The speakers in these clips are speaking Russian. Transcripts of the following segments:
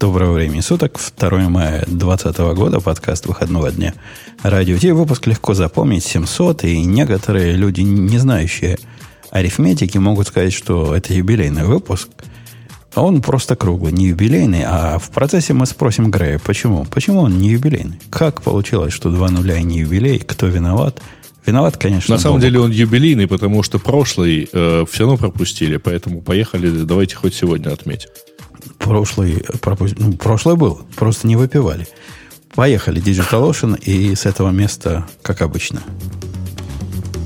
Доброго времени суток. 2 мая 2020 года, подкаст выходного дня. Радио Ти. Выпуск легко запомнить, 700. И некоторые люди, не знающие арифметики, могут сказать, что это юбилейный выпуск. А он просто круглый, не юбилейный. А в процессе мы спросим Грея, почему? Почему он не юбилейный? Как получилось, что два нуля и не юбилей? Кто виноват? Виноват, конечно. На самом Бобок. деле он юбилейный, потому что прошлый э, все равно пропустили, поэтому поехали, давайте хоть сегодня отметим. Прошлый, пропу... ну, прошлый был, просто не выпивали. Поехали, Digital Ocean, и с этого места, как обычно.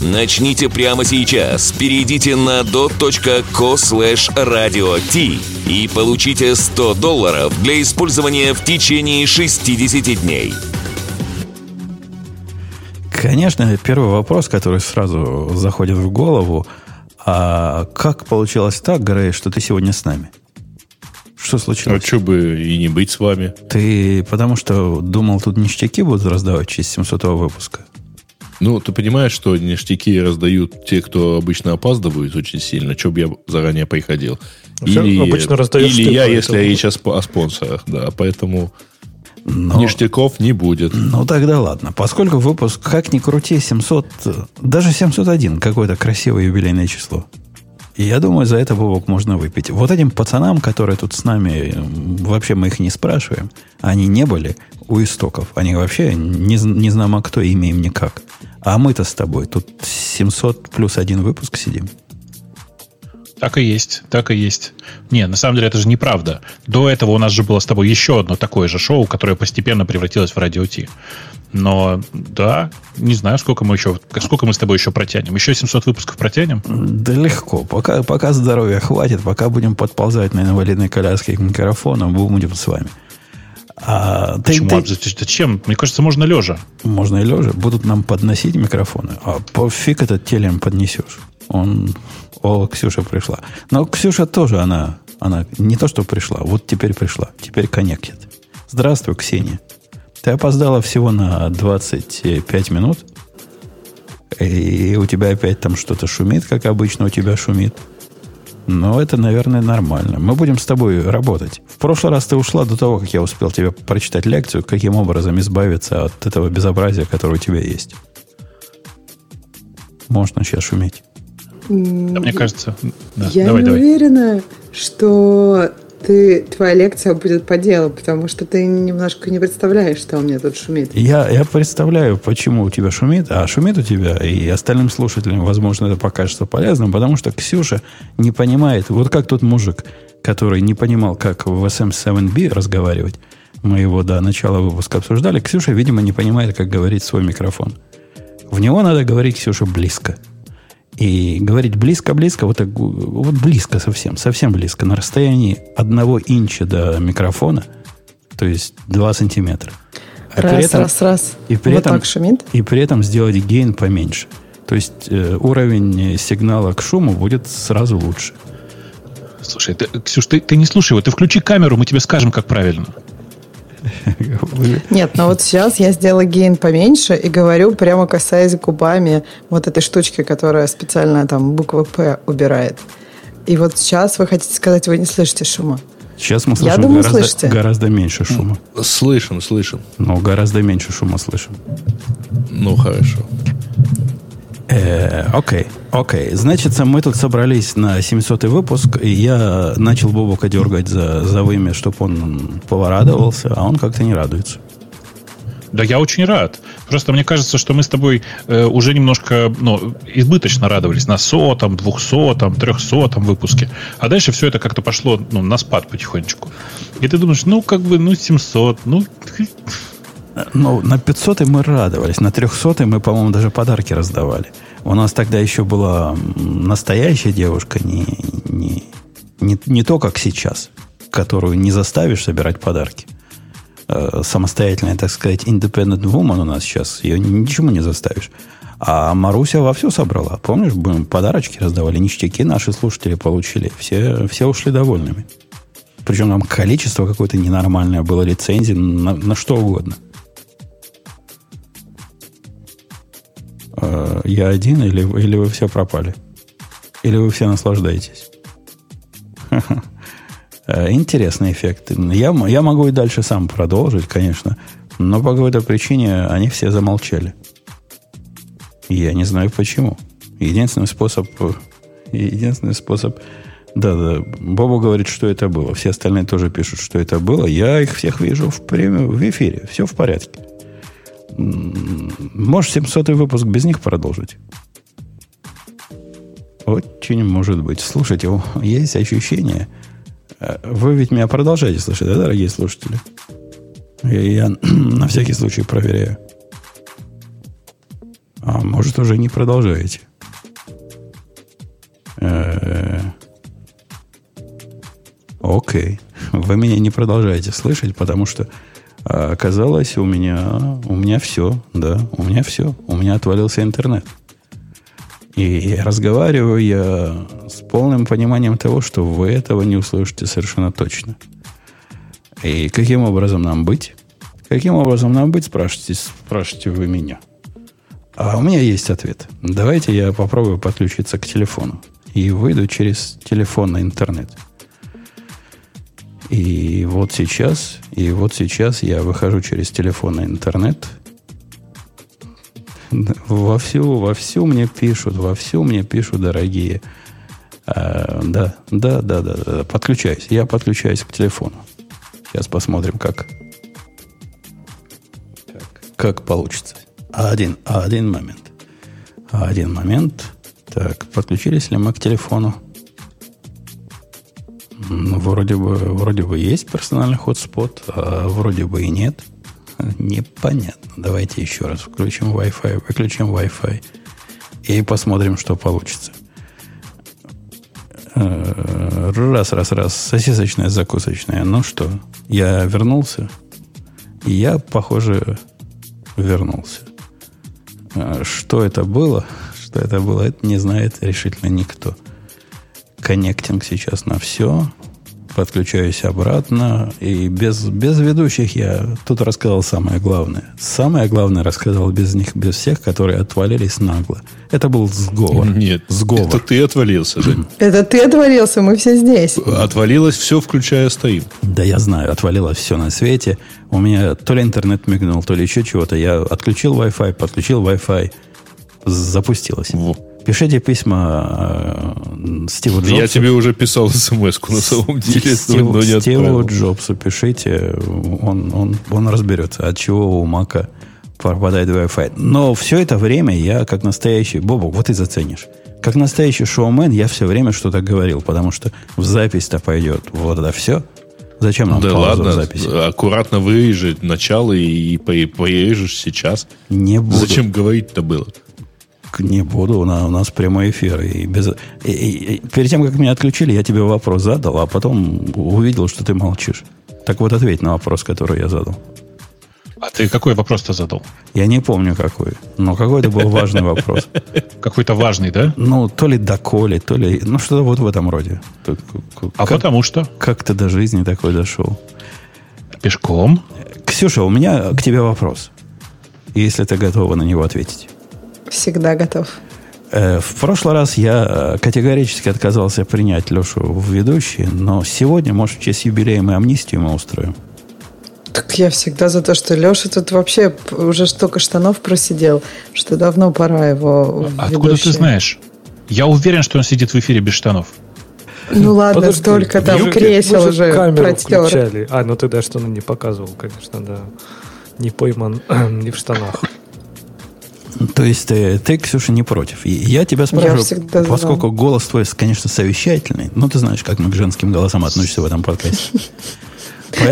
Начните прямо сейчас. Перейдите на dot.co slash radio t и получите 100 долларов для использования в течение 60 дней. Конечно, первый вопрос, который сразу заходит в голову, а как получилось так, Грей, что ты сегодня с нами? Что случилось? А что бы и не быть с вами? Ты потому что думал, тут ништяки будут раздавать через 700 выпуска? Ну, ты понимаешь, что ништяки раздают те, кто обычно опаздывают очень сильно, что бы я заранее приходил. Или, обычно или я, если я речь о, о спонсорах, да, поэтому но, ништяков не будет. Ну, тогда ладно. Поскольку выпуск, как ни крути, 700, даже 701 какое-то красивое юбилейное число. И я думаю, за это, Бобок, можно выпить. Вот этим пацанам, которые тут с нами, вообще мы их не спрашиваем, они не были у истоков. Они вообще не, не знамо кто, имя им никак. А мы-то с тобой тут 700 плюс один выпуск сидим. Так и есть, так и есть. Не, на самом деле это же неправда. До этого у нас же было с тобой еще одно такое же шоу, которое постепенно превратилось в радио Ти. Но да, не знаю, сколько мы еще, сколько мы с тобой еще протянем. Еще 700 выпусков протянем? Да легко. Пока, пока здоровья хватит, пока будем подползать на инвалидной коляске к микрофону, будем с вами. А, Почему? Ты, ты, Зачем? Мне кажется, можно лежа. Можно и лежа. Будут нам подносить микрофоны. А пофиг этот телем поднесешь. Он... О, Ксюша пришла. Но Ксюша тоже, она, она не то, что пришла. Вот теперь пришла. Теперь коннектит. Здравствуй, Ксения. Ты опоздала всего на 25 минут. И у тебя опять там что-то шумит, как обычно у тебя шумит. Но это, наверное, нормально. Мы будем с тобой работать. В прошлый раз ты ушла до того, как я успел тебе прочитать лекцию, каким образом избавиться от этого безобразия, которое у тебя есть. Можно сейчас шуметь. Да, мне кажется, да. Я давай, не давай. уверена, что ты, твоя лекция будет по делу, потому что ты немножко не представляешь, что у меня тут шумит. Я, я представляю, почему у тебя шумит, а шумит у тебя, и остальным слушателям, возможно, это покажется полезным, потому что Ксюша не понимает, вот как тот мужик, который не понимал, как в SM7B разговаривать, мы его до начала выпуска обсуждали, Ксюша, видимо, не понимает, как говорить свой микрофон. В него надо говорить, Ксюша, близко. И говорить близко-близко, вот, так, вот близко совсем, совсем близко, на расстоянии одного инча до микрофона, то есть 2 сантиметра. А раз, этом, раз, раз. И при, вот этом, так шумит. и при этом сделать гейн поменьше. То есть э, уровень сигнала к шуму будет сразу лучше. Слушай, ты, Ксюш, ты, ты не слушай его, ты включи камеру, мы тебе скажем, как правильно. Нет, но вот сейчас я сделала гейн поменьше и говорю, прямо касаясь губами вот этой штучки, которая специально там буквы «П» убирает. И вот сейчас вы хотите сказать, вы не слышите шума. Сейчас мы слышим Я думаю, гораздо, слышите. гораздо меньше шума. Слышим, слышим. Но гораздо меньше шума слышим. Ну, хорошо. Э, окей, окей. Значит, мы тут собрались на 700 выпуск, и я начал Бобука дергать за, за вымя, чтобы он порадовался, а он как-то не радуется. Да я очень рад. Просто мне кажется, что мы с тобой э, уже немножко ну, избыточно радовались на сотом, двухсотом, трехсотом выпуске. А дальше все это как-то пошло ну, на спад потихонечку. И ты думаешь, ну, как бы, ну, 700, ну... Ну, на 500 мы радовались, на 300 мы, по-моему, даже подарки раздавали. У нас тогда еще была настоящая девушка, не, не, не, не то, как сейчас, которую не заставишь собирать подарки. э, самостоятельная, так сказать, independent woman у нас сейчас. Ее ничему не заставишь. А Маруся вовсю собрала. Помнишь, мы подарочки раздавали, ништяки наши слушатели получили. Все, все ушли довольными. Причем там количество какое-то ненормальное было лицензий на, на что угодно. Э, я один или, или вы все пропали? Или вы все наслаждаетесь? Э, интересный эффект. Я, я могу и дальше сам продолжить, конечно, но по какой-то причине они все замолчали. Я не знаю почему. Единственный способ... Единственный способ... Да, да. Боба говорит, что это было. Все остальные тоже пишут, что это было. Я их всех вижу в, прямом, в эфире. Все в порядке. Можешь 700 выпуск без них продолжить? Очень может быть. Слушайте, есть ощущение... Э, вы ведь меня продолжаете слышать, да, дорогие слушатели? Я, я на всякий случай проверяю. А может, уже не продолжаете? Э, окей. Вы меня не продолжаете слышать, потому что а, оказалось, у меня, у меня все, да, у меня все. У меня отвалился интернет. И разговариваю я с полным пониманием того, что вы этого не услышите совершенно точно. И каким образом нам быть? Каким образом нам быть, спрашиваете, спрашиваете вы меня. А у меня есть ответ. Давайте я попробую подключиться к телефону. И выйду через телефон на интернет. И вот сейчас, и вот сейчас я выхожу через телефон на интернет. Вовсю, вовсю мне пишут, вовсю мне пишут, дорогие. А, да, да, да, да, да, подключаюсь. Я подключаюсь к телефону. Сейчас посмотрим, как, как, как получится. Один, один момент. Один момент. Так, подключились ли мы к телефону? Ну, вроде бы, вроде бы есть персональный хотспот, а вроде бы и нет. Непонятно. Давайте еще раз включим Wi-Fi, выключим Wi-Fi и посмотрим, что получится. Э, раз, раз, раз. Сосисочная, закусочная. Ну что, я вернулся. Я, похоже, вернулся. А, что это было? Что это было, это не знает решительно никто. Коннектинг сейчас на все. Подключаюсь обратно. И без, без ведущих я тут рассказал самое главное. Самое главное рассказал без них, без всех, которые отвалились нагло. Это был сговор. Нет, сговор. это ты отвалился, Жень. Это ты отвалился, мы все здесь. Отвалилось все, включая стоим. Да я знаю, отвалилось все на свете. У меня то ли интернет мигнул, то ли еще чего-то. Я отключил Wi-Fi, подключил Wi-Fi, запустилось. Во. Пишите письма э, Стиву Джобсу. Я тебе уже писал смс на самом деле, Стиву, но не Стиву Джобсу пишите, он, он, он разберется, от чего у Мака пропадает Wi-Fi. Но все это время я, как настоящий... Бобок, вот и заценишь. Как настоящий шоумен я все время что-то говорил, потому что в запись-то пойдет вот это все. Зачем нам да ладно, в записи? Аккуратно вырежет начало и порежешь сейчас. Не буду. Зачем говорить-то было? Не буду, у нас, у нас прямой эфир. И без... и, и, и, перед тем, как меня отключили, я тебе вопрос задал, а потом увидел, что ты молчишь. Так вот, ответь на вопрос, который я задал. А ты какой вопрос-то задал? Я не помню какой, но какой-то был важный вопрос. Какой-то важный, да? Ну, то ли доколе, то ли... Ну, что-то вот в этом роде. А потому что? Как ты до жизни такой дошел? Пешком? Ксюша, у меня к тебе вопрос. Если ты готова на него ответить. Всегда готов. Э, в прошлый раз я э, категорически отказался принять Лешу в ведущие, но сегодня, может, в честь юбилея мы амнистию мы устроим. Так я всегда за то, что Леша тут вообще уже столько штанов просидел, что давно пора его Откуда ты знаешь? Я уверен, что он сидит в эфире без штанов. Ну ладно, Подожди, столько там кресел уже протер. Включали. А, ну тогда что он не показывал, конечно, да. Не пойман, не в штанах. То есть ты, ты, Ксюша, не против. И я тебя спрашиваю, я поскольку голос твой, конечно, совещательный, ну, ты знаешь, как мы к женским голосам относимся в этом подкасте.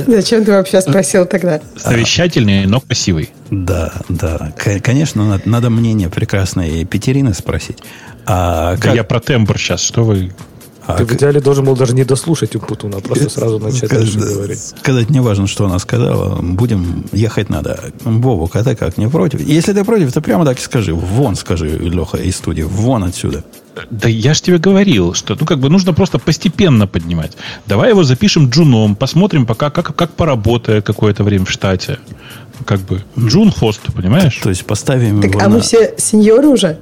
Зачем ты вообще спросил тогда? Совещательный, но красивый. Да, да. Конечно, надо мнение прекрасной Петерины спросить. А как... Да я про тембр сейчас. Что вы... А Ты в идеале должен был даже не дослушать Умпутуна, а просто сразу начать дальше говорить. Сказать не важно, что она сказала. Будем ехать надо. Бобук, а ты как, не против? Если ты против, то прямо так и скажи. Вон, скажи, Леха, из студии. Вон отсюда. Да я же тебе говорил, что ну как бы нужно просто постепенно поднимать. Давай его запишем джуном, посмотрим пока, как, как поработает какое-то время в штате. Как бы джун хост, понимаешь? То, то есть поставим так, его А на... мы все сеньоры уже?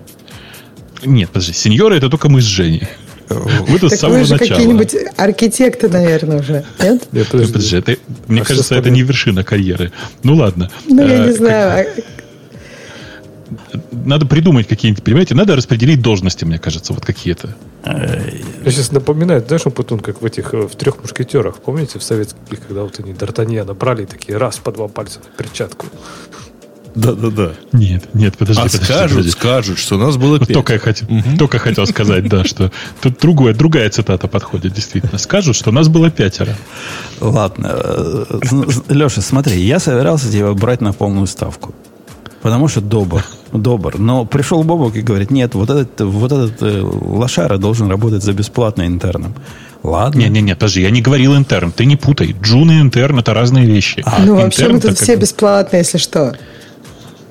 Нет, подожди, сеньоры это только мы с Женей. Вы тут с самого же какие-нибудь архитекты, наверное, уже, нет? Нет, подожди, это, мне а кажется, это не вершина карьеры. Ну ладно. Ну, я не э, знаю. А надо придумать какие-нибудь, понимаете, надо распределить должности, мне кажется, вот какие-то. Я сейчас напоминаю, знаешь, Путун, как в этих, э, в трех мушкетерах, помните, в советских, когда вот они Д'Артаньяна брали, такие раз по два пальца в перчатку. Да-да-да. Нет, нет, подожди. А подожди, скажут, подожди. скажут, что у нас было пять. Только я хотел, угу. только хотел сказать, да, что тут другое, другая цитата подходит, действительно. Скажут, что у нас было пятеро. Ладно. Э, Леша, смотри, я собирался тебя брать на полную ставку. Потому что добр. Добр. Но пришел Бобок и говорит, нет, вот этот, вот этот э, лошара должен работать за бесплатно интерном. Ладно. Не, не, не, подожди, я не говорил интерн. Ты не путай. Джун и интерн это разные вещи. А, ну, вообще мы тут все как... бесплатные, если что.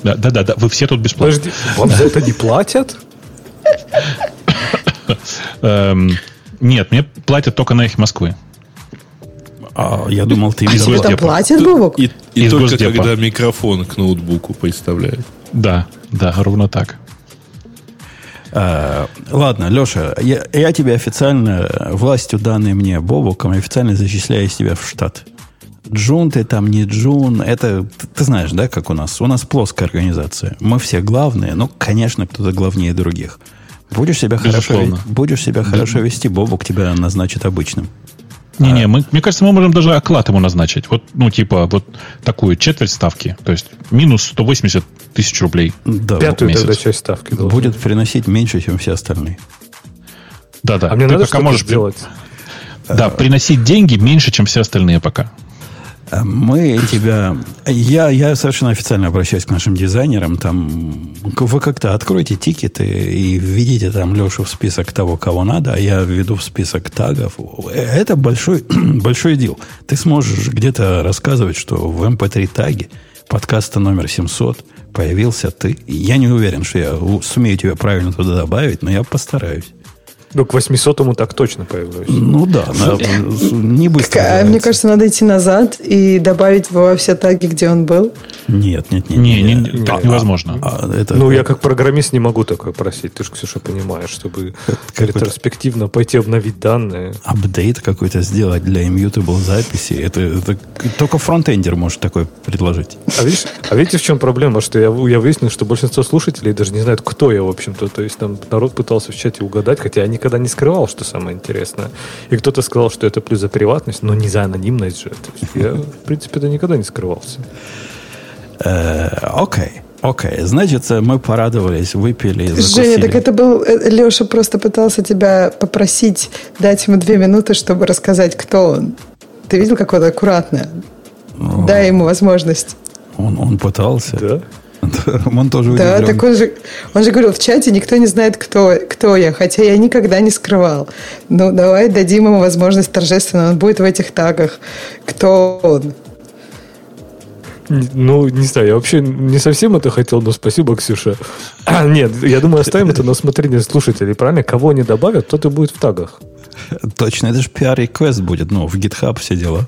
Да, да, да, да, вы все тут бесплатно. Подожди, вам за это не платят? Эм, нет, мне платят только на их Москвы. А, я думал, ты из Госдепа. платят, Бубок? И, и только Госдепа. когда микрофон к ноутбуку представляют. Да, да, ровно так. А, ладно, Леша, я, я тебе официально, властью данной мне Бобуком, официально зачисляю тебя в штат. Джун ты там, не Джун, это, ты, ты знаешь, да, как у нас? У нас плоская организация. Мы все главные, но, конечно, кто-то главнее других. Будешь себя, хорошо, будешь себя да. хорошо вести, Бобук тебя назначит обычным. Не-не, а... мы, мне кажется, мы можем даже оклад ему назначить. Вот, ну, типа, вот такую четверть ставки. То есть минус 180 тысяч рублей. Да, Пятую месяц. тогда часть ставки. Будет приносить меньше, чем все остальные. Да-да. А мне Ты надо пока можешь сделать. Да, приносить деньги меньше, чем все остальные пока. Мы тебя... Я, я совершенно официально обращаюсь к нашим дизайнерам. Там, вы как-то откройте тикеты и введите там Лешу в список того, кого надо, а я введу в список тагов. Это большой, большой дел. Ты сможешь где-то рассказывать, что в MP3 эм таге подкаста номер 700 появился ты. Я не уверен, что я сумею тебя правильно туда добавить, но я постараюсь. Ну, к 800-му так точно появилось. Ну да, не быстро. А, мне кажется, надо идти назад и добавить во все таги, где он был. Нет, нет, нет. Не, не, не так невозможно. А, это, ну, я как программист не могу такое просить. Ты же, Ксюша, понимаешь, чтобы ретроспективно пойти обновить данные. Апдейт какой-то сделать для immutable записи. Это, это только фронтендер может такое предложить. А, видишь, а видите, в чем проблема? Что я, я выяснил, что большинство слушателей даже не знают, кто я, в общем-то. То есть там народ пытался в чате угадать, хотя они никогда не скрывал, что самое интересное. И кто-то сказал, что это плюс за приватность, но не за анонимность же. То есть я, в принципе, это никогда не скрывался. Э, окей. Окей, значит, мы порадовались, выпили, закусили. Женя, так это был... Э, Леша просто пытался тебя попросить дать ему две минуты, чтобы рассказать, кто он. Ты видел, как он аккуратно? Дай ему возможность. Он, он пытался. Да? Он тоже Да, так он же, он же говорил, в чате никто не знает, кто, кто я, хотя я никогда не скрывал. Ну, давай дадим ему возможность торжественно, он будет в этих тагах. Кто он? Ну, не знаю, я вообще не совсем это хотел, но спасибо, Ксюша. А, нет, я думаю, оставим это на усмотрение слушателей, правильно? Кого они добавят, тот и будет в тагах. Точно, это же пиар-реквест будет, ну, в GitHub все дела.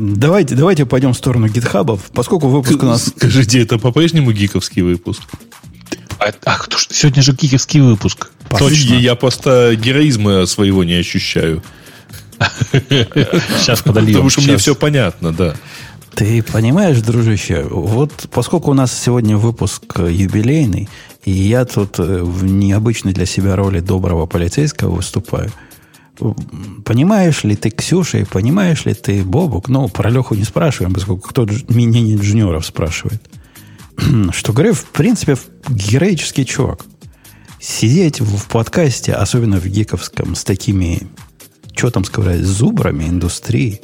Давайте, давайте пойдем в сторону гитхабов, поскольку выпуск у нас... Скажите, это по-прежнему гиковский выпуск? А, ах, сегодня же гиковский выпуск. Точно. Я просто героизма своего не ощущаю. Сейчас подольем. Потому что мне все понятно, да. Ты понимаешь, дружище, вот поскольку у нас сегодня выпуск юбилейный, и я тут э, в необычной для себя роли доброго полицейского выступаю – Понимаешь ли ты Ксюша и понимаешь ли ты Бобук? Ну, про Леху не спрашиваем, поскольку кто меня не джуниоров спрашивает. Что Грей, в принципе, героический чувак. Сидеть в подкасте, особенно в гиковском, с такими, что там сказать, зубрами индустрии,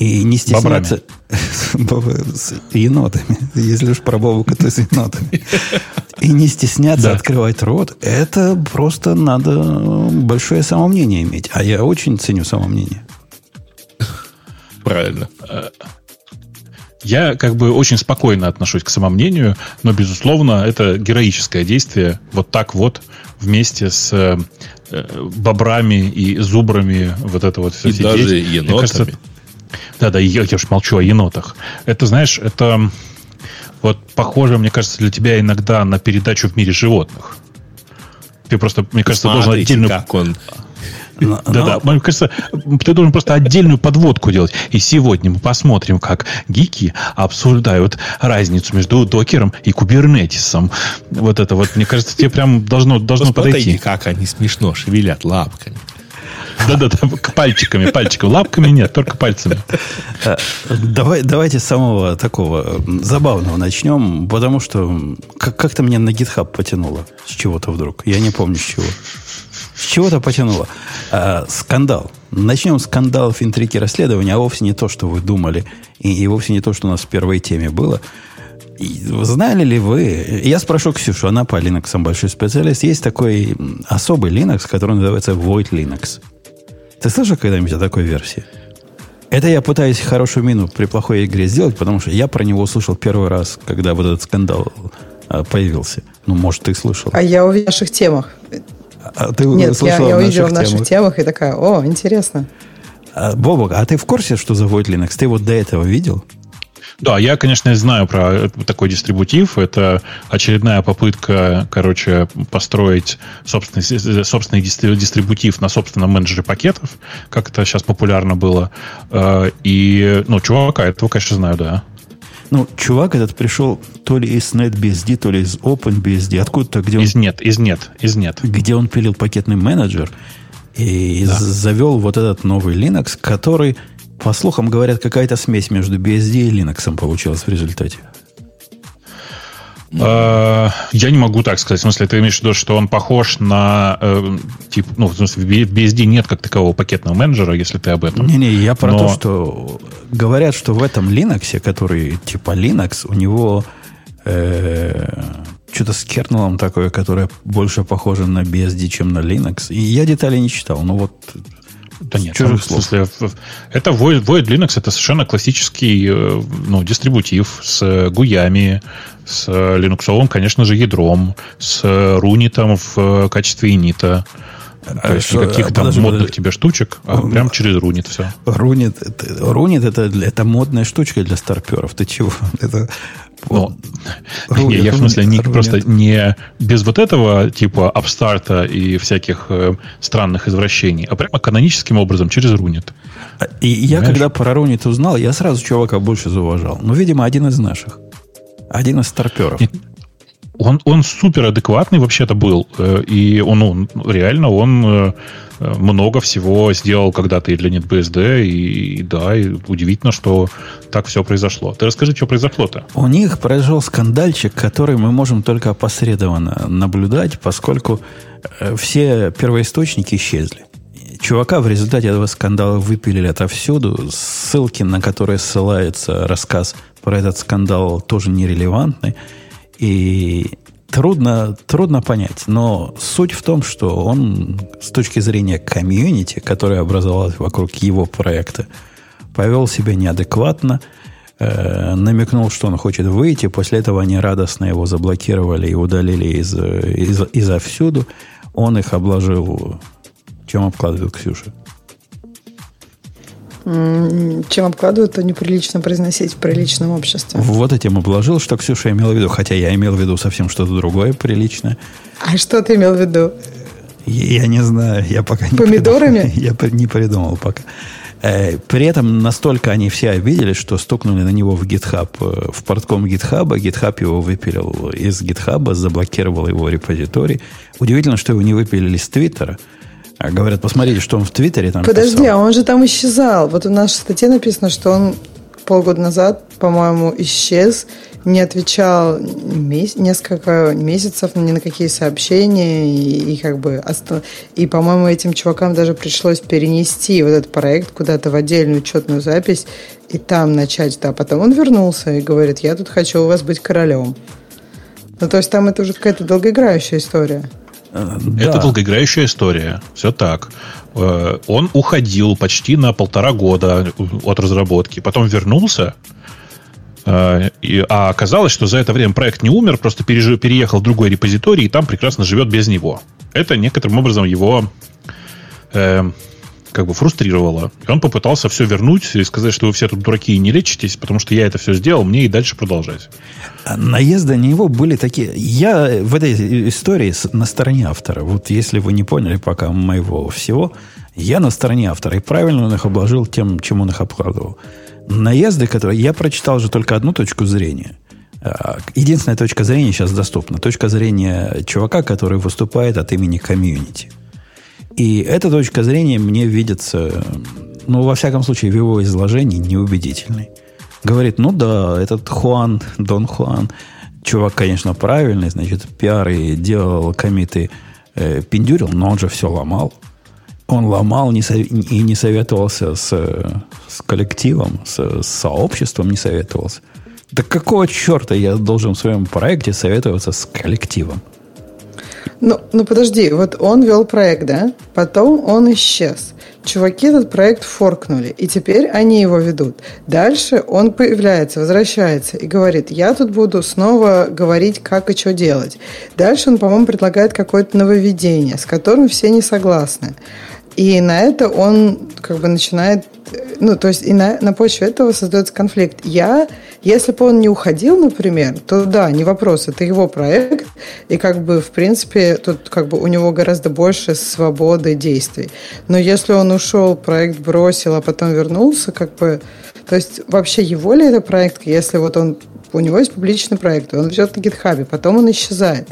и не стесняться... С енотами. Если уж про Бобука, то с енотами. и не стесняться да. открывать рот, это просто надо большое самомнение иметь. А я очень ценю самомнение. Правильно. Я как бы очень спокойно отношусь к самомнению, но, безусловно, это героическое действие вот так вот вместе с э, бобрами и зубрами вот это вот все И даже енотами. Кажется, да, да, я, я уж молчу о енотах. Это, знаешь, это вот похоже, мне кажется, для тебя иногда на передачу в мире животных. Ты просто, мне кажется, Смотрите, должен отдельно... как он да-да, мне кажется, ты должен просто отдельную подводку делать. И сегодня мы посмотрим, как гики обсуждают разницу между докером и кубернетисом. Вот это вот, мне кажется, тебе прям должно, должно подойти. как они смешно шевелят лапками. Да-да-да, пальчиками, пальчиками. Лапками нет, только пальцами. Э, давай, давайте с самого такого забавного начнем, потому что как-то меня на GitHub потянуло с чего-то вдруг. Я не помню с чего. С чего-то потянуло. А, скандал. Начнем с скандалов, интриги, расследования, а вовсе не то, что вы думали, и, и вовсе не то, что у нас в первой теме было. Знали ли вы, я спрошу Ксюшу, она по Linux большой специалист, есть такой особый Linux, который называется Void Linux. Ты слышал когда-нибудь о такой версии? Это я пытаюсь хорошую мину при плохой игре сделать, потому что я про него услышал первый раз, когда вот этот скандал а, появился. Ну, может, ты слышал. А я в ваших темах. А ты Нет, я, я увидела в наших темах. темах и такая, о, интересно. А, Бобок, а ты в курсе, что за Void Linux? Ты вот до этого видел? Да, я, конечно, знаю про такой дистрибутив. Это очередная попытка, короче, построить собственный, собственный дистрибутив на собственном менеджере пакетов, как это сейчас популярно было. Э, и, ну, чувака, этого, конечно, знаю, да. Ну, чувак этот пришел то ли из NetBSD, то ли из OpenBSD, откуда-то, где он... Из нет, из нет, из нет. Где он пилил пакетный менеджер и да. завел вот этот новый Linux, который, по слухам говорят, какая-то смесь между BSD и Linux получилась в результате. Э, я не могу так сказать. В смысле, ты имеешь в виду, что он похож на э, тип, ну, в смысле, в BSD нет как такового пакетного менеджера, если ты об этом. Не-не, я про Но... то, что говорят, что в этом Linux, который типа Linux, у него э, что-то с кернелом такое, которое больше похоже на BSD, чем на Linux. И я детали не читал, но вот да нет, там, в смысле, это Void, Void Linux это совершенно классический э, ну, дистрибутив с гуями, с линуксовым, конечно же, ядром, с рунитом в качестве инита. То а есть что, никаких а, там подожди, модных подожди. тебе штучек, а ну, прям через рунит все. Рунит, рунит это, это модная штучка для старперов. Ты чего? Это ну, не, я в смысле не, просто не без вот этого типа апстарта и всяких э, странных извращений, а прямо каноническим образом через рунит. И я когда про рунит узнал, я сразу чувака больше зауважал. Ну, видимо, один из наших. Один из старперов. Он, он супер адекватный вообще-то был. Э, и он, он реально он э, много всего сделал когда-то и для NetBSD, и, и да, и удивительно, что так все произошло. Ты расскажи, что произошло-то. У них произошел скандальчик, который мы можем только опосредованно наблюдать, поскольку э, все первоисточники исчезли. Чувака в результате этого скандала выпилили отовсюду. Ссылки, на которые ссылается рассказ про этот скандал, тоже нерелевантны. И Трудно, трудно понять, но суть в том, что он с точки зрения комьюнити, которая образовалась вокруг его проекта, повел себя неадекватно, э, намекнул, что он хочет выйти. После этого они радостно его заблокировали и удалили из, из, изо всюду. Он их обложил... Чем обкладывает Ксюша? Чем обкладывают, то неприлично произносить в приличном обществе. Вот этим обложил, что Ксюша имела в виду. Хотя я имел в виду совсем что-то другое приличное. А что ты имел в виду? Я не знаю, я пока не Помидорами? Придумал. Я не придумал пока. Э, при этом настолько они все обиделись, что стукнули на него в GitHub, э, в портком GitHub. GitHub его выпилил из GitHub, заблокировал его репозиторий. Удивительно, что его не выпилили с Твиттера. А говорят, посмотрите, что он в Твиттере там Подожди, писал. а он же там исчезал. Вот в статье написано, что он полгода назад, по-моему, исчез, не отвечал месяц, несколько месяцев ни на какие сообщения, и, и как бы и, по-моему, этим чувакам даже пришлось перенести вот этот проект куда-то в отдельную учетную запись и там начать, да, потом он вернулся и говорит, я тут хочу у вас быть королем. Ну, то есть там это уже какая-то долгоиграющая история. Э, да. Это долгоиграющая история. Все так. Э, он уходил почти на полтора года от разработки. Потом вернулся. Э, а оказалось, что за это время проект не умер, просто переехал в другой репозиторий и там прекрасно живет без него. Это некоторым образом его как бы фрустрировало. И он попытался все вернуть и сказать, что вы все тут дураки и не лечитесь, потому что я это все сделал, мне и дальше продолжать. А наезды на него были такие... Я в этой истории на стороне автора. Вот если вы не поняли пока моего всего, я на стороне автора. И правильно он их обложил тем, чем он их обкладывал. Наезды, которые... Я прочитал же только одну точку зрения. А, единственная точка зрения сейчас доступна. Точка зрения чувака, который выступает от имени комьюнити. И эта точка зрения мне видится, ну, во всяком случае, в его изложении неубедительной. Говорит, ну да, этот Хуан, Дон Хуан, чувак, конечно, правильный, значит, пиар и делал комиты, э, пиндюрил, но он же все ломал. Он ломал не сов... и не советовался с, с коллективом, с, с сообществом не советовался. Да какого черта я должен в своем проекте советоваться с коллективом? Ну, ну подожди, вот он вел проект, да? Потом он исчез. Чуваки этот проект форкнули, и теперь они его ведут. Дальше он появляется, возвращается и говорит, я тут буду снова говорить, как и что делать. Дальше он, по-моему, предлагает какое-то нововведение, с которым все не согласны. И на это он как бы начинает, ну, то есть и на, на почве этого создается конфликт. Я, если бы он не уходил, например, то да, не вопрос, это его проект, и как бы, в принципе, тут как бы у него гораздо больше свободы действий. Но если он ушел, проект бросил, а потом вернулся, как бы, то есть вообще его ли это проект, если вот он у него есть публичный проект, он ведет на гитхабе, потом он исчезает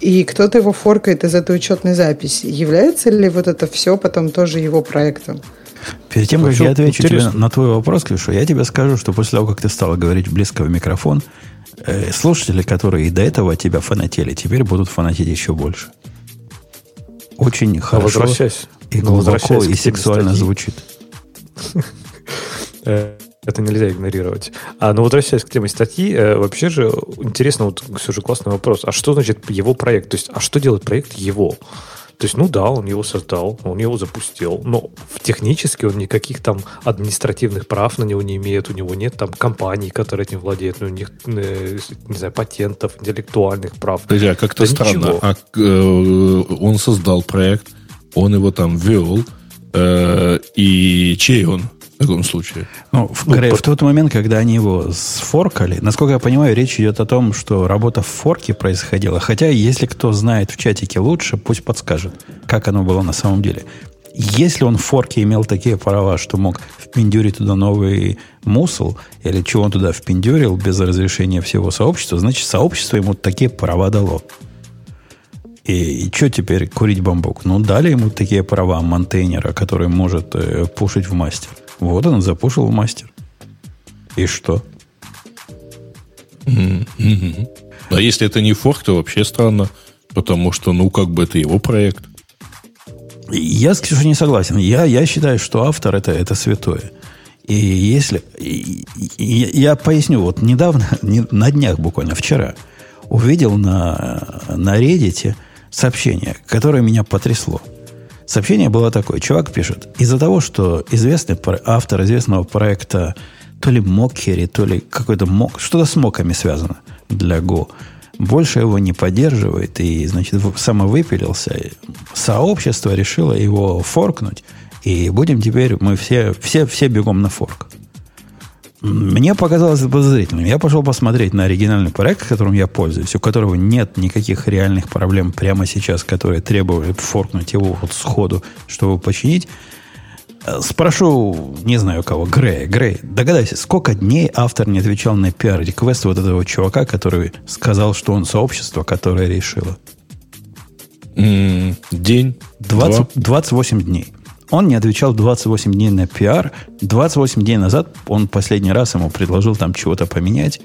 и кто-то его форкает из этой учетной записи. Является ли вот это все потом тоже его проектом? Перед тем, как я отвечу тебе на твой вопрос, Ксюша, я тебе скажу, что после того, как ты стала говорить близко в микрофон, э, слушатели, которые и до этого тебя фанатели, теперь будут фанатить еще больше. Очень хорошо и глубоко и сексуально звучит. Э, это нельзя игнорировать. А, ну, возвращаясь к теме статьи, э, вообще же интересно, вот все же классный вопрос. А что значит его проект? То есть, а что делает проект его? То есть, ну да, он его создал, он его запустил, но технически он никаких там административных прав на него не имеет, у него нет там компаний, которые этим владеют, у них, э, не знаю, патентов, интеллектуальных прав. Подожди, а как-то да странно. А, э, он создал проект, он его там вел, э, и чей он? В таком случае. Ну, в, ну, в тот момент, когда они его сфоркали, насколько я понимаю, речь идет о том, что работа в форке происходила. Хотя, если кто знает в чатике лучше, пусть подскажет, как оно было на самом деле. Если он в форке имел такие права, что мог впендюрить туда новый мусл, или чего он туда впендюрил без разрешения всего сообщества, значит, сообщество ему такие права дало. И, и что теперь курить бамбук? Ну, дали ему такие права монтейнера, который может э, пушить в мастер. Вот он запушил мастер. И что? А если это не форк, то вообще странно. Потому что, ну, как бы это его проект. Я с Ксюшей не согласен. Я, я считаю, что автор это, это святое. И если... И, и, я поясню. Вот недавно, не, на днях буквально, вчера, увидел на, на Reddit сообщение, которое меня потрясло. Сообщение было такое. Чувак пишет, из-за того, что известный автор известного проекта то ли Мокхери, то ли какой-то мок, что-то с моками связано для Go, больше его не поддерживает и, значит, самовыпилился. Сообщество решило его форкнуть, и будем теперь мы все, все, все бегом на форк. Мне показалось это подозрительным. Я пошел посмотреть на оригинальный проект, которым я пользуюсь, у которого нет никаких реальных проблем прямо сейчас, которые требовали форкнуть его вот сходу, чтобы починить. Э, спрошу, не знаю кого, Грея. Грей, догадайся, сколько дней автор не отвечал на пиар-реквест вот этого чувака, который сказал, что он сообщество, которое решило? день? 20, 28 дней. Он не отвечал 28 дней на пиар. 28 дней назад он последний раз ему предложил там чего-то поменять.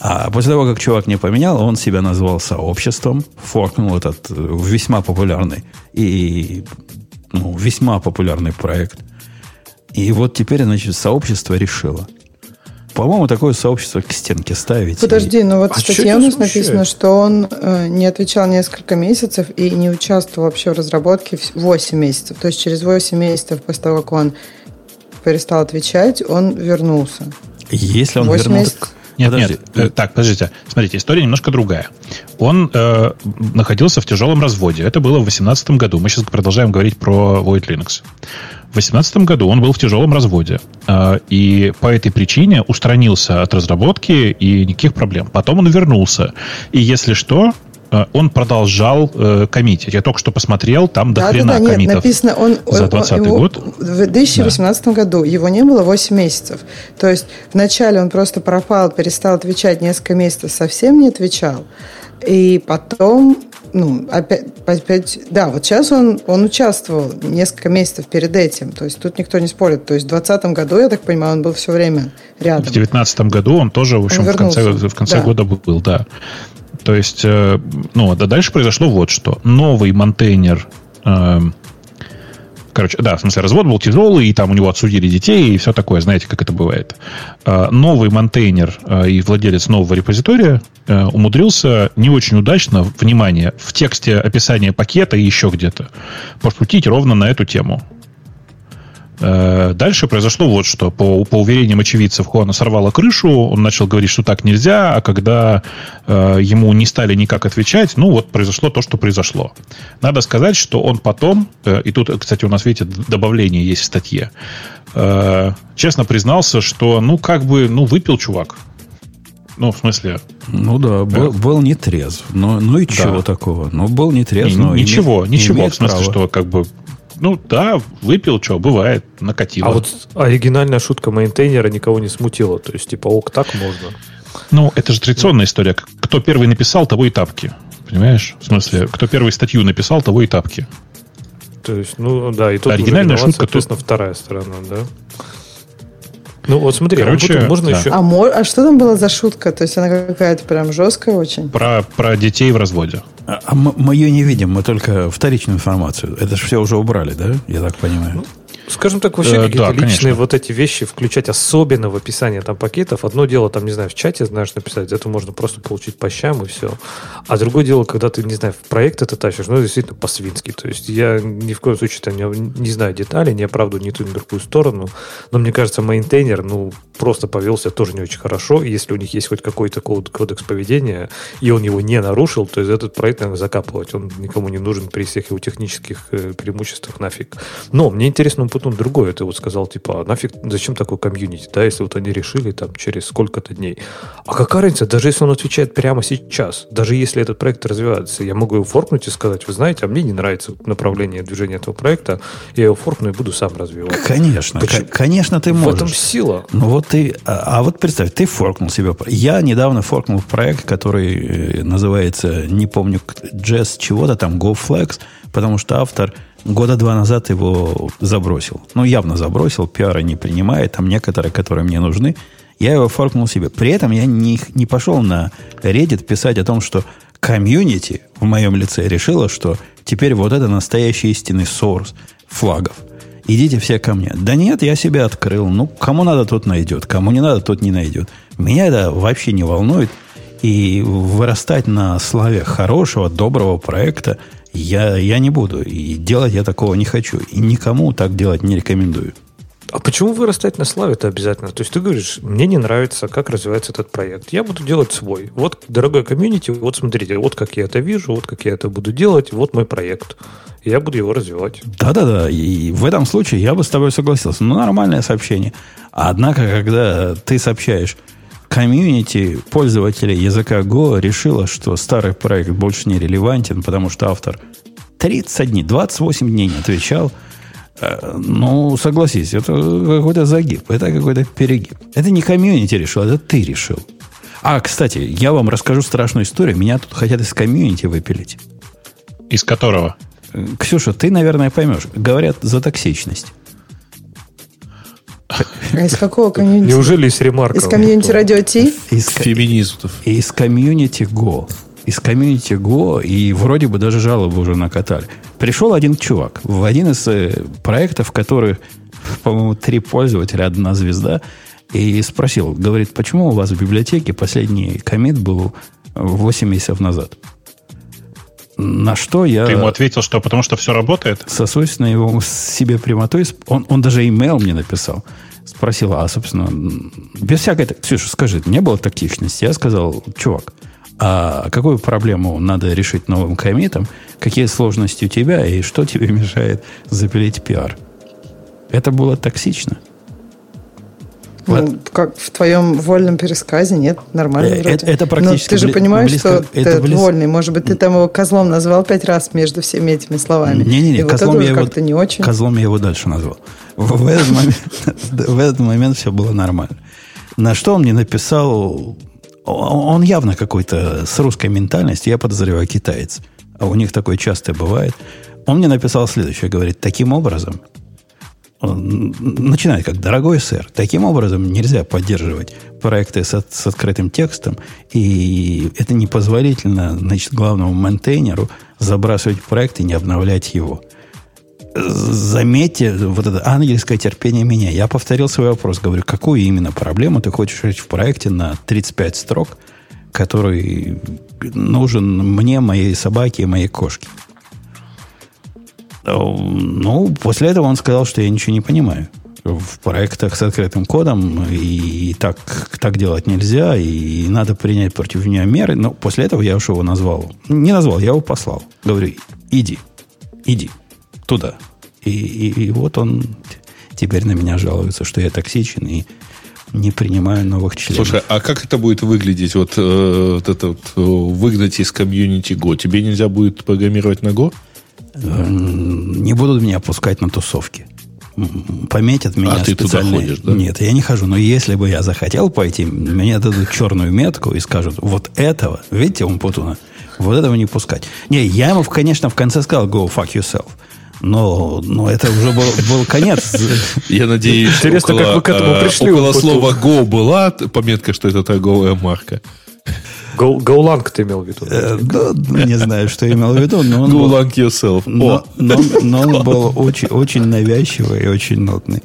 А после того, как чувак не поменял, он себя назвал сообществом, форкнул этот э, весьма популярный и ну, весьма популярный проект. И вот теперь, значит, сообщество решило. По-моему, такое сообщество к стенке ставить. Подожди, и... ну вот а в статье у нас написано, что он э, не отвечал несколько месяцев и не участвовал вообще в разработке 8 месяцев. То есть через 8 месяцев после того, как он перестал отвечать, он вернулся. Если он вернулся... Месяцев... Нет, Подожди. нет. Э, так, подождите. Смотрите, история немножко другая. Он э, находился в тяжелом разводе. Это было в 2018 году. Мы сейчас продолжаем говорить про Void Linux. В 2018 году он был в тяжелом разводе. Э, и по этой причине устранился от разработки и никаких проблем. Потом он вернулся. И если что, он продолжал э, коммитить. Я только что посмотрел, там да, до хрена да, да, нет, написано, он, за 2020 год. В 2018 да. году его не было 8 месяцев. То есть вначале он просто пропал, перестал отвечать несколько месяцев, совсем не отвечал. И потом ну, опять, опять, да, вот сейчас он, он участвовал несколько месяцев перед этим, то есть тут никто не спорит. То есть в 2020 году, я так понимаю, он был все время рядом. В 2019 году он тоже, в общем, в конце, в конце да. года был, да. То есть, э, ну, да дальше произошло вот что. Новый монтейнер э, Короче, да, в смысле, развод был тяжелый, и там у него отсудили детей, и все такое, знаете, как это бывает. Э, новый монтейнер и владелец нового репозитория умудрился не очень удачно, внимание, в тексте описания пакета и еще где-то пошутить ровно на эту тему. Э, дальше произошло вот что. По, по уверениям очевидцев, Хуана сорвала крышу, он начал говорить, что так нельзя, а когда э, ему не стали никак отвечать, ну вот произошло то, что произошло. Надо сказать, что он потом, э, и тут, кстати, у нас, видите, добавление есть в статье, э, честно признался, что, ну, как бы, ну, выпил чувак. Ну, в смысле... Ну да, был, был не трезв. Но, ну и чего да. такого? Ну, был не трезв, но... Ничего, име, ничего. В смысле, право. что как бы ну да, выпил, что, бывает, накатило. А вот оригинальная шутка мейнтейнера никого не смутила. То есть, типа, ок, так можно. Ну, это же традиционная история. Кто первый написал, того и тапки. Понимаешь? В смысле, кто первый статью написал, того и тапки. То есть, ну да, и тут оригинальная шутка, соответственно, тут... вторая сторона, да? Ну вот смотри, Короче, а можно да. еще. А, а что там была за шутка? То есть она какая-то прям жесткая очень. Про, про детей в разводе. А, а мы, ее не видим, мы только вторичную информацию. Это же все уже убрали, да? Я так понимаю. Ну, Скажем так, вообще э, какие-то да, личные конечно. вот эти вещи включать особенно в описание там пакетов. Одно дело, там, не знаю, в чате знаешь написать, это можно просто получить по щам и все. А другое дело, когда ты, не знаю, в проект это тащишь, ну, действительно по-свински. То есть я ни в коем случае там не, не знаю деталей, не оправдываю ни ту, ни другую сторону, но мне кажется, maintainer, ну, просто повелся тоже не очень хорошо. И если у них есть хоть какой-то кодекс поведения, и он его не нарушил, то есть этот проект, наверное, закапывать. Он никому не нужен при всех его технических э, преимуществах нафиг. Но мне интересно, потом другое. Ты вот сказал, типа, а нафиг, зачем такой community, да, если вот они решили там через сколько-то дней. А какая разница, даже если он отвечает прямо сейчас, даже если этот проект развивается, я могу его форкнуть и сказать, вы знаете, а мне не нравится направление движения этого проекта, я его форкну и буду сам развивать. Конечно, Почему? конечно ты можешь. В этом сила. Ну вот ты, а, а вот представь, ты форкнул себе. Я недавно форкнул проект, который э, называется, не помню, Jazz чего-то там, GoFlex, потому что автор года два назад его забросил. Ну, явно забросил, пиара не принимает, там некоторые, которые мне нужны. Я его форкнул себе. При этом я не, не пошел на Reddit писать о том, что комьюнити в моем лице решила, что теперь вот это настоящий истинный source флагов. Идите все ко мне. Да нет, я себя открыл. Ну, кому надо, тот найдет. Кому не надо, тот не найдет. Меня это вообще не волнует. И вырастать на славе хорошего, доброго проекта – я, я не буду. И делать я такого не хочу. И никому так делать не рекомендую. А почему вырастать на славе-то обязательно? То есть ты говоришь, мне не нравится, как развивается этот проект. Я буду делать свой. Вот, дорогой комьюнити, вот смотрите, вот как я это вижу, вот как я это буду делать, вот мой проект. Я буду его развивать. Да-да-да. И в этом случае я бы с тобой согласился. Ну, нормальное сообщение. Однако, когда ты сообщаешь, комьюнити пользователей языка Go решила, что старый проект больше не релевантен, потому что автор 30 дней, 28 дней не отвечал. Э, ну, согласись, это какой-то загиб, это какой-то перегиб. Это не community решил, это ты решил. А, кстати, я вам расскажу страшную историю. Меня тут хотят из community выпилить. Из которого? Ксюша, ты, наверное, поймешь. Говорят за токсичность. А из какого community? Неужели из ремарка? Из комьюнити радио Ти? Из феминистов. Из community Go. Из комьюнити Го, и вроде бы даже жалобы уже накатали. Пришел один чувак в один из э, проектов, в которых, по-моему, три пользователя, одна звезда, И спросил, говорит, почему у вас в библиотеке последний комит был 8 месяцев назад? На что я... Ты ему ответил, что потому что все работает? Со свойственной его себе прямотой, он, он даже имейл мне написал. Спросил, а, собственно, без всякой... Ксюша, скажи, не было тактичности? Я сказал, чувак, а какую проблему надо решить новым комитом? Какие сложности у тебя и что тебе мешает запилить пиар? Это было токсично. Ну, как в твоем вольном пересказе, нет, нормально это, вроде. Это практически Но ты же понимаешь, близко, что это ты близ... вольный. Может быть, ты там его козлом назвал пять раз между всеми этими словами. Не-не-не, козлом, вот я его, не очень. козлом я его дальше назвал. В, в, этот момент, в этот момент все было нормально. На что он мне написал... Он явно какой-то с русской ментальностью, я подозреваю, китаец. А у них такое часто бывает. Он мне написал следующее, говорит, таким образом, начинает как «Дорогой сэр, таким образом нельзя поддерживать проекты с, с открытым текстом, и это непозволительно значит, главному мейнтейнеру забрасывать проект и не обновлять его». Заметьте, вот это ангельское терпение меня. Я повторил свой вопрос, говорю, какую именно проблему ты хочешь решить в проекте на 35 строк, который нужен мне, моей собаке и моей кошке. Ну, после этого он сказал, что я ничего не понимаю. В проектах с открытым кодом и так, так делать нельзя, и надо принять против него меры. Но после этого я уж его назвал. Не назвал, я его послал. Говорю, иди, иди туда. И, и, и вот он теперь на меня жалуется, что я токсичен и не принимаю новых членов. Слушай, а как это будет выглядеть? Вот, э, вот это вот, э, выгнать из комьюнити Go. Тебе нельзя будет программировать на Go? Не будут меня опускать на тусовки. Пометят меня а ты туда ходишь, да? Нет, я не хожу. Но если бы я захотел пойти, мне дадут черную метку и скажут, вот этого, видите, он Путуна, вот этого не пускать. Не, я ему, конечно, в конце сказал, go fuck yourself. Но, но это уже был, был конец. Я надеюсь, Интересно, около, как вы к этому э, пришли. Около слова go была пометка, что это торговая марка. Гоуланг ты имел в виду? Э, да, не знаю, что имел в виду, но он Go был... yourself. Но, он был очень, навязчивый и очень нотный.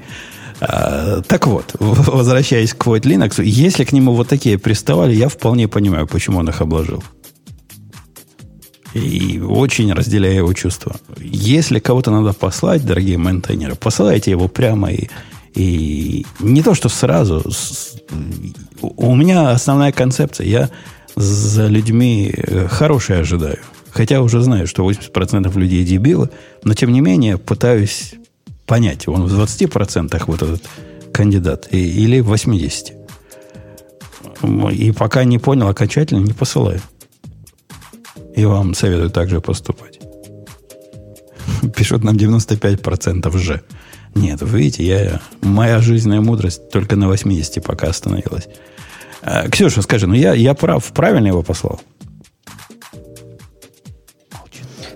А, так вот, возвращаясь к Void Linux, если к нему вот такие приставали, я вполне понимаю, почему он их обложил. И очень разделяю его чувства. Если кого-то надо послать, дорогие мейнтейнеры, посылайте его прямо и, и не то, что сразу. У меня основная концепция. Я за людьми э, хорошее ожидаю. Хотя уже знаю, что 80% людей дебилы, но тем не менее пытаюсь понять, он в 20% вот этот кандидат или в 80%. И пока не понял окончательно, не посылаю. И вам советую также поступать. Пишут нам 95% же. Нет, вы видите, я, моя жизненная мудрость только на 80 пока остановилась. А, Ксюша, скажи, ну я, я прав, правильно его послал?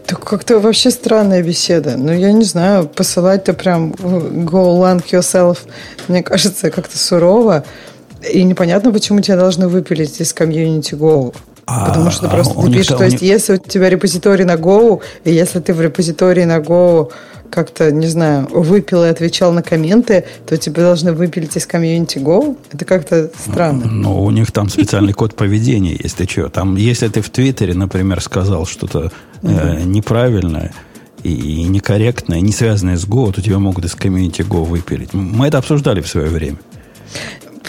Так как-то вообще странная беседа. Ну, я не знаю, посылать-то прям go land yourself, мне кажется, как-то сурово. И непонятно, почему тебя должны выпилить из комьюнити Go. А, Потому что а просто ты пишешь, то есть, если у тебя репозиторий на Go, и если ты в репозитории на Go как-то, не знаю, выпил и отвечал на комменты, то тебя должны выпилить из комьюнити Go? Это как-то странно. Ну, у них там специальный код поведения есть. Ты что? Там, если ты в Твиттере, например, сказал что-то э, неправильное, и некорректное, не связанное с Go, то тебя могут из комьюнити Go выпилить. Мы это обсуждали в свое время.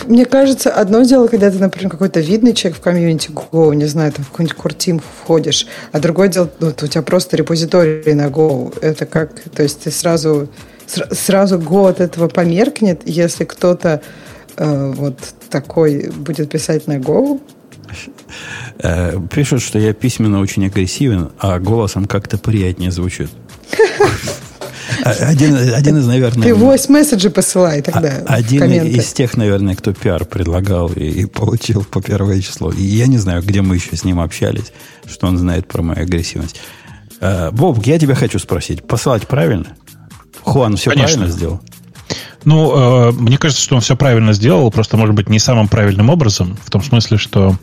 Мне кажется, одно дело, когда ты, например, какой-то видный человек в комьюнити Go, не знаю, там в какой-нибудь куртим входишь, а другое дело, вот у тебя просто репозиторий на Go. Это как, то есть ты сразу, сразу Go от этого померкнет, если кто-то э, вот такой будет писать на Go, э, Пишут, что я письменно очень агрессивен, а голосом как-то приятнее звучит. Один, один из, наверное... Ты voice месседжи посылай тогда. Один из тех, наверное, кто пиар предлагал и, и получил по первое число. И я не знаю, где мы еще с ним общались, что он знает про мою агрессивность. А, Боб, я тебя хочу спросить. Посылать правильно? Хуан все Конечно. правильно сделал? Ну, э, мне кажется, что он все правильно сделал, просто, может быть, не самым правильным образом, в том смысле, что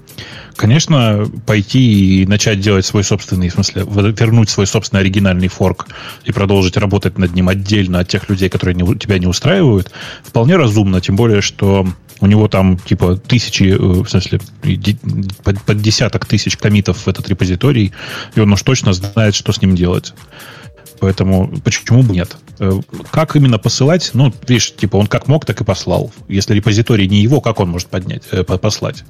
Конечно, пойти и начать делать свой собственный, в смысле, вернуть свой собственный оригинальный форк и продолжить работать над ним отдельно от тех людей, которые не, тебя не устраивают, вполне разумно. Тем более, что у него там типа тысячи, э, в смысле, под, под десяток тысяч комитов в этот репозиторий, и он уж точно знает, что с ним делать. Поэтому почему бы нет? Э, как именно посылать? Ну, видишь, типа он как мог, так и послал. Если репозиторий не его, как он может поднять, э, послать?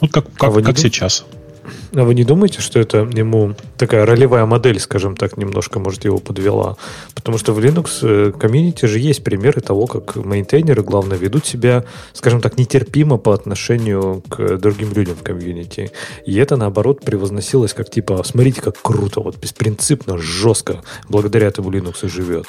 Ну, как, как, а как сейчас. А вы не думаете, что это ему такая ролевая модель, скажем так, немножко, может, его подвела? Потому что в Linux э, комьюнити же есть примеры того, как мейнтейнеры, главное, ведут себя, скажем так, нетерпимо по отношению к другим людям в комьюнити. И это, наоборот, превозносилось как типа, смотрите, как круто, вот беспринципно, жестко, благодаря этому Linux и живет.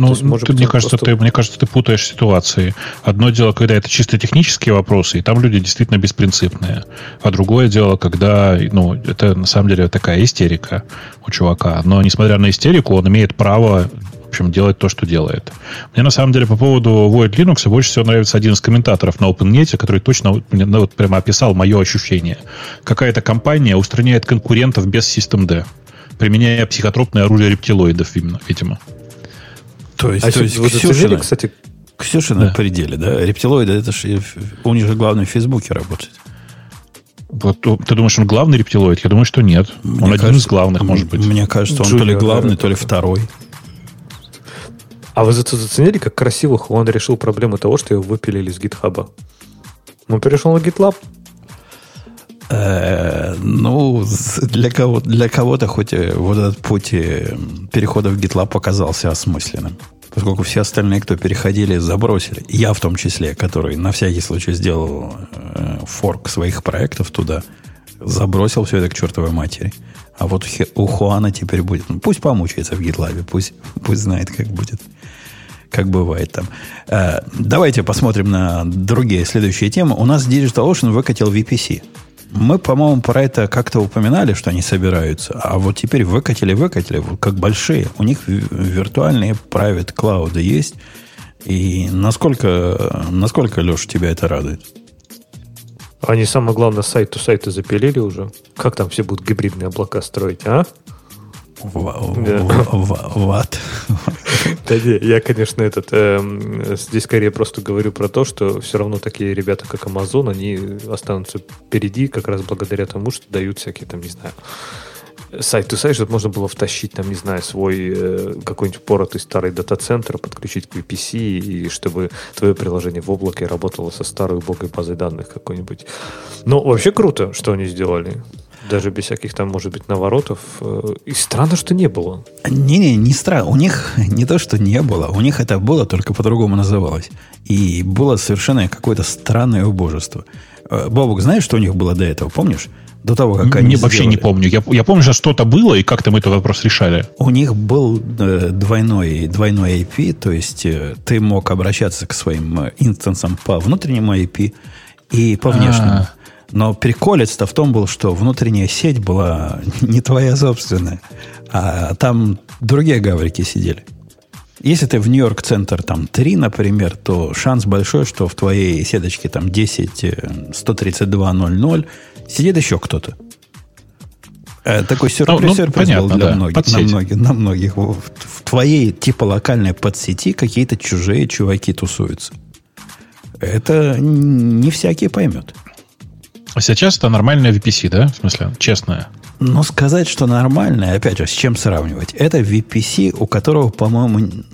Ну, есть, может ты, быть, мне, кажется, просто... ты, мне кажется, ты путаешь ситуации. Одно дело, когда это чисто технические вопросы, и там люди действительно беспринципные. А другое дело, когда, ну, это на самом деле такая истерика у чувака. Но несмотря на истерику, он имеет право в общем, делать то, что делает. Мне на самом деле по поводу Void Linux больше всего нравится один из комментаторов на OpenNet, который точно ну, вот прямо описал мое ощущение. Какая-то компания устраняет конкурентов без Systemd, применяя психотропное оружие рептилоидов, видимо. То есть, а то есть вы Ксюшина, кстати, Ксюша да. на пределе, да? Рептилоиды, это же у них же главное в Фейсбуке работать. Вот, ты думаешь, он главный рептилоид? Я думаю, что нет. Мне он кажется, один из главных, может быть. Мне кажется, он Джуниор, то ли главный, то ли второй. А вы заценили, как красиво он решил проблему того, что его выпилили с гитхаба? Он перешел на GitLab, ну, для, кого, для кого-то хоть вот этот путь э, перехода в GitLab показался осмысленным. Поскольку все остальные, кто переходили, забросили. Я в том числе, который на всякий случай сделал э, форк своих проектов туда, забросил все это к чертовой матери. А вот у Хуана теперь будет. Ну, пусть помучается в GitLab, пусть, пусть знает, как будет. Как бывает там. Э, давайте посмотрим на другие следующие темы. У нас DigitalOcean выкатил VPC. Мы, по-моему, про это как-то упоминали, что они собираются. А вот теперь выкатили, выкатили, как большие. У них виртуальные private клауды есть. И насколько, насколько, Леша, тебя это радует? Они, самое главное, сайт-то-сайты запилили уже. Как там все будут гибридные облака строить, а? Ват. Да не, я, конечно, этот эм, здесь скорее просто говорю про то, что все равно такие ребята, как Amazon, они останутся впереди как раз благодаря тому, что дают всякие там, не знаю, сайт-то-сайт, чтобы можно было втащить, там, не знаю, свой э, какой-нибудь поротый старый дата-центр, подключить к VPC, и чтобы твое приложение в облаке работало со старой убогой базой данных какой-нибудь. Но вообще круто, что они сделали даже без всяких там, может быть, наворотов. Э, и странно, что не было. Не-не, не странно. У них не то, что не было. У них это было, только по-другому называлось. И было совершенно какое-то странное убожество. Э, Бобок, знаешь, что у них было до этого? Помнишь? До того, как они Не, вообще не помню. Я, я помню, что что-то было, и как-то мы этот вопрос решали. У них был э, двойной, двойной IP, то есть э, ты мог обращаться к своим э, инстансам по внутреннему IP и по внешнему. А-а-а. Но приколец-то в том был, что внутренняя сеть была не твоя собственная, а там другие гаврики сидели. Если ты в Нью-Йорк центр там 3, например, то шанс большой, что в твоей сеточке там 10 132.00 сидит еще кто-то. Э, такой сюрприз, ну, ну, сюрприз понятно, был для да. многих, на многих, на многих. В, в твоей типа локальной подсети какие-то чужие чуваки тусуются. Это не всякий поймет. А сейчас это нормальная VPC, да? В смысле, честная? Ну, сказать, что нормальная, опять же, с чем сравнивать? Это VPC, у которого, по-моему,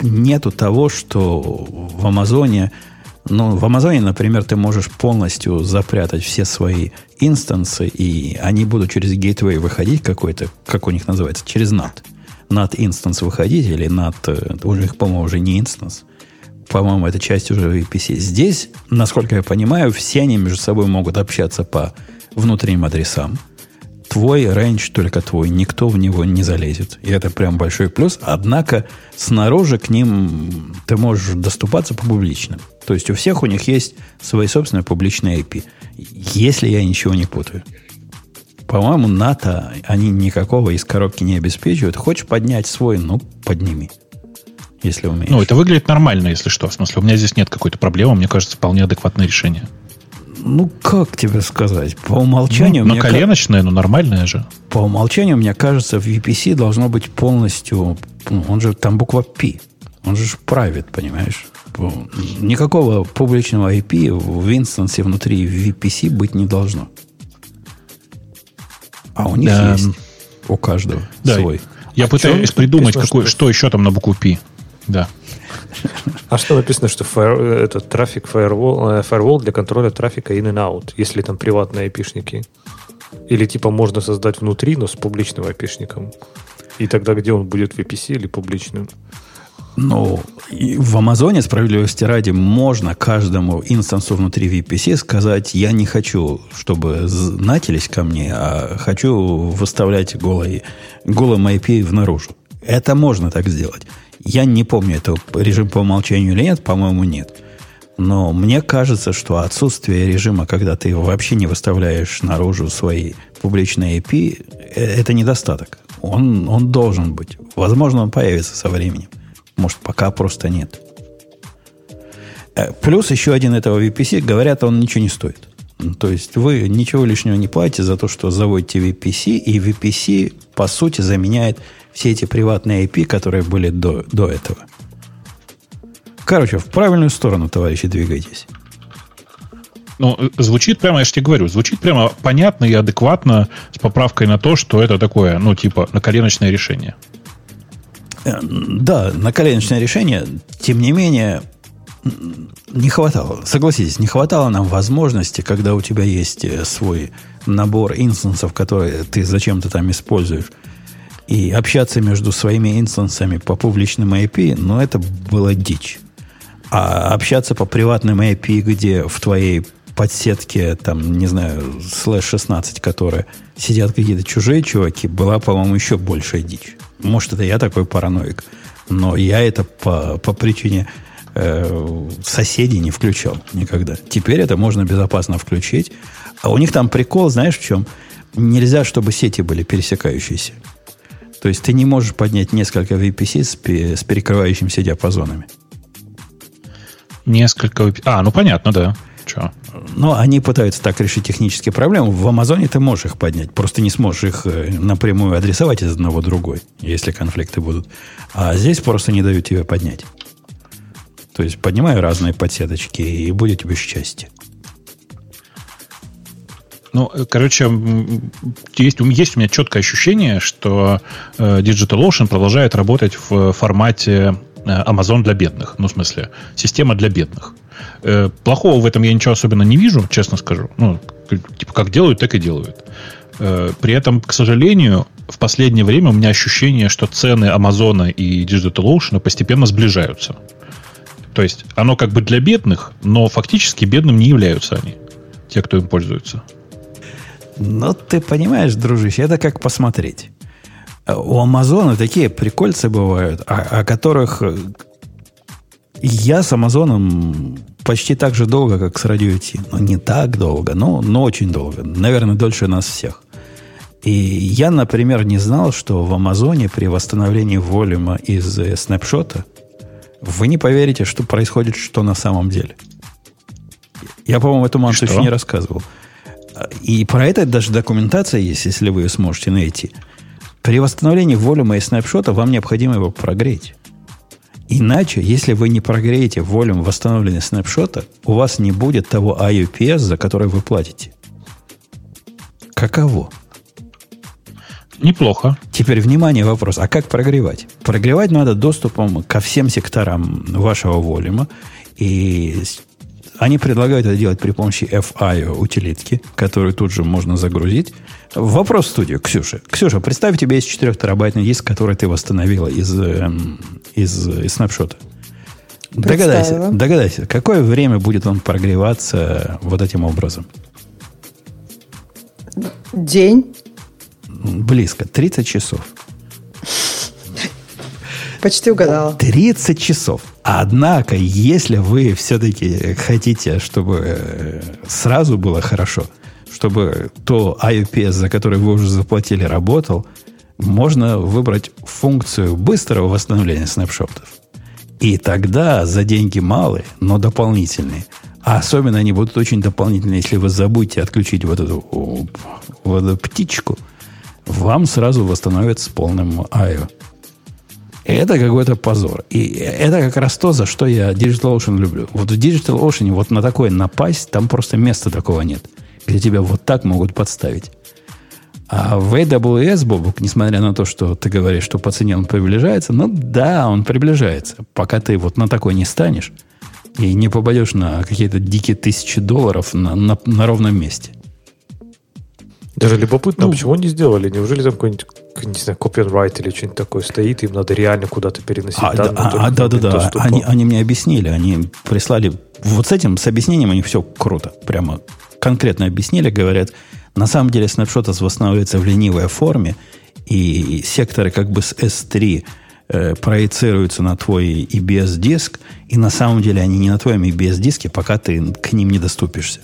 нету того, что в Амазоне... Ну, в Амазоне, например, ты можешь полностью запрятать все свои instance'ы, и они будут через gateway выходить какой-то, как у них называется, через NAT. NAT instance выходить, или NAT, э, уже их, по-моему, уже не instance по-моему, это часть уже VPC. Здесь, насколько я понимаю, все они между собой могут общаться по внутренним адресам. Твой range только твой, никто в него не залезет. И это прям большой плюс. Однако снаружи к ним ты можешь доступаться по публичным. То есть у всех у них есть свои собственные публичные IP. Если я ничего не путаю. По-моему, НАТО они никакого из коробки не обеспечивают. Хочешь поднять свой, ну, подними если умеешь. Ну, это выглядит нормально, если что. В смысле, у меня здесь нет какой-то проблемы, мне кажется, вполне адекватное решение. Ну, как тебе сказать? По умолчанию... Ну, на коленочное, но нормальное же. По умолчанию, мне кажется, в VPC должно быть полностью... Ну, он же там буква P. Он же правит, понимаешь? Никакого публичного IP в инстансе внутри VPC быть не должно. А у них да. есть. У каждого да. свой. Я а пытаюсь придумать, какой, что еще там на букву P. Да. А что написано, что fire, это трафик firewall, э, firewall для контроля трафика in and out, если там приватные айпишники? Или типа можно создать внутри, но с публичным айпишником? И тогда где он будет, в VPC или публичным? Ну, в Амазоне, справедливости ради, можно каждому инстансу внутри VPC сказать, я не хочу, чтобы знателись ко мне, а хочу выставлять голый, голым IP внаружи. Это можно так сделать. Я не помню, это режим по умолчанию или нет, по-моему, нет. Но мне кажется, что отсутствие режима, когда ты вообще не выставляешь наружу свои публичные IP, э, это недостаток. Он, он должен быть. Возможно, он появится со временем. Может, пока просто нет. Э, плюс еще один этого VPC, говорят, он ничего не стоит. То есть вы ничего лишнего не платите за то, что заводите VPC, и VPC, по сути, заменяет все эти приватные IP, которые были до, до этого. Короче, в правильную сторону, товарищи, двигайтесь. Ну, звучит прямо, я же тебе говорю, звучит прямо понятно и адекватно с поправкой на то, что это такое, ну, типа, наколеночное решение. Э, да, наколеночное решение. Тем не менее, не хватало, согласитесь, не хватало нам возможности, когда у тебя есть э, свой набор инстансов, которые ты зачем-то там используешь, и общаться между своими инстансами по публичным IP, ну, это было дичь. А общаться по приватным IP, где в твоей подсетке, там, не знаю, слэш 16, которые сидят какие-то чужие чуваки, была, по-моему, еще большая дичь. Может, это я такой параноик, но я это по, по причине соседей не включал никогда. Теперь это можно безопасно включить. А у них там прикол, знаешь, в чем? Нельзя, чтобы сети были пересекающиеся. То есть ты не можешь поднять несколько VPC с, с перекрывающимися диапазонами. Несколько. А, ну понятно, да. Че? Но они пытаются так решить технические проблемы. В Амазоне ты можешь их поднять. Просто не сможешь их э, напрямую адресовать из одного в другой, если конфликты будут. А здесь просто не дают тебе поднять. То есть поднимай разные подсеточки, и будет тебе счастье. Ну, э, короче, есть, есть у меня четкое ощущение, что э, DigitalOcean продолжает работать в формате э, Amazon для бедных. Ну, в смысле, система для бедных. Плохого в этом я ничего особенно не вижу, честно скажу. Ну, типа, как делают, так и делают. При этом, к сожалению, в последнее время у меня ощущение, что цены Амазона и DigitalOcean постепенно сближаются. То есть оно как бы для бедных, но фактически бедным не являются они, те, кто им пользуется. Ну, ты понимаешь, дружище, это как посмотреть. У Амазона такие прикольцы бывают, о, о которых я с Амазоном почти так же долго, как с Радио Ти. Ну, не так долго, но, но очень долго. Наверное, дольше нас всех. И я, например, не знал, что в Амазоне при восстановлении волюма из э, снапшота вы не поверите, что происходит, что на самом деле. Я, по-моему, эту манту еще не рассказывал. И про это даже документация есть, если вы ее сможете найти. При восстановлении волюма и снапшота вам необходимо его прогреть. Иначе, если вы не прогреете волюм восстановленного снапшота, у вас не будет того IUPS, за который вы платите. Каково? Неплохо. Теперь, внимание, вопрос. А как прогревать? Прогревать надо доступом ко всем секторам вашего волюма. И они предлагают это делать при помощи FIO утилитки, которую тут же можно загрузить. Вопрос в студию, Ксюша. Ксюша, представь, у тебя есть 4-терабайтный диск, который ты восстановила из, эм, из, из снапшота. Догадайся, догадайся, какое время будет он прогреваться вот этим образом? День. Близко, 30 часов. Почти угадала. 30 часов. Однако, если вы все-таки хотите, чтобы э, сразу было хорошо, чтобы то IUPS, за который вы уже заплатили, работал, можно выбрать функцию быстрого восстановления снапшотов. И тогда за деньги малые, но дополнительные. А особенно они будут очень дополнительные, если вы забудете отключить вот эту, вот эту птичку, вам сразу восстановят с полным IO. Это какой-то позор. И это как раз то, за что я DigitalOcean люблю. Вот в DigitalOcean вот на такое напасть, там просто места такого нет, где тебя вот так могут подставить. А в AWS, Бобук, несмотря на то, что ты говоришь, что по цене он приближается, ну да, он приближается. Пока ты вот на такой не станешь и не попадешь на какие-то дикие тысячи долларов на, на, на ровном месте. Даже любопытно, ну, почему не сделали? Неужели там какой-нибудь, не знаю, copyright или что-нибудь такое стоит, им надо реально куда-то переносить а, данные? А, а, да, да, да. Они, они мне объяснили, они прислали... Вот с этим, с объяснением они все круто. Прямо конкретно объяснили, говорят, на самом деле снапшот восстанавливается в ленивой форме, и секторы как бы с S3 э, проецируются на твой EBS-диск, и на самом деле они не на твоем EBS-диске, пока ты к ним не доступишься.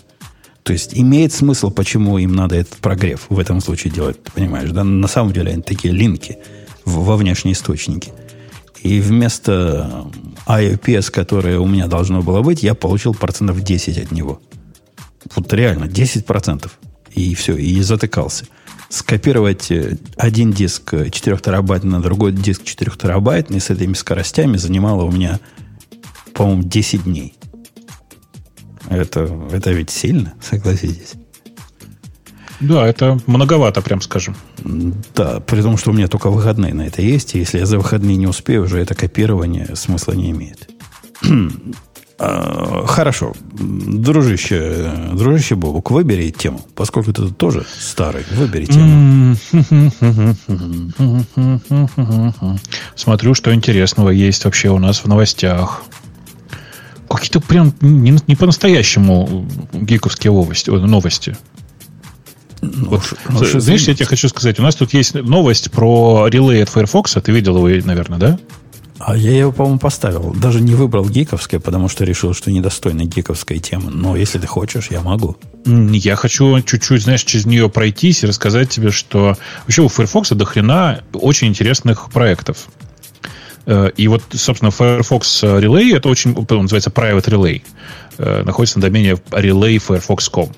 То есть имеет смысл, почему им надо этот прогрев в этом случае делать, ты понимаешь? Да? На самом деле они такие линки во внешние источники. И вместо IOPS, которое у меня должно было быть, я получил процентов 10 от него. Вот реально, 10 процентов и все, и затыкался. Скопировать э, один диск 4 терабайт на другой диск 4 терабайтный с этими скоростями занимало у меня, по-моему, 10 дней. Это, это ведь сильно, согласитесь. Да, это многовато, прям скажем. Да, при том, что у меня только выходные на это есть. И если я за выходные не успею, уже это копирование смысла не имеет. А, хорошо. Дружище, дружище Бобук, выбери тему. Поскольку ты тоже старый, выбери тему. Смотрю, что интересного есть вообще у нас в новостях. Какие-то прям не, не по-настоящему гиковские новости. новости. Ну, вот, ну, знаешь, я тебе хочу сказать, у нас тут есть новость про релей от Firefox. Ты видел его, наверное, да? А я его, по-моему, поставил. Даже не выбрал гиковское, потому что решил, что недостойна гиковской темы. Но если ты хочешь, я могу. Я хочу чуть-чуть, знаешь, через нее пройтись и рассказать тебе, что вообще у Firefox до хрена очень интересных проектов. Э, и вот, собственно, Firefox Relay, это очень, он называется Private Relay, э, находится на домене relayfirefox.com.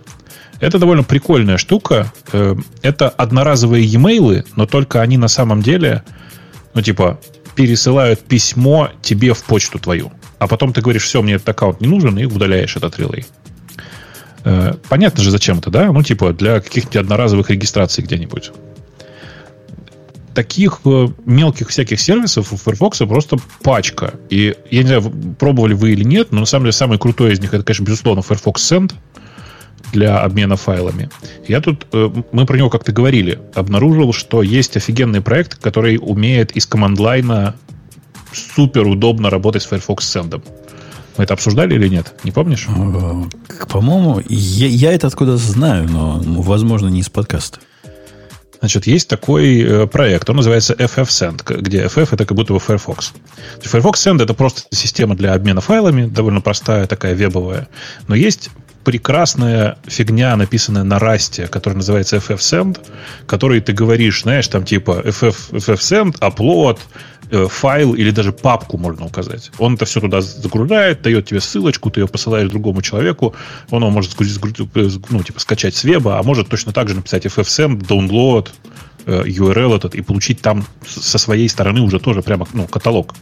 Это довольно прикольная штука. Э, это одноразовые e-mail, но только они на самом деле, ну, типа, пересылают письмо тебе в почту твою. А потом ты говоришь, все, мне этот аккаунт не нужен, и удаляешь этот релей. Э, понятно же, зачем это, да? Ну, типа, для каких-нибудь одноразовых регистраций где-нибудь. Таких э, мелких всяких сервисов у Firefox просто пачка. И я не знаю, пробовали вы или нет, но на самом деле самый крутой из них это, конечно, безусловно, Firefox Send для обмена файлами. Я тут, э, мы про него как-то говорили, обнаружил, что есть офигенный проект, который умеет из команд-лайна супер удобно работать с Firefox Send. Мы это обсуждали или нет? Не помнишь? Э, по-моему, я, я это откуда знаю, но, возможно, не из подкаста. Значит, есть такой э, проект, он называется FFSend, где FF это как будто бы Firefox. Firefox Send это просто система для обмена файлами, довольно простая, такая вебовая. Но есть прекрасная фигня, написанная на расте, которая называется FFSend, который ты говоришь, знаешь, там типа FF, FFSend, upload, файл или даже папку можно указать. Он это все туда загружает, дает тебе ссылочку, ты ее посылаешь другому человеку, он его может ну, типа, скачать с веба, а может точно так же написать FFSend, download, э, URL этот и получить там со своей стороны уже тоже прямо ну, каталог.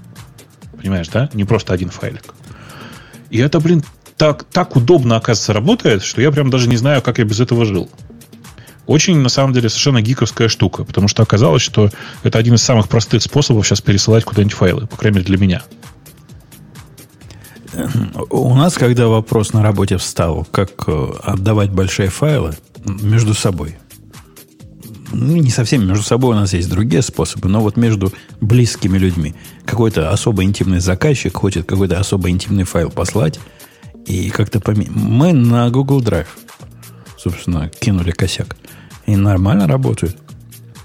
Понимаешь, да? Не просто один файлик. И это, блин, так, так удобно, оказывается, работает, что я прям даже не знаю, как я без этого жил. Очень, на самом деле, совершенно гиковская штука, потому что оказалось, что это один из самых простых способов сейчас пересылать куда-нибудь файлы, по крайней мере, для меня. У нас, когда вопрос на работе встал, как э, отдавать большие файлы между собой, ну, не совсем между собой у нас есть другие способы, но вот между близкими людьми. Какой-то особо интимный заказчик хочет какой-то особо интимный файл послать, и как-то поме... Мы на Google Drive, собственно, кинули косяк. И нормально работает.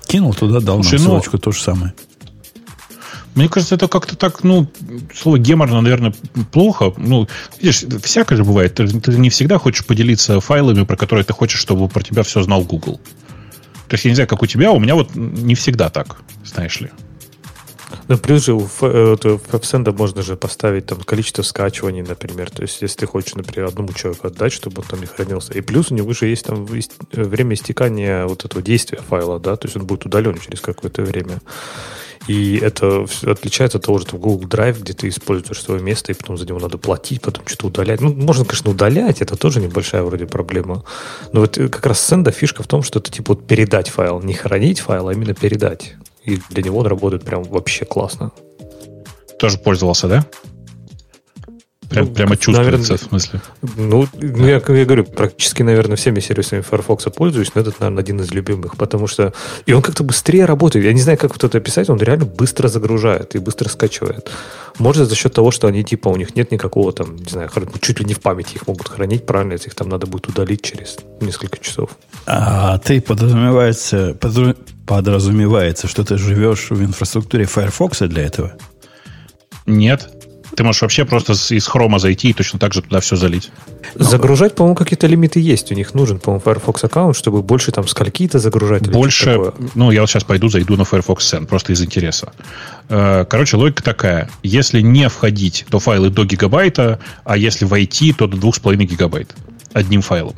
Кинул туда, дал Слушай, нам ну, ссылочку, ну, то же самое. Мне кажется, это как-то так, ну, слово геморно, наверное, плохо. Ну, видишь, всякое же бывает. Ты, ты не всегда хочешь поделиться файлами, про которые ты хочешь, чтобы про тебя все знал Google. То есть, я не знаю, как у тебя, у меня вот не всегда так, знаешь ли. Ну, плюс же у WebSend можно же поставить там количество скачиваний, например. То есть, если ты хочешь, например, одному человеку отдать, чтобы он там не хранился. И плюс у него же есть там время истекания вот этого действия файла, да, то есть он будет удален через какое-то время. И это отличается от того, что в Google Drive, где ты используешь свое место, и потом за него надо платить, потом что-то удалять. Ну, можно, конечно, удалять, это тоже небольшая вроде проблема. Но вот как раз сенда фишка в том, что это типа вот передать файл. Не хранить файл, а именно передать. И для него он работает прям вообще классно. Тоже пользовался, да? Прям, ну, прямо чувствуется, наверное, в смысле. Ну, ну я, я говорю, практически, наверное, всеми сервисами Firefox пользуюсь, но этот, наверное, один из любимых, потому что... И он как-то быстрее работает. Я не знаю, как вот это описать, он реально быстро загружает и быстро скачивает. Может, за счет того, что они, типа, у них нет никакого там, не знаю, чуть ли не в памяти их могут хранить, правильно, если их там надо будет удалить через несколько часов. А ты подразумевается, подразумевается, что ты живешь в инфраструктуре Firefox для этого? Нет. Ты можешь вообще просто из хрома зайти и точно так же туда все залить. Загружать, по-моему, какие-то лимиты есть. У них нужен, по-моему, Firefox аккаунт, чтобы больше там скольки-то загружать. Больше, ну, я вот сейчас пойду, зайду на Firefox Send, просто из интереса. Э, короче, логика такая. Если не входить, то файлы до гигабайта, а если войти, то до 2,5 гигабайт одним файлом.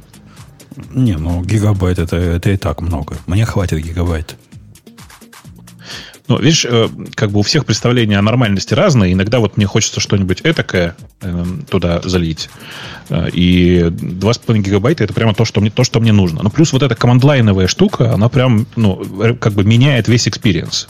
Не, ну гигабайт это, это и так много. Мне хватит гигабайт. Ну, видишь, э, как бы у всех представления о нормальности разные. Иногда вот мне хочется что-нибудь этакое э, туда залить. Э, и 2,5 гигабайта это прямо то, что мне, то, что мне нужно. Ну, плюс вот эта command line'овая штука, она прям, ну, как бы меняет весь experience.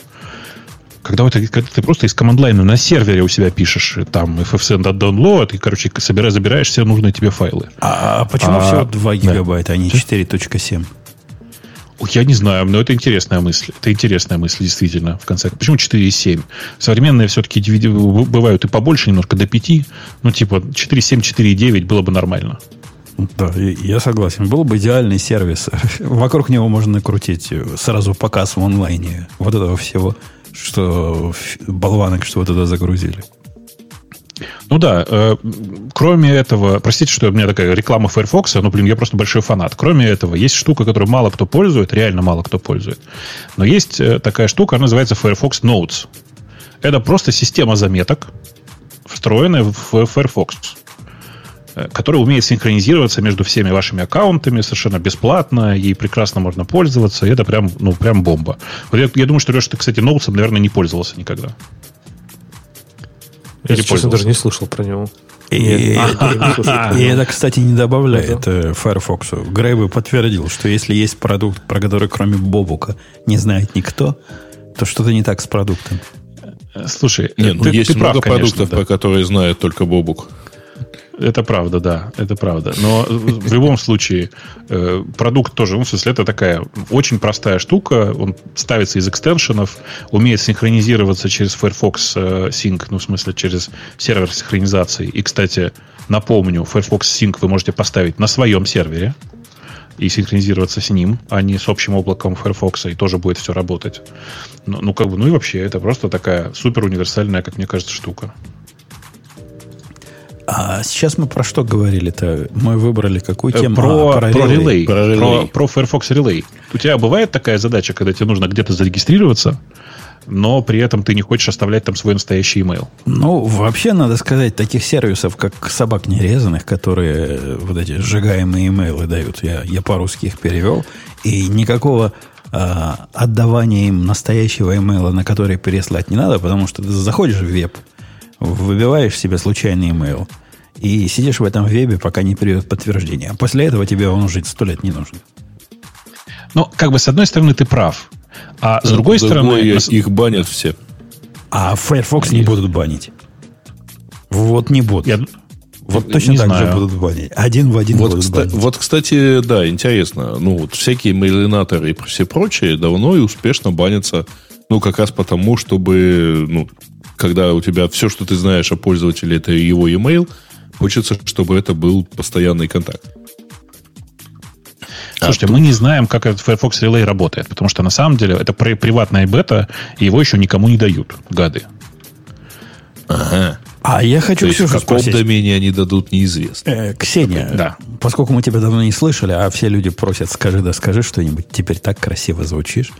Когда, это, когда ты просто из command line'а на сервере у себя пишешь, там, ffsend download, и, короче, собираешь, забираешь все нужные тебе файлы. А, а почему а, всего 2 гигабайта, да. а не 4.7? Я не знаю, но это интересная мысль. Это интересная мысль, действительно, в конце. Почему 4,7? Современные все-таки бывают и побольше немножко, до 5. Ну, типа 4,7, 4,9 было бы нормально. Да, я согласен. Был бы идеальный сервис. Вокруг него можно накрутить сразу показ в онлайне вот этого всего, что болванок, что вы туда загрузили. Ну да, э, кроме этого, простите, что у меня такая реклама Firefox, но, блин, я просто большой фанат. Кроме этого, есть штука, которую мало кто пользует, реально мало кто пользует. Но есть э, такая штука, она называется Firefox Notes. Это просто система заметок, встроенная в Firefox э, которая умеет синхронизироваться между всеми вашими аккаунтами совершенно бесплатно, ей прекрасно можно пользоваться, и это прям, ну, прям бомба. Вот я, я думаю, что, Леша, ты, кстати, ноутсом, наверное, не пользовался никогда. Я, Или честно, даже не слышал про него. И, и, это, кстати, не добавляет uh Firefox. Грей бы подтвердил, что если есть продукт, про который кроме Бобука не знает никто, то что-то не так с продуктом. Слушай, Нет, ну, есть много прав, продуктов, да. про которые знает только Бобук. Это правда, да, это правда. Но в любом случае э, продукт тоже, ну, в смысле, это такая очень простая штука. Он ставится из экстеншенов, умеет синхронизироваться через Firefox э, Sync, ну, в смысле, через сервер синхронизации. И, кстати, напомню, Firefox Sync вы можете поставить на своем сервере и синхронизироваться с ним, а не с общим облаком Firefox, и тоже будет все работать. Ну, ну, как бы, ну и вообще, это просто такая супер универсальная, как мне кажется, штука. А сейчас мы про что говорили-то? Мы выбрали какую тему? Про, а, про, про Relay. Про, Relay. Про, про Firefox Relay. У тебя бывает такая задача, когда тебе нужно где-то зарегистрироваться, но при этом ты не хочешь оставлять там свой настоящий email. Ну, вообще, надо сказать, таких сервисов, как собак нерезанных, которые э, вот эти сжигаемые имейлы дают, я, я по-русски их перевел, и никакого э, отдавания им настоящего имейла, на который переслать не надо, потому что ты заходишь в веб, выбиваешь себе случайный email и сидишь в этом вебе, пока не придет подтверждение. А после этого тебе он уже сто лет не нужен. Ну, как бы с одной стороны ты прав, а с Но другой стороны... Их банят все. А Firefox не будут банить. Вот не будут. Я, вот точно не так знаю. же будут банить. Один в один вот, будут кста- банить. Вот, кстати, да, интересно. Ну, вот всякие мейлинаторы и все прочее давно и успешно банятся, ну, как раз потому, чтобы, ну, когда у тебя все, что ты знаешь о пользователе, это его email, хочется, чтобы это был постоянный контакт. Слушайте, а мы не знаем, как этот Firefox Relay работает, потому что на самом деле это приватная бета, и его еще никому не дают, гады. Ага. А я хочу То Ксюшу в каком спросить. домене они дадут, неизвестно. Э, Ксения, да. поскольку мы тебя давно не слышали, а все люди просят, скажи, да скажи что-нибудь, теперь так красиво звучишь.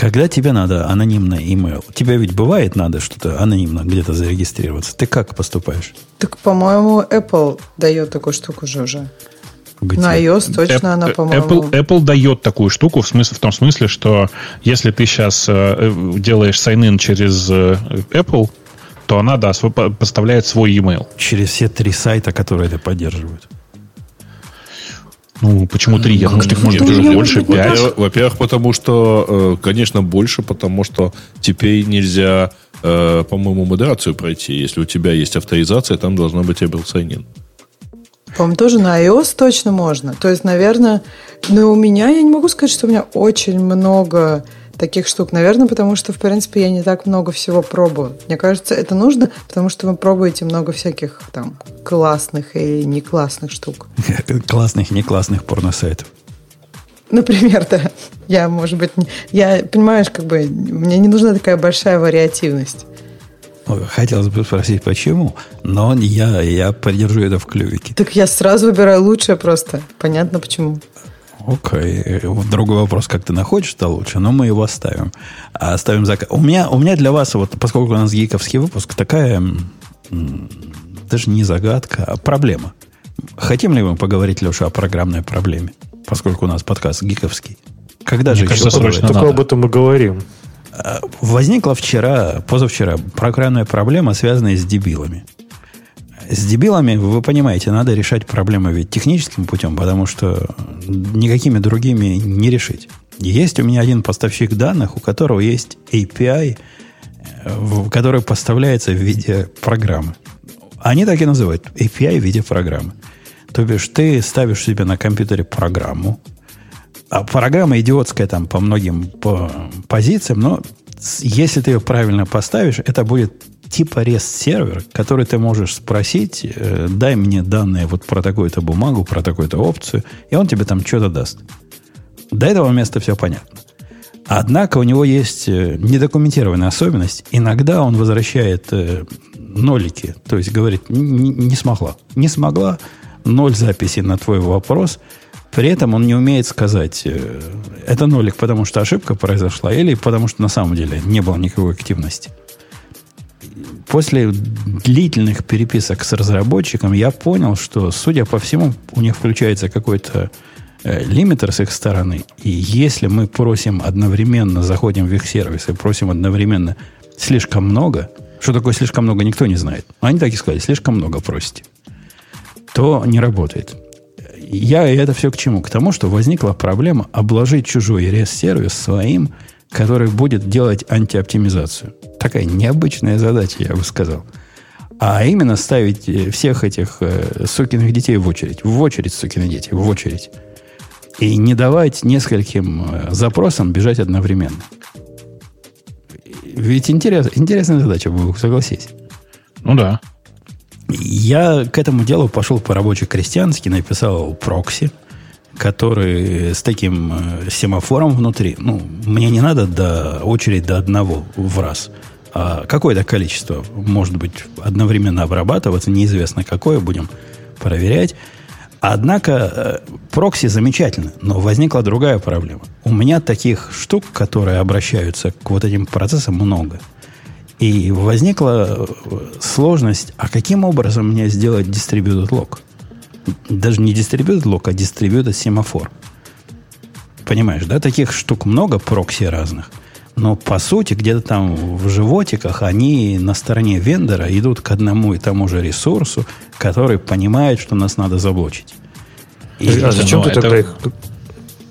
Когда тебе надо анонимный email, тебе ведь бывает надо что-то анонимно где-то зарегистрироваться. Ты как поступаешь? Так, по-моему, Apple дает такую штуку же уже. Где? На iOS точно Apple, она, по-моему. Apple, Apple дает такую штуку в, смысле, в том смысле, что если ты сейчас э, делаешь sign-in через э, Apple, то она, да, свой, поставляет свой e-mail. Через все три сайта, которые это поддерживают. Ну, почему три? Я думаю, что их может быть больше, пять. Во-первых, потому что, э, конечно, больше, потому что теперь нельзя, э, по-моему, модерацию пройти. Если у тебя есть авторизация, там должна быть Apple Sign-in. По-моему, тоже на iOS точно можно. То есть, наверное, но у меня, я не могу сказать, что у меня очень много таких штук. Наверное, потому что, в принципе, я не так много всего пробую. Мне кажется, это нужно, потому что вы пробуете много всяких там классных и не классных штук. Классных, не классных порносайтов. Например, да. Я, может быть, не... я, понимаешь, как бы мне не нужна такая большая вариативность. Хотелось бы спросить, почему, но я, я поддержу это в клювике. Так я сразу выбираю лучшее просто. Понятно почему. Окей. Okay. Другой вопрос, как ты находишь это лучше, но мы его оставим. А оставим заказ. У меня, у меня для вас, вот, поскольку у нас гиковский выпуск, такая даже не загадка, а проблема. Хотим ли мы поговорить, Леша, о программной проблеме? Поскольку у нас подкаст гиковский. Когда Мне же кажется, еще срочно Только об этом мы говорим. А, возникла вчера, позавчера, программная проблема, связанная с дебилами. С дебилами, вы понимаете, надо решать проблемы ведь техническим путем, потому что никакими другими не решить. Есть у меня один поставщик данных, у которого есть API, который поставляется в виде программы. Они так и называют API в виде программы. То бишь, ты ставишь себе на компьютере программу, а программа идиотская там по многим по позициям, но если ты ее правильно поставишь, это будет типа REST-сервер, который ты можешь спросить, э, дай мне данные вот про такую-то бумагу, про такую-то опцию, и он тебе там что-то даст. До этого места все понятно. Однако у него есть э, недокументированная особенность. Иногда он возвращает э, нолики, то есть говорит, не, смогла. Не смогла, ноль записи на твой вопрос. При этом он не умеет сказать, э, это нолик, потому что ошибка произошла, или потому что на самом деле не было никакой активности после длительных переписок с разработчиком я понял, что, судя по всему, у них включается какой-то э, лимитер с их стороны. И если мы просим одновременно, заходим в их сервис и просим одновременно слишком много, что такое слишком много, никто не знает. Они так и сказали, слишком много просите. То не работает. Я и это все к чему? К тому, что возникла проблема обложить чужой REST-сервис своим который будет делать антиоптимизацию. Такая необычная задача, я бы сказал. А именно ставить э, всех этих э, сукиных детей в очередь. В очередь, сукины дети, в очередь. И не давать нескольким э, запросам бежать одновременно. Ведь интерес, интересная задача, вы согласись. Ну да. Я к этому делу пошел по рабочей крестьянски, написал прокси – который с таким э, семафором внутри. Ну, мне не надо до очередь до одного в раз. А какое-то количество может быть одновременно обрабатываться, неизвестно какое, будем проверять. Однако э, прокси замечательно, но возникла другая проблема. У меня таких штук, которые обращаются к вот этим процессам, много. И возникла э, сложность, а каким образом мне сделать distributed log? даже не дистрибьютор лог, а дистрибьютор семафор. Понимаешь, да? Таких штук много, прокси разных. Но по сути, где-то там в животиках они на стороне вендора идут к одному и тому же ресурсу, который понимает, что нас надо заблочить. И а зачем ты это... тогда их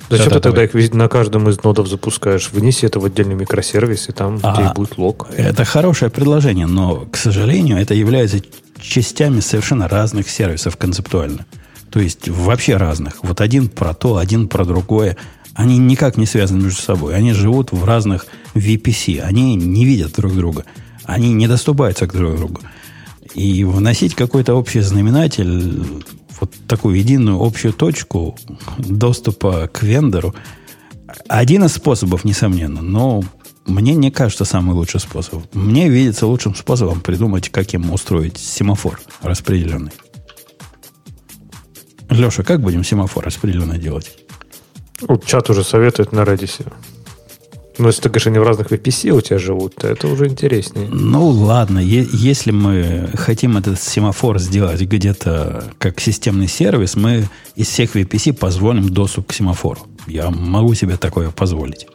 Зачем ты тогда их на каждом из нодов запускаешь? Вынеси это в отдельный микросервис, и там а, тебя будет лог. Это хорошее предложение, но, к сожалению, это является частями совершенно разных сервисов концептуально. То есть вообще разных. Вот один про то, один про другое. Они никак не связаны между собой. Они живут в разных VPC. Они не видят друг друга. Они не доступаются к друг другу. И вносить какой-то общий знаменатель, вот такую единую общую точку доступа к вендору, один из способов, несомненно, но мне не кажется самый лучший способ. Мне видится лучшим способом придумать, как им устроить семафор распределенный. Леша, как будем семафор распределенно делать? Вот чат уже советует на Redis. Но если ты говоришь, они в разных VPC у тебя живут, то это уже интереснее. Ну, ладно. Если мы хотим этот семафор сделать где-то как системный сервис, мы из всех VPC позволим доступ к семафору. Я могу себе такое позволить.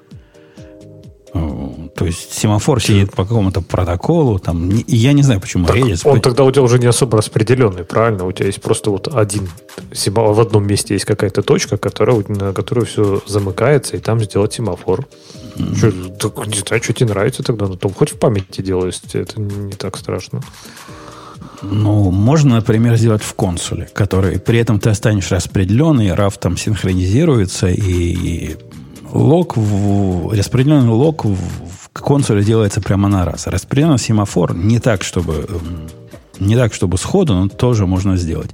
То есть семафор сидит по какому-то протоколу, там, я не знаю, почему так Redis... Он тогда у тебя уже не особо распределенный, правильно? У тебя есть просто вот один, в одном месте есть какая-то точка, которая, на которую все замыкается, и там сделать семафор. Mm. Что, так, не знаю, что тебе нравится тогда, но там хоть в памяти делаешь, это не так страшно. Ну, можно, например, сделать в консуле, который при этом ты останешь распределенный, RAV там синхронизируется, и лог, в, распределенный лог в, в консоли делается прямо на раз. Распределенный семафор не так, чтобы не так, чтобы сходу, но тоже можно сделать.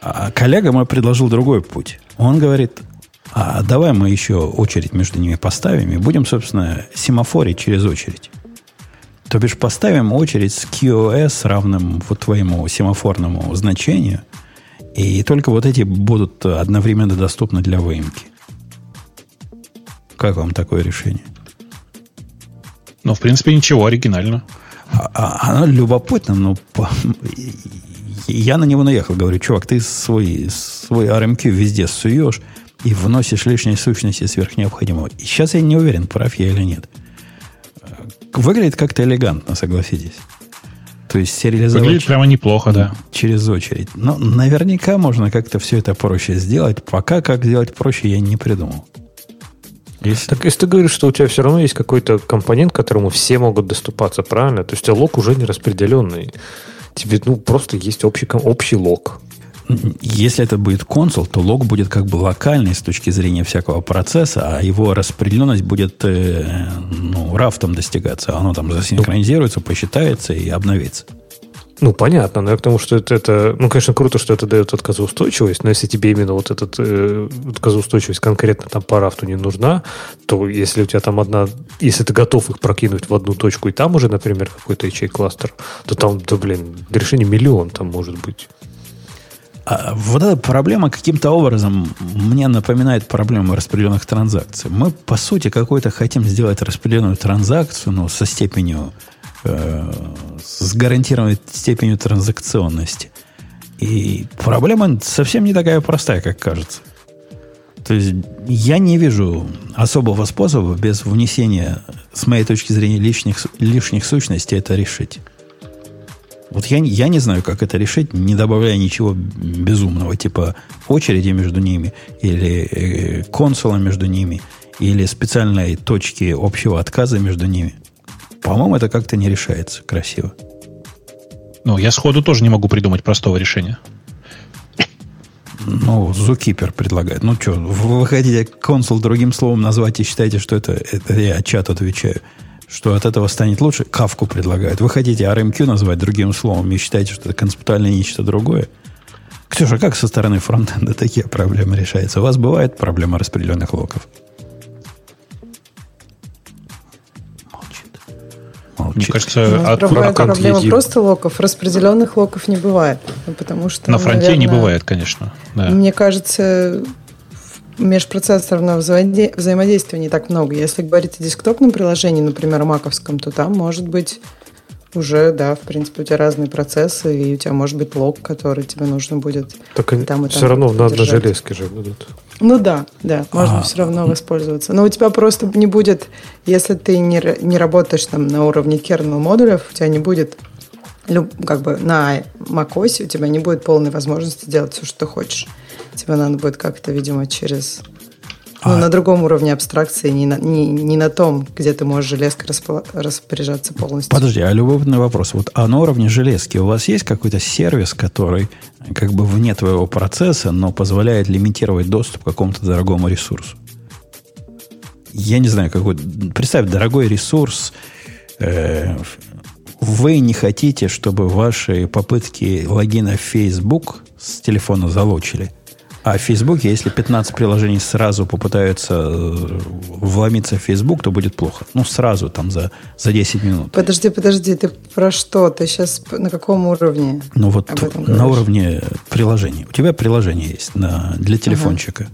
А коллега мой предложил другой путь. Он говорит, а давай мы еще очередь между ними поставим и будем, собственно, семафорить через очередь. То бишь поставим очередь с QoS равным вот твоему семафорному значению, и только вот эти будут одновременно доступны для выемки. Как вам такое решение? Ну, в принципе, ничего, оригинально. А, а, оно любопытно, но по, я на него наехал. Говорю, чувак, ты свой, свой RMQ везде суешь и вносишь лишние сущности сверх необходимого. И сейчас я не уверен, прав я или нет. Выглядит как-то элегантно, согласитесь. То есть сериализовать... Выглядит прямо неплохо, да. Через очередь. Но наверняка можно как-то все это проще сделать. Пока как сделать проще, я не придумал. Если... Так если ты говоришь, что у тебя все равно есть какой-то компонент, к которому все могут доступаться, правильно? То есть у тебя лог уже не распределенный. Тебе ну, просто есть общий, общий лог. Если это будет консул, то лог будет как бы локальный с точки зрения всякого процесса, а его распределенность будет э, ну, рафтом достигаться. Оно там засинхронизируется, посчитается и обновится. Ну, понятно, но я к тому, что это, это ну, конечно, круто, что это дает отказоустойчивость, но если тебе именно вот эта э, отказоустойчивость конкретно там по рафту не нужна, то если у тебя там одна, если ты готов их прокинуть в одну точку, и там уже, например, какой-то ячей-кластер, то там, да, блин, решение миллион там может быть. А вот эта проблема каким-то образом мне напоминает проблему распределенных транзакций. Мы, по сути, какой-то хотим сделать распределенную транзакцию, ну, со степенью э, с гарантированной степенью транзакционности. И проблема совсем не такая простая, как кажется. То есть я не вижу особого способа без внесения, с моей точки зрения, лишних, лишних сущностей это решить. Вот я, я не знаю, как это решить, не добавляя ничего безумного, типа очереди между ними, или э, консула между ними, или специальной точки общего отказа между ними. По-моему, это как-то не решается красиво. Ну, я сходу тоже не могу придумать простого решения. Ну, Зукипер предлагает. Ну что, вы хотите консул другим словом назвать и считаете, что это, это я чат отвечаю, что от этого станет лучше? Кавку предлагает. Вы хотите RMQ назвать другим словом и считаете, что это концептуальное нечто другое? Ксюша, как со стороны фронтенда такие проблемы решаются? У вас бывает проблема распределенных локов? Молчит. Мне кажется, от проблема просто локов. Распределенных локов не бывает. Потому что, На фронте наверное, не бывает, конечно. Да. Мне кажется, межпроцессорного взаимодействия не так много. Если говорить о десктопном приложении, например, маковском, то там может быть уже, да, в принципе, у тебя разные процессы, и у тебя может быть лог, который тебе нужно будет так там и там. Все равно на одной железке же будут. Ну да, да, можно а, все равно воспользоваться. Но у тебя просто не будет, если ты не, не работаешь там на уровне kernel модулев, у тебя не будет как бы на macOS у тебя не будет полной возможности делать все, что ты хочешь. Тебе надо будет как-то, видимо, через ну, а... на другом уровне абстракции, не на, не, не на том, где ты можешь железкой распо- распоряжаться полностью. Подожди, а любопытный вопрос. Вот а на уровне железки у вас есть какой-то сервис, который как бы вне твоего процесса, но позволяет лимитировать доступ к какому-то дорогому ресурсу? Я не знаю, какой... Представь, дорогой ресурс, э, вы не хотите, чтобы ваши попытки логина в Facebook с телефона залочили – а в Facebook, если 15 приложений сразу попытаются э, вломиться в Facebook, то будет плохо. Ну, сразу, там, за, за 10 минут. Подожди, подожди, ты про что? Ты сейчас на каком уровне? Ну, вот на уровне приложений. У тебя приложение есть на, для телефончика. Ага.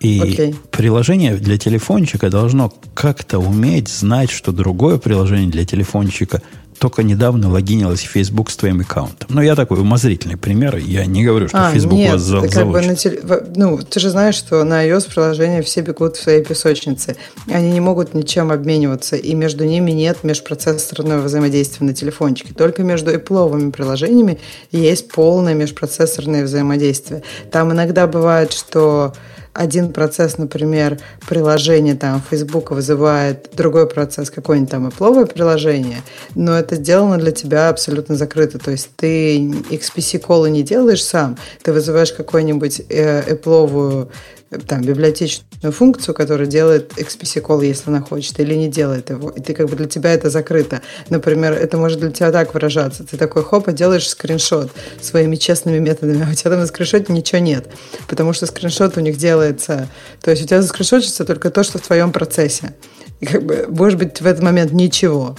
И okay. приложение для телефончика должно как-то уметь знать, что другое приложение для телефончика только недавно логинилась в Facebook с твоим аккаунтом. Но я такой умозрительный пример. Я не говорю, что а, Facebook нет, вас за, как бы на теле... Ну, ты же знаешь, что на iOS приложения все бегут в своей песочнице. Они не могут ничем обмениваться, и между ними нет межпроцессорного взаимодействия на телефончике. Только между Apple приложениями есть полное межпроцессорное взаимодействие. Там иногда бывает, что один процесс, например, приложение там Facebook вызывает другой процесс, какое-нибудь там Apple приложение, но это сделано для тебя абсолютно закрыто. То есть ты XPC-колы не делаешь сам, ты вызываешь какую-нибудь э, Apple там, библиотечную функцию, которая делает XPC call, если она хочет, или не делает его. И ты как бы для тебя это закрыто. Например, это может для тебя так выражаться. Ты такой хоп, и делаешь скриншот своими честными методами, а у тебя там на скриншоте ничего нет. Потому что скриншот у них делается... То есть у тебя заскриншотится только то, что в твоем процессе. И как бы, может быть, в этот момент ничего.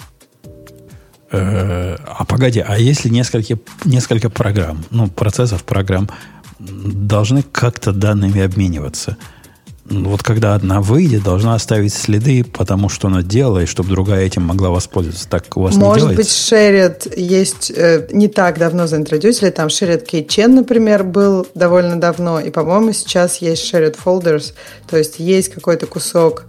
Э, а погоди, а если несколько, несколько программ, ну, процессов программ должны как-то данными обмениваться. Вот когда одна выйдет, должна оставить следы, потому что она делала, и чтобы другая этим могла воспользоваться. Так у вас Может не быть, Shared есть э, не так давно заинтродюсили. Там Shared Keychain, например, был довольно давно. И, по-моему, сейчас есть Shared Folders. То есть есть какой-то кусок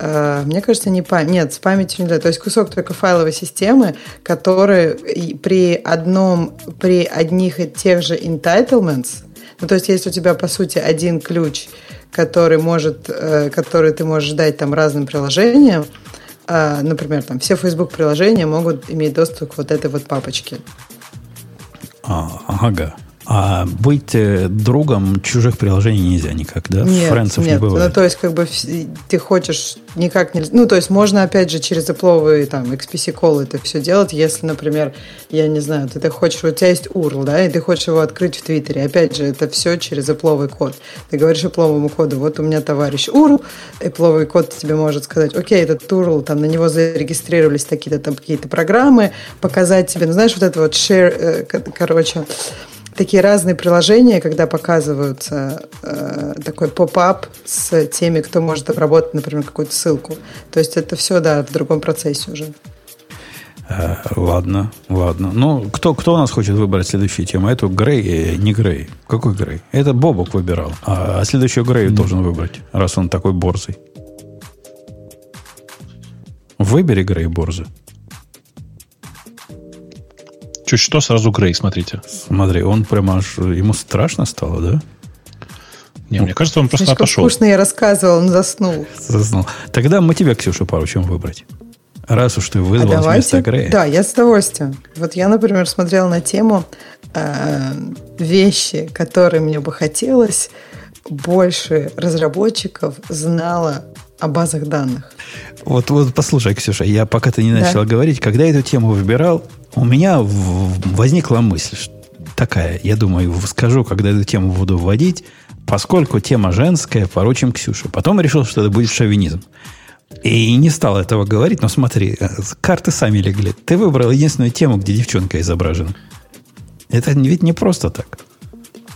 мне кажется, не память. Нет, с памятью нельзя. То есть кусок только файловой системы, который при одном, при одних и тех же entitlements ну, то есть, если у тебя, по сути, один ключ, который, может, э, который ты можешь дать там разным приложениям, а, например, там все Facebook приложения могут иметь доступ к вот этой вот папочке. А, ага. А быть э, другом чужих приложений нельзя никак, да? Нет, Френцев нет. не бывает. Ну, то есть, как бы ты хочешь никак нельзя. Ну, то есть, можно, опять же, через Apple там, XPC call это все делать, если, например, я не знаю, ты, ты хочешь, у тебя есть URL, да, и ты хочешь его открыть в Твиттере. Опять же, это все через Apple код. Ты говоришь Apple коду, вот у меня товарищ URL, Apple код тебе может сказать, окей, этот URL, там на него зарегистрировались такие-то там какие-то программы, показать тебе, ну, знаешь, вот это вот share, э, короче, такие разные приложения, когда показываются э, такой поп-ап с теми, кто может обработать, например, какую-то ссылку. То есть это все, да, в другом процессе уже. Э, ладно, ладно. Ну, кто, кто у нас хочет выбрать следующую тему? Эту Грей, э, не Грей. Какой Грей? Это Бобок выбирал. А, а следующую Грей mm. должен выбрать, раз он такой борзый. Выбери Грей борзый. Чуть что, сразу Грей, смотрите. Смотри, он прямо аж... Ему страшно стало, да? Не, ну, мне кажется, он просто Слишком отошел. вкусно я рассказывал, он заснул. Заснул. Тогда мы тебя, Ксюша, пару чем выбрать. Раз уж ты вызвал а давайте, вместо Грея. Да, я с удовольствием. Вот я, например, смотрела на тему э, вещи, которые мне бы хотелось больше разработчиков знало о базах данных. Вот, вот послушай, Ксюша, я пока ты не начала да. говорить, когда я эту тему выбирал, у меня возникла мысль такая, я думаю, скажу, когда эту тему буду вводить, поскольку тема женская, поручим Ксюше. Потом решил, что это будет шовинизм. И не стал этого говорить, но смотри, э, карты сами легли. Ты выбрал единственную тему, где девчонка изображена. Это ведь не просто так.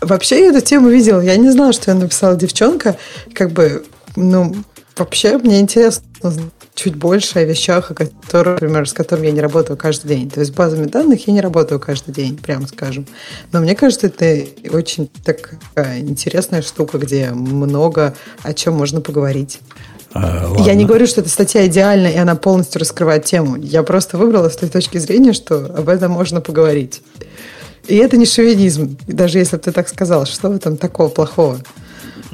Вообще я эту тему видел. Я не знала, что я написала девчонка. Как бы, ну, вообще мне интересно чуть больше о вещах, о которых, например, с которыми я не работаю каждый день. То есть базами данных я не работаю каждый день, прямо скажем. Но мне кажется, это очень такая интересная штука, где много о чем можно поговорить. А, я не говорю, что эта статья идеальна, и она полностью раскрывает тему. Я просто выбрала с той точки зрения, что об этом можно поговорить. И это не шовинизм, даже если бы ты так сказал. Что в этом такого плохого?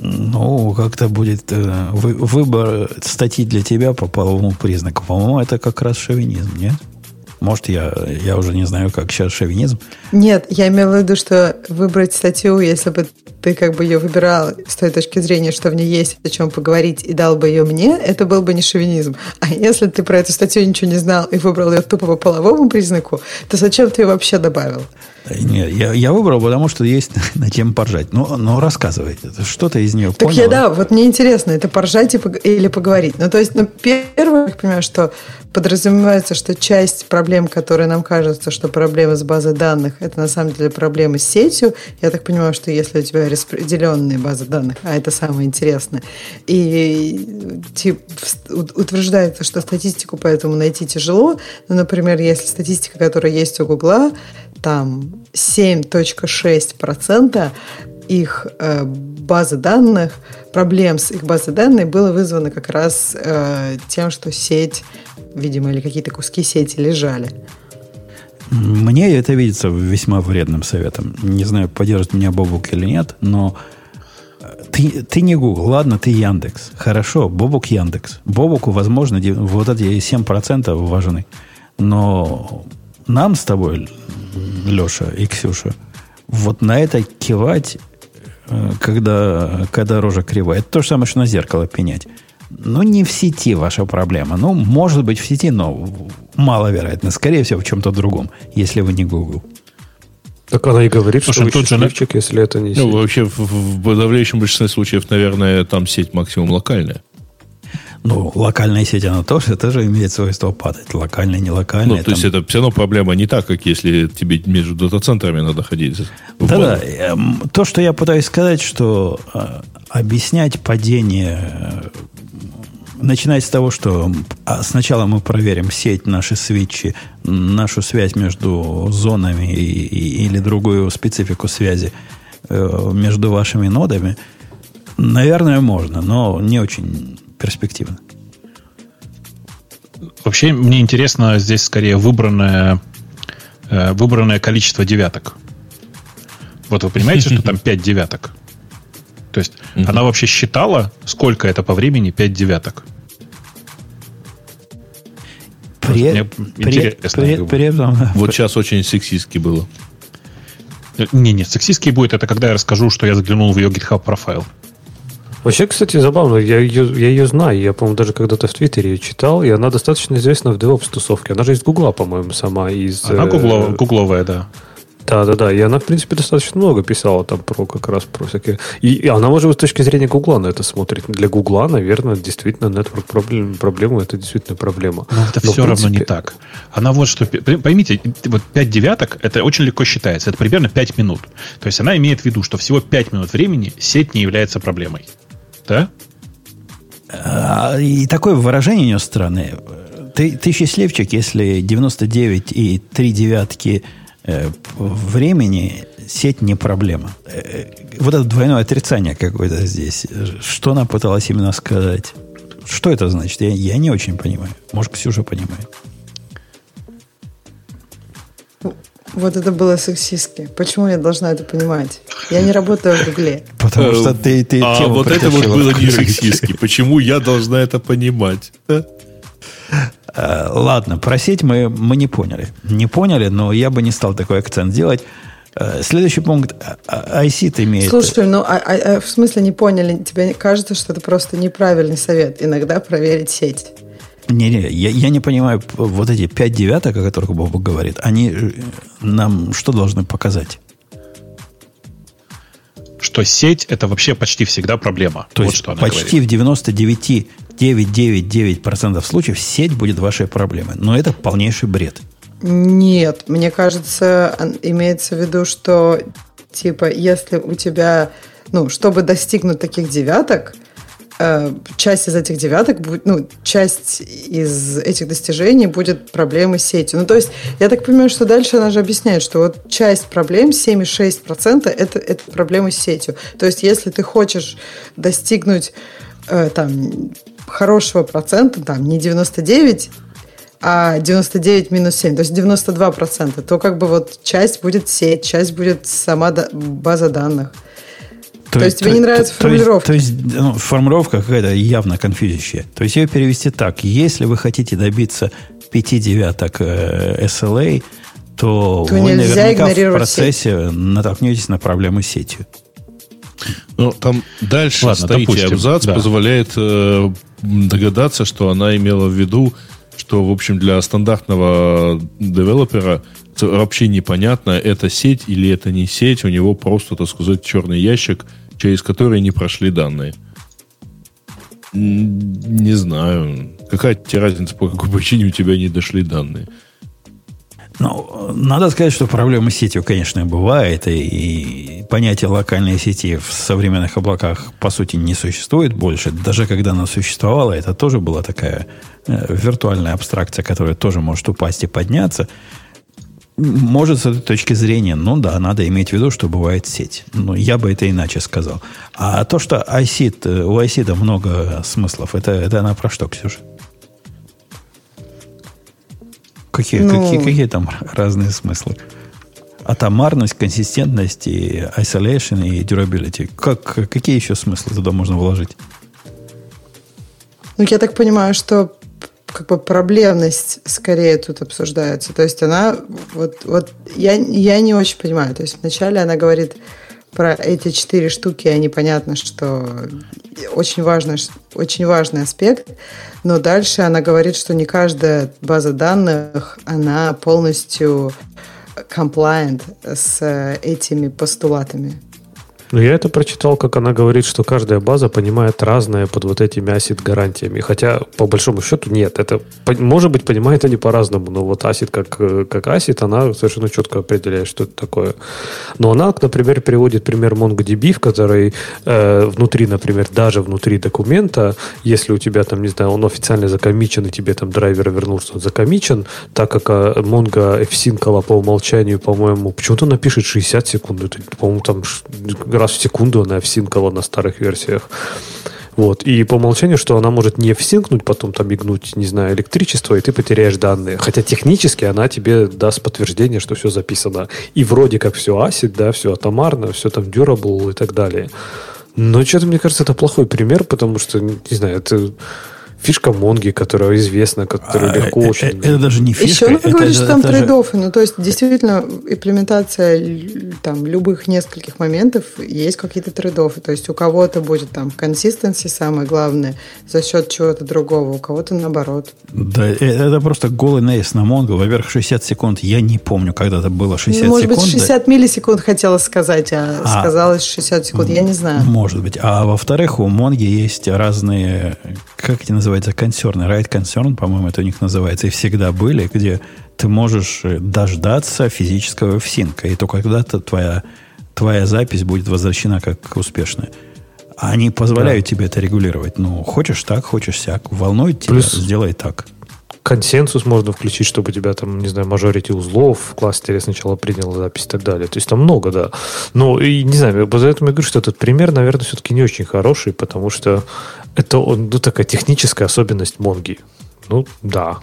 Ну, как-то будет э, вы, выбор статьи для тебя по половому признаку. По-моему, это как раз шовинизм, нет? Может, я, я уже не знаю, как сейчас шовинизм. Нет, я имела в виду, что выбрать статью, если бы ты как бы ее выбирал с той точки зрения, что в ней есть о чем поговорить, и дал бы ее мне, это был бы не шовинизм. А если ты про эту статью ничего не знал и выбрал ее тупо по половому признаку, то зачем ты ее вообще добавил? Нет, я, я выбрал, потому что есть на чем поржать. Ну, ну рассказывайте, что-то из нее так понял? Я, да, вот мне интересно, это поржать или поговорить. Ну, то есть, ну, первое, я понимаю, что подразумевается, что часть проблем, которые нам кажется, что проблемы с базой данных, это на самом деле проблемы с сетью. Я так понимаю, что если у тебя распределенные базы данных, а это самое интересное, и тип, утверждается, что статистику поэтому найти тяжело, ну, например, если статистика, которая есть у Гугла, там 7.6% их э, базы данных, проблем с их базой данных было вызвано как раз э, тем, что сеть, видимо, или какие-то куски сети лежали. Мне это видится весьма вредным советом. Не знаю, поддержит меня Бобук или нет, но ты, ты не Google, ладно, ты Яндекс. Хорошо, Бобук Яндекс. Бобуку, возможно, вот эти 7% важны. Но нам с тобой, Леша и Ксюша, вот на это кивать, э, когда, когда рожа кривая, это то же самое, что на зеркало пенять. Ну, не в сети ваша проблема. Ну, может быть, в сети, но маловероятно. Скорее всего, в чем-то другом, если вы не Google. Так она и говорит, Слушай, что вы счастливчик, если это не ну, сеть. Ну, вообще, в, в подавляющем большинстве случаев, наверное, там сеть максимум локальная. Ну, локальная сеть, она тоже, тоже имеет свойство падать. Локальная, не локальная. Ну, то есть это все равно проблема не так, как если тебе между дата-центрами надо ходить. Да-да. Эм, то, что я пытаюсь сказать, что э, объяснять падение э, начинать с того, что а, сначала мы проверим сеть, наши свитчи, нашу связь между зонами и, и, или другую специфику связи э, между вашими нодами, наверное, можно, но не очень перспективно. Вообще, мне интересно здесь скорее выбранное, э, выбранное количество девяток. Вот вы понимаете, что там 5 девяток? То есть она вообще считала, сколько это по времени 5 девяток? При, при, при, при этом... Вот сейчас очень сексистски было. Не, не, сексистский будет это, когда я расскажу, что я заглянул в ее GitHub профайл. Вообще, кстати, забавно, я ее, я ее знаю, я, по-моему, даже когда-то в Твиттере ее читал, и она достаточно известна в DevOps тусовке. Она же из Гугла, по-моему, сама. Из, она гуглов, гугловая, да. Да, да, да. И она, в принципе, достаточно много писала там про как раз про всякие. И, и она, может быть, с точки зрения Гугла на это смотрит. Для Гугла, наверное, действительно network проблем, проблема это действительно проблема. Но это Но, все принципе... равно не так. Она вот что. Поймите, вот 5 девяток это очень легко считается. Это примерно 5 минут. То есть она имеет в виду, что всего 5 минут времени сеть не является проблемой. Да? А, и такое выражение у нее странное. Ты, ты счастливчик, если 99 и 3 девятки Э, времени сеть не проблема. Э, вот это двойное отрицание какое-то здесь. Что она пыталась именно сказать? Что это значит? Я, я не очень понимаю. Может, Ксюша понимает. Вот это было сексистски. Почему я должна это понимать? Я не работаю в Гугле. Потому что ты, ты А вот это вот было не сексистски. Почему я должна это понимать? Э, ладно, просить мы, мы не поняли. Не поняли, но я бы не стал такой акцент делать. Э, следующий пункт. ISIT имеет... Слушай, ну а, а, а, в смысле не поняли? Тебе кажется, что это просто неправильный совет? Иногда проверить сеть. Не-не, я, я не понимаю, вот эти пять девяток, о которых Боба говорит, они э, нам что должны показать? Что сеть это вообще почти всегда проблема. То вот есть что почти говорит. в 99 999% случаев сеть будет вашей проблемой. Но это полнейший бред. Нет, мне кажется, имеется в виду, что типа, если у тебя, ну, чтобы достигнуть таких девяток, часть из этих девяток будет, ну, часть из этих достижений будет проблемы с сетью. Ну, то есть, я так понимаю, что дальше она же объясняет, что вот часть проблем, 7,6% это, это проблемы с сетью. То есть, если ты хочешь достигнуть э, там хорошего процента, там не 99, а 99 минус 7, то есть 92 процента, то как бы вот часть будет сеть, часть будет сама база данных. То, то есть тебе то, не нравится то, формулировка? То есть, то есть ну, формулировка какая-то явно конфьюзящая. То есть ее перевести так. Если вы хотите добиться 5 девяток э, SLA, то, то вы наверняка в процессе сеть. натолкнетесь на проблемы с сетью. Ну, там дальше Ладно, стоите, допустим, абзац да. позволяет э, догадаться, что она имела в виду, что, в общем, для стандартного девелопера вообще непонятно, это сеть или это не сеть. У него просто, так сказать, черный ящик, через который не прошли данные. Не знаю. Какая тебе разница, по какой причине у тебя не дошли данные? Ну, надо сказать, что проблемы с сетью, конечно, бывает, и, и понятие локальной сети в современных облаках, по сути, не существует больше. Даже когда она существовала, это тоже была такая э, виртуальная абстракция, которая тоже может упасть и подняться. Может, с этой точки зрения, ну да, надо иметь в виду, что бывает сеть. Но я бы это иначе сказал. А то, что ISID, э, у ISID много смыслов, это, это она про что, Ксюша? Какие, ну, какие, какие там разные смыслы? Атомарность, консистентность, и isolation, и durability. Как, какие еще смыслы туда можно вложить? Ну, я так понимаю, что как бы проблемность скорее тут обсуждается. То есть она, вот, вот я, я не очень понимаю. То есть вначале она говорит про эти четыре штуки, они понятно, что очень важный, очень важный аспект, но дальше она говорит, что не каждая база данных, она полностью compliant с этими постулатами. Ну, я это прочитал, как она говорит, что каждая база понимает разное под вот этими ACID гарантиями. Хотя, по большому счету, нет. Это, может быть, понимает они по-разному, но вот ACID как, как ACID, она совершенно четко определяет, что это такое. Но она, например, приводит пример MongoDB, в которой э, внутри, например, даже внутри документа, если у тебя там, не знаю, он официально закомичен, и тебе там драйвер вернул, что он закомичен, так как э, Mongo fsync по умолчанию, по-моему, почему-то напишет 60 секунд. Это, по-моему, там раз в секунду она всинкала на старых версиях. Вот. И по умолчанию, что она может не всинкнуть, потом там мигнуть, не знаю, электричество, и ты потеряешь данные. Хотя технически она тебе даст подтверждение, что все записано. И вроде как все ACID, да, все атомарно, все там durable и так далее. Но что-то, мне кажется, это плохой пример, потому что, не знаю, это фишка Монги, которая известна, которая а, легко это, очень... Это даже не фишка. Еще надо говорить, что там трейдофы. Ну, то есть, действительно, имплементация там, любых нескольких моментов есть какие-то трейдофы. То есть, у кого-то будет там консистенции самое главное за счет чего-то другого, у кого-то наоборот. Да, э, это просто голый наезд на Монго. Во-первых, 60 секунд. Я не помню, когда это было 60 ну, может секунд. Может быть, 60 да? миллисекунд хотела сказать, а, а сказалось 60 секунд. Я не знаю. Может быть. А во-вторых, у Монги есть разные, как эти называются, называется консерны. Right concern, по-моему, это у них называется. И всегда были, где ты можешь дождаться физического всинка. И только когда-то твоя, твоя запись будет возвращена как успешная. Они позволяют да. тебе это регулировать. Ну, хочешь так, хочешь сяк. Волнует тебя, Плюс сделай так. Консенсус можно включить, чтобы у тебя там, не знаю, мажорити узлов в кластере сначала принял запись и так далее. То есть там много, да. Но, и не знаю, поэтому я говорю, что этот пример, наверное, все-таки не очень хороший, потому что это ну, такая техническая особенность Монги. Ну, да.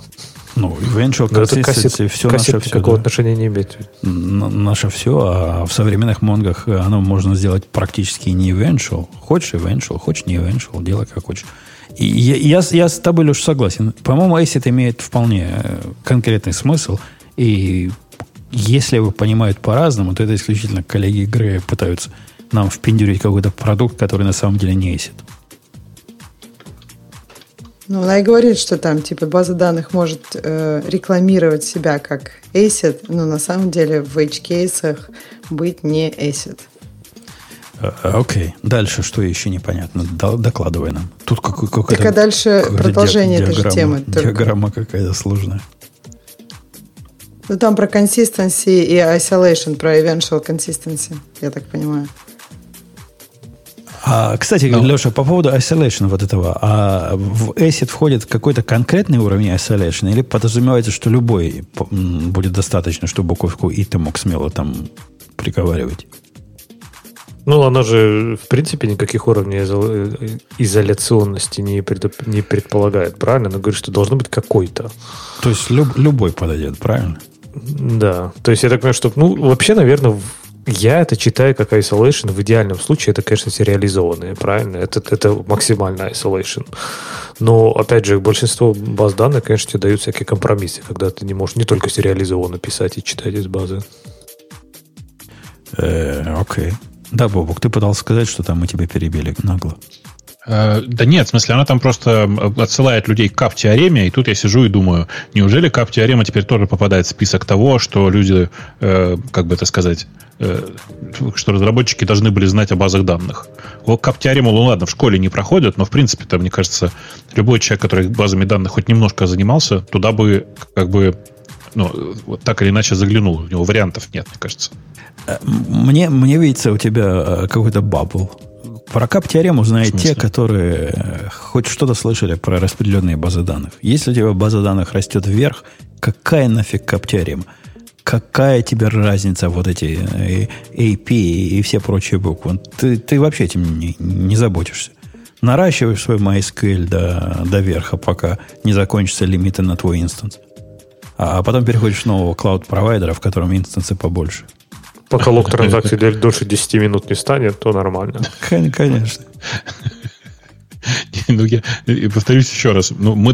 Ну, eventual consistency, все наше все. Какого да. отношения не имеет? Наше все, а в современных монгах оно можно сделать практически не eventual. Хочешь eventual, хочешь не eventual, делай как хочешь. И я, я, я с тобой, Леш, согласен. По-моему, ACID имеет вполне э, конкретный смысл. И если его понимают по-разному, то это исключительно коллеги игры пытаются нам впендюрить какой-то продукт, который на самом деле не ACID. Ну, она и говорит, что там, типа, база данных может э, рекламировать себя как ACID, но на самом деле в H-кейсах быть не ACID. Э, окей. Okay. Дальше что еще непонятно? Докладывай нам. Тут какой какой Так а дальше продолжение этой же темы. Диаграмма какая-то сложная. Ну, там про consistency и isolation, про eventual consistency, я так понимаю. А, кстати, no. Ну. Леша, по поводу isolation вот этого, а в ACID входит какой-то конкретный уровень isolation или подразумевается, что любой будет достаточно, чтобы буковку и ты мог смело там приговаривать? Ну, она же, в принципе, никаких уровней изоляционности не, пред, не предполагает, правильно? Она говорит, что должно быть какой-то. То есть люб, любой подойдет, правильно? Да. То есть я так понимаю, что, ну, вообще, наверное, я это читаю как isolation. В идеальном случае это, конечно, сериализованные, правильно? Это, это максимальный isolation. Но, опять же, большинство баз данных, конечно, тебе дают всякие компромиссы, когда ты не можешь не только сериализованно писать и читать из базы. Э, окей. Да, Бобук, ты пытался сказать, что там мы тебя перебили нагло. Э, да нет, в смысле, она там просто отсылает людей к кап-теореме, и тут я сижу и думаю, неужели кап-теорема теперь тоже попадает в список того, что люди, э, как бы это сказать, э, что разработчики должны были знать о базах данных. Кап-теорему, ну ладно, в школе не проходят, но в принципе, там, мне кажется, любой человек, который базами данных хоть немножко занимался, туда бы как бы ну, вот так или иначе заглянул. У него вариантов нет, мне кажется. Э, мне, мне видится у тебя какой-то бабл про кап-теорему знают те, которые э, хоть что-то слышали про распределенные базы данных. Если у тебя база данных растет вверх, какая нафиг кап-теорема? Какая тебе разница вот эти э, AP и все прочие буквы? Ты, ты вообще этим не, не заботишься. Наращиваешь свой MySQL до, до верха, пока не закончатся лимиты на твой инстанс. А, а потом переходишь в нового клауд-провайдера, в котором инстансы побольше. Пока лог транзакций дольше 10 минут не станет, то нормально. Конечно. Ну, я повторюсь еще раз. Ну, мы,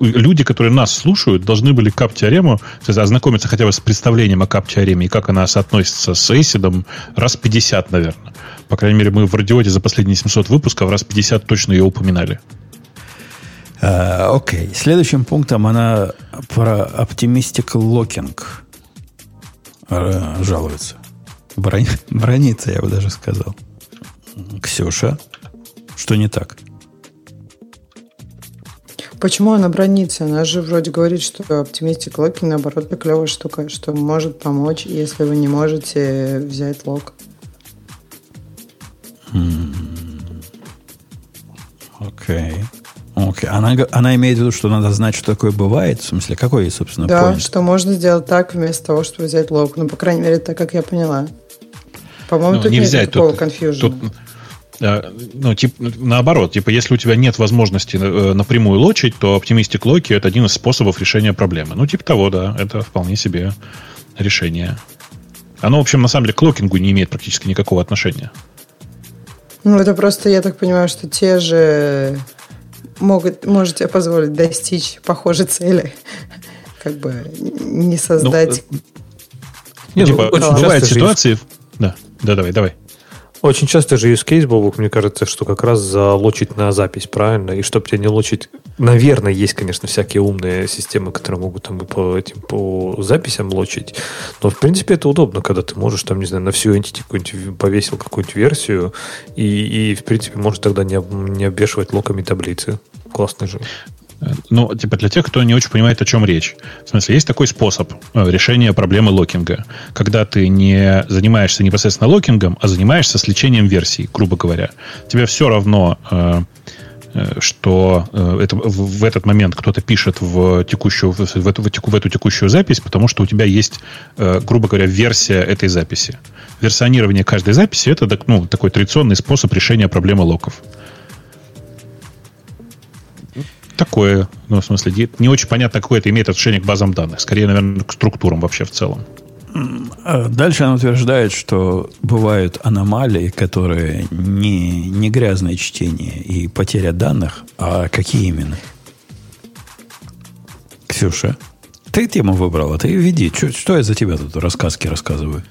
люди, которые нас слушают, должны были кап-теорему ознакомиться хотя бы с представлением о кап-теореме и как она соотносится с эйсидом раз 50, наверное. По крайней мере, мы в радиоте за последние 700 выпусков раз 50 точно ее упоминали. А, окей. Okay. Следующим пунктом она про Optimistic Locking uh, жалуется. Брон... Бронится, я бы даже сказал. Ксюша, что не так? Почему она бронится? Она же вроде говорит, что Optimistic Locking, наоборот, клевая штука, что может помочь, если вы не можете взять лог. Окей. Okay. Okay. Она, она имеет в виду, что надо знать, что такое бывает? В смысле, какой, собственно, Да, point? что можно сделать так, вместо того, чтобы взять лог. Ну, по крайней мере, так, как я поняла. По-моему, ну, тут нельзя, нет такого конфьюжна. Тут, ну, типа, наоборот, типа, если у тебя нет возможности э, напрямую лочить, то Optimistic Loki это один из способов решения проблемы. Ну, типа того, да, это вполне себе решение. Оно, в общем, на самом деле к локингу не имеет практически никакого отношения. Ну, это просто, я так понимаю, что те же могут, можете позволить достичь похожей цели. Как бы не создать... Ну, э, не, ну, бывают ситуации... Да, да, давай, давай. Очень часто же use case, Бобук, мне кажется, что как раз залочить на запись, правильно? И чтобы тебя не лочить... Наверное, есть, конечно, всякие умные системы, которые могут там по, этим, по записям лочить. Но, в принципе, это удобно, когда ты можешь, там, не знаю, на всю entity какую-нибудь повесил какую-нибудь версию и, и, в принципе, можешь тогда не, не обвешивать локами таблицы. Классно же. Ну, типа для тех, кто не очень понимает, о чем речь. В смысле, есть такой способ э, решения проблемы локинга, когда ты не занимаешься непосредственно локингом, а занимаешься сличением версий, грубо говоря. Тебе все равно, э, э, что это, в этот момент кто-то пишет в, текущую, в, эту, в эту текущую запись, потому что у тебя есть, грубо говоря, версия этой записи. Версионирование каждой записи – это ну, такой традиционный способ решения проблемы локов такое, ну, в смысле, не очень понятно, какое это имеет отношение к базам данных. Скорее, наверное, к структурам вообще в целом. А дальше она утверждает, что бывают аномалии, которые не, не грязное чтение и потеря данных, а какие именно? Ксюша, ты тему выбрала, ты веди. Что, что я за тебя тут рассказки рассказываю?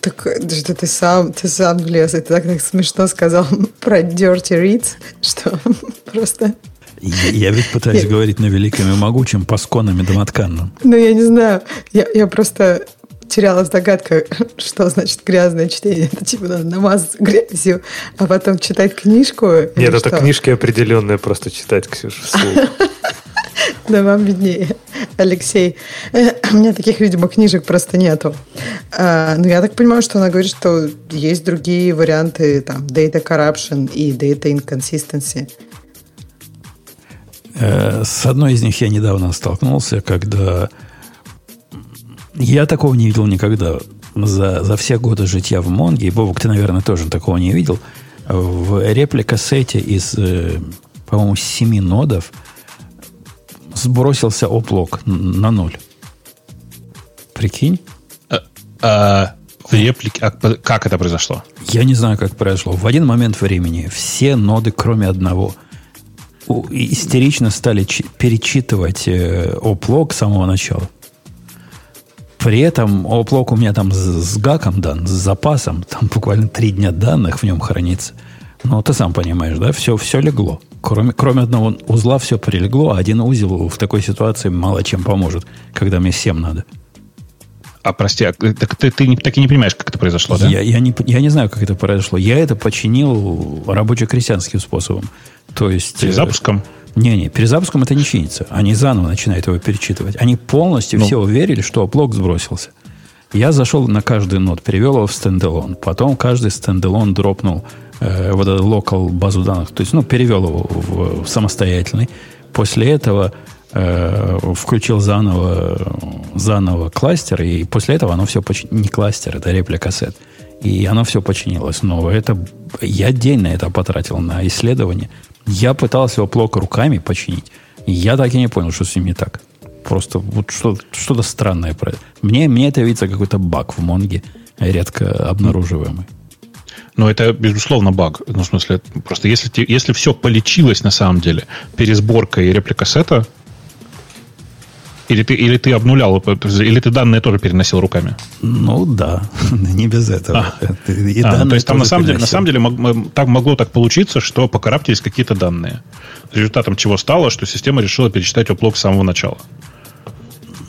Так что ты сам, ты сам влез, и ты так, так смешно сказал про dirty reads, что просто я ведь пытаюсь говорить на великом и могучем пасконами домотканном. Ну, я не знаю. Я, я просто терялась догадка, что значит грязное чтение. Это типа надо намазаться грязью, а потом читать книжку. Нет, это что? книжки определенные просто читать, Ксюша, вслух. Да вам виднее, Алексей. У меня таких, видимо, книжек просто нету. А, ну, я так понимаю, что она говорит, что есть другие варианты, там, data corruption и data inconsistency. Э, с одной из них я недавно столкнулся, когда я такого не видел никогда. За, за все годы житья в Монге, и Бобок, ты, наверное, тоже такого не видел, в реплика-сете из, э, по-моему, семи нодов сбросился оплок на ноль. Прикинь? А, а, в реплике... А, как это произошло? Я не знаю, как произошло. В один момент времени все ноды, кроме одного – истерично стали перечитывать э, оплог с самого начала. При этом оплог у меня там с, гаком дан, с запасом, там буквально три дня данных в нем хранится. Ну, ты сам понимаешь, да? Все, все легло. Кроме, кроме одного узла все прилегло, а один узел в такой ситуации мало чем поможет, когда мне всем надо. А прости, а, так ты, ты, ты так и не понимаешь, как это произошло, да? Я, я, не, я не знаю, как это произошло. Я это починил рабоче-крестьянским способом. То есть... Перезапуском? Не-не, перезапуском это не чинится. Они заново начинают его перечитывать. Они полностью ну. все уверили, что блок сбросился. Я зашел на каждый node, перевел его в standalone. Потом каждый standalone дропнул э, вот этот local базу данных. То есть, ну, перевел его в, в самостоятельный. После этого э, включил заново, заново кластер, и после этого оно все починилось. Не кластер, это replica set. И оно все починилось снова. Это, я день на это потратил, на исследование. Я пытался его плохо руками починить. Я так и не понял, что с ним не так. Просто вот что, что-то странное. Мне, мне это видится какой-то баг в Монге, редко обнаруживаемый. Но это, безусловно, баг. Ну, в смысле, просто если, если все полечилось на самом деле, пересборка и реплика сета, или ты, или ты обнулял, или ты данные тоже переносил руками? Ну да, не без этого. А. И а, то есть там на самом, деле, на самом деле мог, так могло так получиться, что покараптились какие-то данные. Результатом чего стало, что система решила перечитать оплок с самого начала.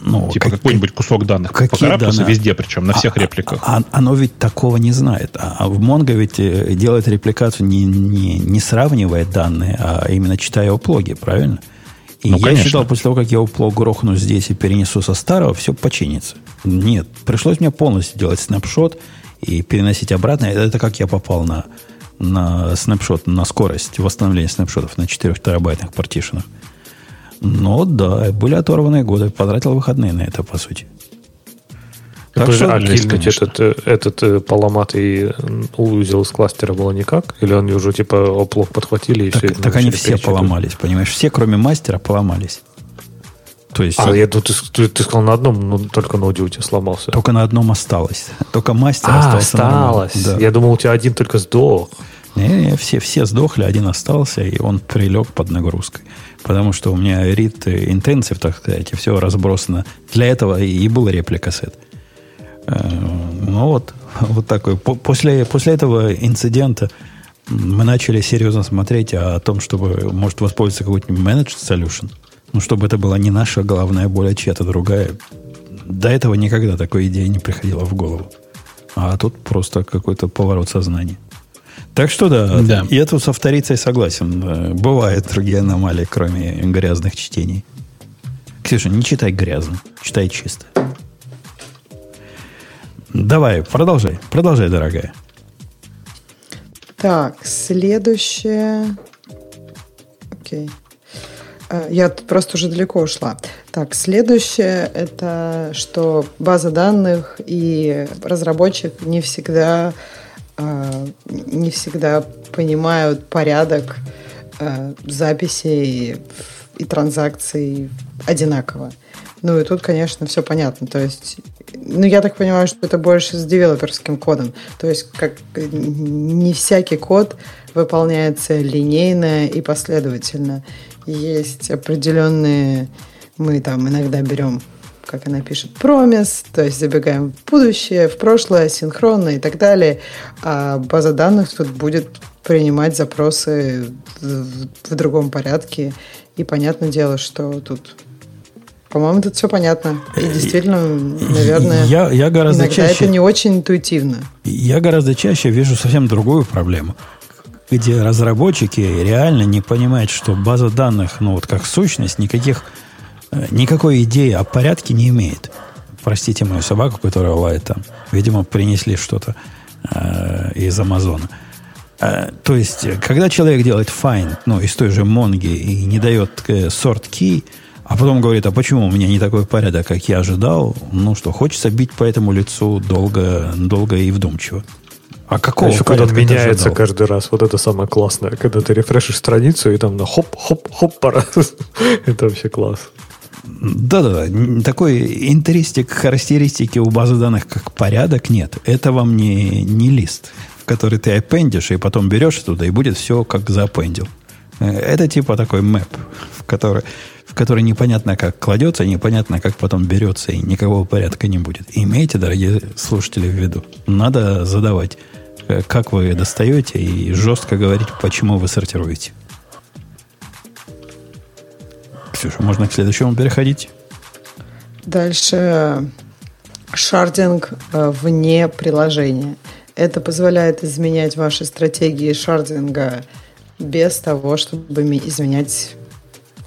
Ну, типа как, какой-нибудь кусок данных. Какие данные? везде, причем на а, всех репликах. А, оно ведь такого не знает. А, а в Mongo ведь э, делает репликацию не, не, не сравнивая данные, а именно читая оплоги, правильно? И ну, я конечно. считал, после того, как я оплог грохну здесь и перенесу со старого, все починится. Нет, пришлось мне полностью делать снапшот и переносить обратно. Это как я попал на, на снапшот, на скорость восстановления снапшотов на 4 терабайтных партишенах. Ну да, были оторванные годы. Потратил выходные на это, по сути. Так что, кильнуть этот, э, этот э, поломатый узел из кластера было никак? Или они уже типа оплох подхватили и так, все? Так они все поломались, понимаешь? Все, кроме мастера, поломались. То есть, а, я, тут ты, ты сказал на одном, но только ноде у тебя сломался. Только на одном осталось. Только мастер а, остался. осталось. Да. Я думал, у тебя один только сдох. Не, не, все, все сдохли, один остался, и он прилег под нагрузкой потому что у меня read intensive, так сказать, и все разбросано. Для этого и был реплика сет. Э, ну вот, вот такой. После, после этого инцидента мы начали серьезно смотреть о том, чтобы, может, воспользоваться какой-нибудь managed solution. Ну, чтобы это была не наша главная боль, а чья-то другая. До этого никогда такой идеи не приходила в голову. А тут просто какой-то поворот сознания. Так что да, да. я тут со вторицей согласен. Бывают другие аномалии, кроме грязных чтений. Ксюша, не читай грязно, читай чисто. Давай, продолжай, продолжай, дорогая. Так, следующее. Окей. А, я просто уже далеко ушла. Так, следующее это что база данных и разработчик не всегда а, не всегда понимают порядок а, записей и транзакций одинаково. Ну и тут, конечно, все понятно. То есть, ну я так понимаю, что это больше с девелоперским кодом. То есть, как не всякий код выполняется линейно и последовательно. Есть определенные, мы там иногда берем как она пишет, промис, то есть забегаем в будущее, в прошлое, синхронно и так далее. А база данных тут будет принимать запросы в, в другом порядке. И понятное дело, что тут по-моему, тут все понятно. И действительно, наверное, я, я гораздо иногда чаще, это не очень интуитивно. Я гораздо чаще вижу совсем другую проблему, где разработчики реально не понимают, что база данных, ну вот как сущность, никаких Э, никакой идеи о порядке не имеет. Простите мою собаку, которая лает там. Видимо, принесли что-то э, из Амазона. Э, то есть, когда человек делает find, ну, из той же Монги, и не дает э, sort key, а потом говорит, а почему у меня не такой порядок, как я ожидал? Ну что, хочется бить по этому лицу долго, долго и вдумчиво. А какого? А еще когда меняется каждый раз. Вот это самое классное. Когда ты рефрешишь страницу, и там на хоп-хоп-хоп пора. это вообще класс. Да-да-да. Такой интеристик, характеристики у базы данных как порядок нет. Это вам не, не лист, в который ты аппендишь, и потом берешь туда, и будет все как зааппендил. Э, это типа такой мэп, в который, который непонятно как кладется, непонятно как потом берется, и никакого порядка не будет. имейте, дорогие слушатели, в виду, надо задавать э, как вы достаете, и жестко говорить, почему вы сортируете. Ксюша, можно к следующему переходить? Дальше шардинг э, вне приложения. Это позволяет изменять ваши стратегии шардинга без того, чтобы изменять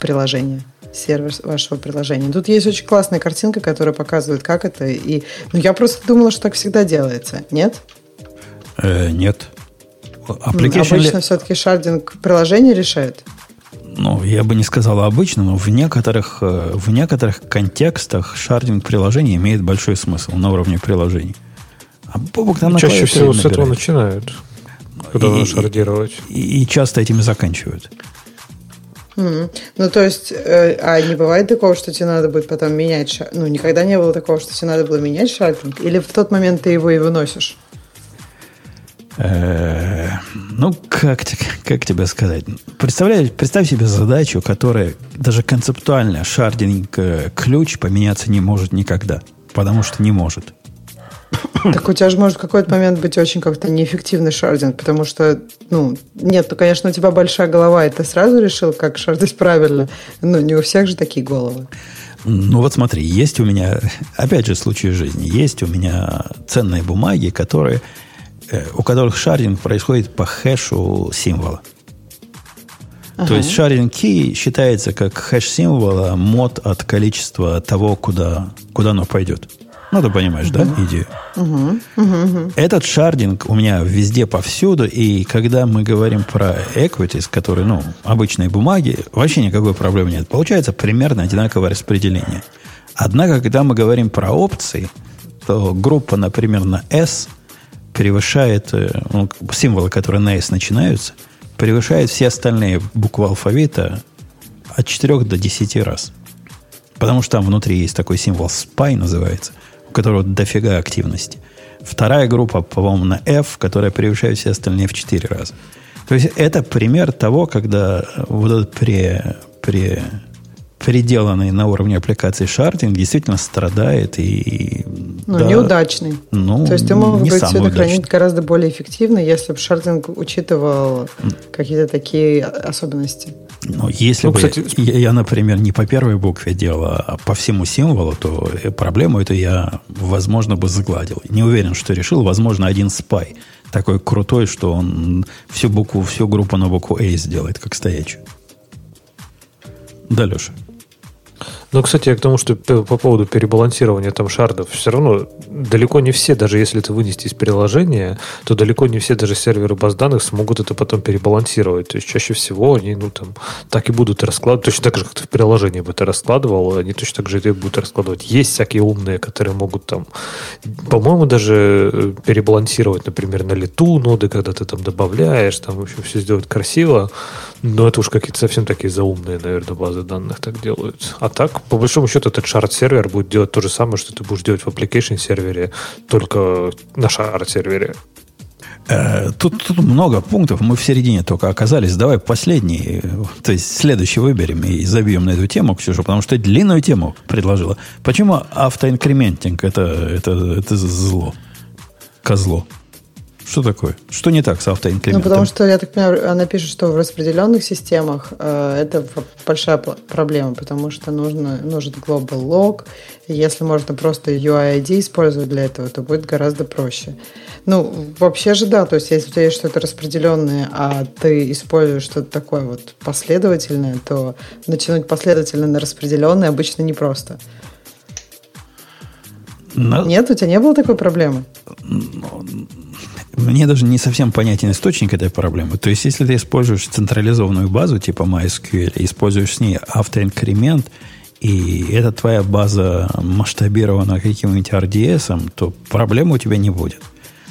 приложение сервер вашего приложения. Тут есть очень классная картинка, которая показывает, как это. И ну, я просто думала, что так всегда делается. Нет? Э, нет. Application Обычно ли... все-таки шардинг приложения решает. Ну, я бы не сказал обычно, но в некоторых, э, в некоторых контекстах шардинг приложения имеет большой смысл на уровне приложений. А Бобок там Чаще всего с этого начинают, когда и, надо шардировать. И, и часто этим и заканчивают. Mm-hmm. Ну, то есть, э, а не бывает такого, что тебе надо будет потом менять шар... Ну, никогда не было такого, что тебе надо было менять шардинг? Или в тот момент ты его и выносишь? Э, ну, как, как тебе сказать? Представляешь, представь себе задачу, которая даже концептуально шардинг э, ключ поменяться не может никогда. Потому что не может. Так у тебя же может в какой-то момент быть очень как-то неэффективный шардинг, потому что, ну, нет, ну, конечно, у тебя большая голова, и ты сразу решил, как шардить правильно. Ну, не у всех же такие головы. Ну вот смотри, есть у меня, опять же, случай жизни, есть у меня ценные бумаги, которые, э, у которых шардинг происходит по хэшу символа. Ага. То есть шардинг key считается как хэш символа мод от количества того, куда, куда оно пойдет. Ну, ты понимаешь, да, идею? Этот шардинг у меня везде, повсюду, и когда мы говорим про equities, которые, ну, обычные бумаги, вообще никакой проблемы нет. Получается примерно одинаковое распределение. Однако, когда мы говорим про опции, то группа, например, на S превышает, э, ну, символы, которые на S начинаются, превышает все остальные буквы алфавита от 4 до 10 раз. Потому что там внутри есть такой символ SPY называется – у которого дофига активности. Вторая группа, по-моему, на F, которая превышает все остальные в 4 раза. То есть это пример того, когда вот этот пре, пре, приделанный на уровне аппликации шардинг действительно страдает и... Ну, да, неудачный. Ну, То есть ты мог бы все хранить гораздо более эффективно, если бы шардинг учитывал какие-то такие особенности. Ну, если ну, бы кстати... я, я, например, не по первой букве делал, а по всему символу, то проблему эту я, возможно, бы загладил. Не уверен, что решил. Возможно, один спай такой крутой, что он всю букву, всю группу на букву A сделает, как стоячую. Да, Леша. Ну, кстати, я к тому, что по поводу перебалансирования там шардов, все равно далеко не все, даже если это вынести из приложения, то далеко не все даже серверы баз данных смогут это потом перебалансировать. То есть чаще всего они, ну, там, так и будут раскладывать, точно так же, как ты в приложении бы это раскладывал, они точно так же это будут раскладывать. Есть всякие умные, которые могут там, по-моему, даже э, перебалансировать, например, на лету ноды, когда ты там добавляешь, там, в общем, все сделать красиво. Но это уж какие-то совсем такие заумные, наверное, базы данных так делают. А так, по большому счету, этот шард-сервер будет делать то же самое, что ты будешь делать в application сервере, только на шард-сервере. Э, тут, тут много пунктов, мы в середине только оказались. Давай последний, то есть следующий выберем и забьем на эту тему, Ксюша, потому что длинную тему предложила. Почему автоинкрементинг это, это, это зло? Козло. Что такое? Что не так с автоинкрементом? Ну, потому что, я так понимаю, она пишет, что в распределенных системах э, это большая проблема, потому что нужно, нужен global log. И если можно просто UID использовать для этого, то будет гораздо проще. Ну, вообще же да, то есть если у тебя есть что-то распределенное, а ты используешь что-то такое вот последовательное, то натянуть последовательно на распределенное обычно непросто. Но... Нет, у тебя не было такой проблемы? Мне даже не совсем понятен источник этой проблемы. То есть, если ты используешь централизованную базу типа MySQL, используешь с ней автоинкремент, и эта твоя база масштабирована каким-нибудь RDS, то проблемы у тебя не будет.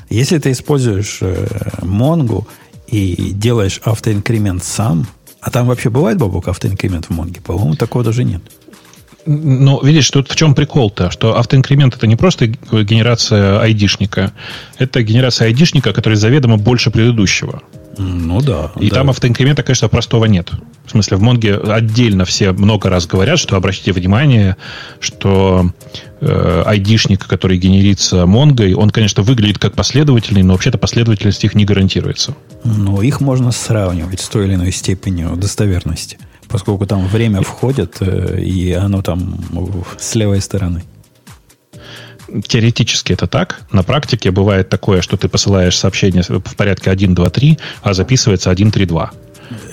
Если ты используешь э, Mongo и делаешь автоинкремент сам, а там вообще бывает, Бабок, автоинкремент в Монге? По-моему, такого даже нет. Но видишь, тут в чем прикол-то, что автоинкремент это не просто генерация айдишника, это генерация айдишника, который заведомо больше предыдущего. Ну да. И да. там автоинкремента, конечно, простого нет. В смысле, в Монге отдельно все много раз говорят, что обратите внимание, что э, айдишник, который генерится Монгой, он, конечно, выглядит как последовательный, но вообще-то последовательность их не гарантируется. Но их можно сравнивать с той или иной степенью достоверности, поскольку там время входит, э, и оно там с левой стороны теоретически это так. На практике бывает такое, что ты посылаешь сообщение в порядке 1, 2, 3, а записывается 1, 3, 2.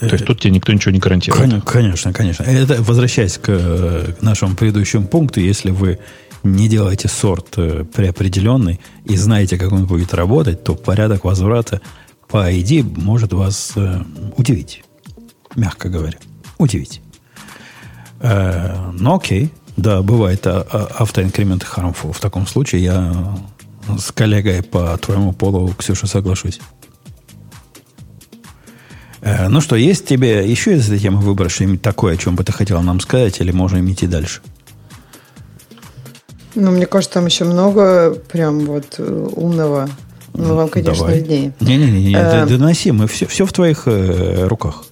То есть тут тебе никто ничего не гарантирует. Конечно, конечно. Это, возвращаясь к, к нашему предыдущему пункту, если вы не делаете сорт э, преопределенный и знаете, как он будет работать, то порядок возврата по ID может вас э, удивить. Мягко говоря. Удивить. Э, ну окей, да, бывает а, а, автоинкремент harmful. В таком случае я с коллегой по твоему полу, Ксюша, соглашусь. Э, ну что, есть тебе еще из этой темы выбор что-нибудь такое, о чем бы ты хотел нам сказать, или можем идти дальше? Ну, мне кажется, там еще много прям вот э, умного. Ну, вам, конечно, Давай. виднее. Не-не-не, э, доноси, мы все, все в твоих э, руках.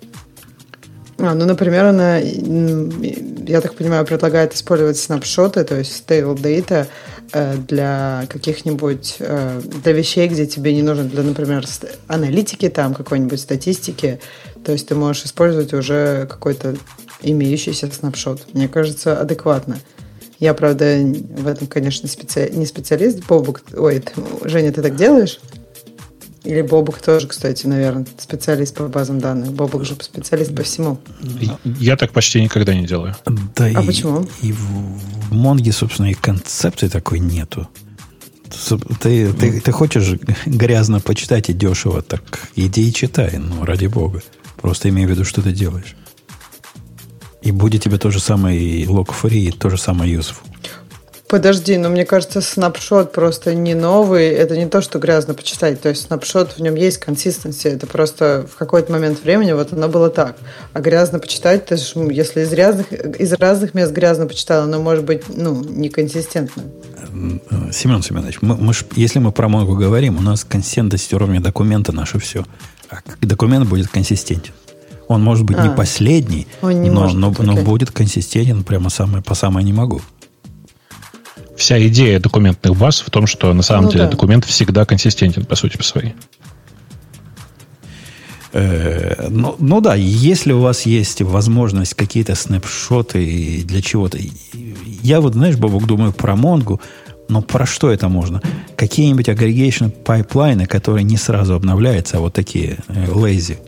А, ну, например, она, я так понимаю, предлагает использовать снапшоты, то есть stable data э, для каких-нибудь, э, для вещей, где тебе не нужно, для, например, аналитики, там, какой-нибудь статистики. То есть ты можешь использовать уже какой-то имеющийся снапшот. Мне кажется, адекватно. Я, правда, в этом, конечно, специ... не специалист. Бобук, ой, Женя, ты так делаешь? Или Бобук тоже, кстати, наверное, специалист по базам данных. Бобук же специалист по всему. Я так почти никогда не делаю. Да а и, почему? И в Монге, собственно, и концепции такой нету. Ты, ты, ты хочешь грязно почитать и дешево, так иди и читай, ну, ради бога. Просто имей в виду, что ты делаешь. И будет тебе то же самое log-free, и то же самое useful. Подожди, но мне кажется, снапшот просто не новый. Это не то, что грязно почитать. То есть снапшот, в нем есть консистенция. Это просто в какой-то момент времени вот оно было так. А грязно почитать, ты же, если из разных, из разных мест грязно почитал, оно может быть ну, неконсистентно. Семен Семенович, мы, мы ж, если мы про Монгу говорим, у нас консистентность уровня документа наше все. А документ будет консистентен. Он может быть а, не последний, но, может, но, но будет консистентен прямо самое, по самое не могу вся идея документных баз в том, что на самом ну, деле да. документ всегда консистентен, по сути, по своей. Э, ну, ну да, если у вас есть возможность какие-то снапшоты для чего-то. Я вот, знаешь, Бабук, думаю про Монгу, но про что это можно? Какие-нибудь aggregation pipeline'ы, которые не сразу обновляются, а вот такие э, lazy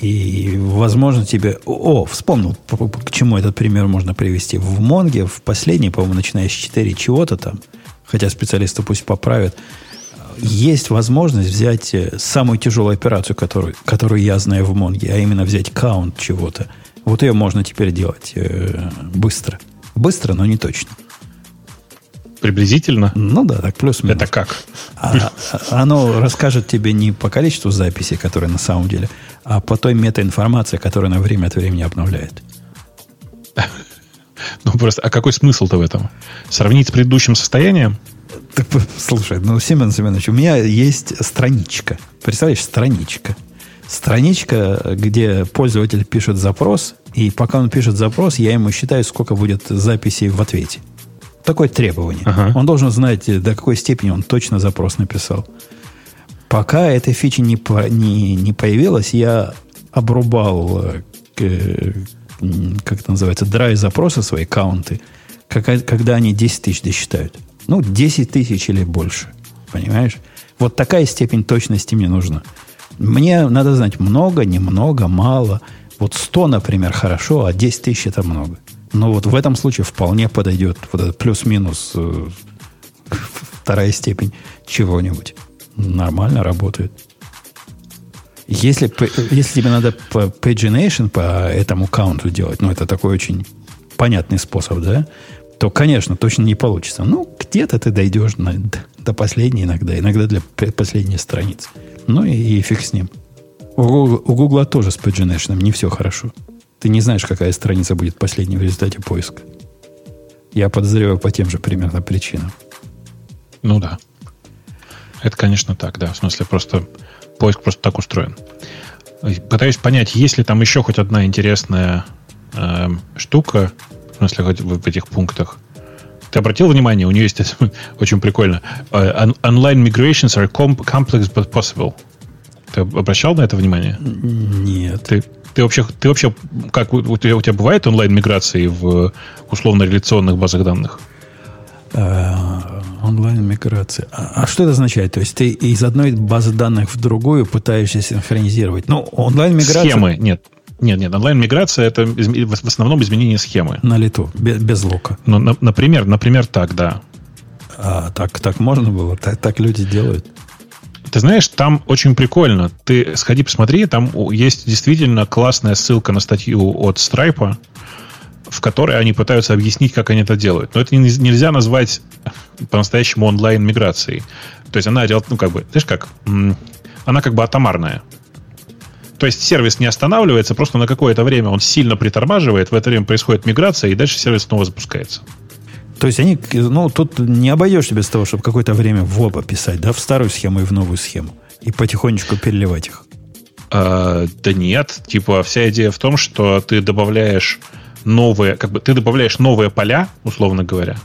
и, возможно, тебе... О, вспомнил, к чему этот пример можно привести. В Монге, в последней, по-моему, начиная с 4 чего-то там, хотя специалисты пусть поправят, есть возможность взять э, самую тяжелую операцию, которую, которую я знаю в Монге, а именно взять count чего-то. Вот ее можно теперь делать э, быстро. Быстро, но не точно. Приблизительно? Ну да, так плюс-минус. Это как? А, оно расскажет тебе не по количеству записей, которые на самом деле, а по той метаинформации, которая на время от времени обновляет. Ну, просто, а какой смысл-то в этом? Сравнить с предыдущим состоянием? Так, слушай, ну, Семен Семенович, у меня есть страничка. Представляешь, страничка. Страничка, где пользователь пишет запрос, и пока он пишет запрос, я ему считаю, сколько будет записей в ответе. Такое требование. Ага. Он должен знать, до какой степени он точно запрос написал. Пока эта фича не, по, не, не появилась, я обрубал, э, как это называется, драйв запроса свои каунты, как, когда они 10 тысяч досчитают. Ну, 10 тысяч или больше. Понимаешь? Вот такая степень точности мне нужна. Мне надо знать много, немного, мало. Вот 100, например, хорошо, а 10 тысяч это много. Но вот в этом случае вполне подойдет вот этот плюс-минус э, вторая степень чего-нибудь нормально работает. Если, если тебе надо по pagination по этому каунту делать, ну, это такой очень понятный способ, да, то, конечно, точно не получится. Ну, где-то ты дойдешь на, до последней иногда, иногда для последней страницы. Ну и, и фиг с ним. У Google тоже с pagination не все хорошо. Ты не знаешь, какая страница будет последней в результате поиска. Я подозреваю по тем же примерно причинам. Ну да. Это, конечно, так, да. В смысле, просто поиск просто так устроен. Пытаюсь понять, есть ли там еще хоть одна интересная э, штука, в смысле, хоть в этих пунктах. Ты обратил внимание, у нее есть очень прикольно. Uh, online migrations are complex but possible. Ты обращал на это внимание? Нет. Ты, ты вообще, ты вообще как у тебя, у тебя бывает онлайн миграции в условно-реляционных базах данных? Uh, онлайн-миграция. А, а что это означает? То есть ты из одной базы данных в другую пытаешься синхронизировать? Ну, онлайн-миграция... Схемы, нет. Нет, нет, онлайн-миграция это в основном изменение схемы. На лету, без, без лука. Ну, на, например, например, так, да. А так, так можно было? Так, так люди делают? Ты знаешь, там очень прикольно. Ты сходи, посмотри, там есть действительно классная ссылка на статью от Stripe, в которой они пытаются объяснить, как они это делают. Но это нельзя назвать по-настоящему онлайн-миграцией. То есть она, ну, как бы, знаешь как, она как бы атомарная. То есть сервис не останавливается, просто на какое-то время он сильно притормаживает, в это время происходит миграция, и дальше сервис снова запускается. То есть они, ну, тут не обойдешься без того, чтобы какое-то время в оба писать, да, в старую схему и в новую схему, и потихонечку переливать их. А, да нет, типа вся идея в том, что ты добавляешь новые, как бы ты добавляешь новые поля, условно говоря,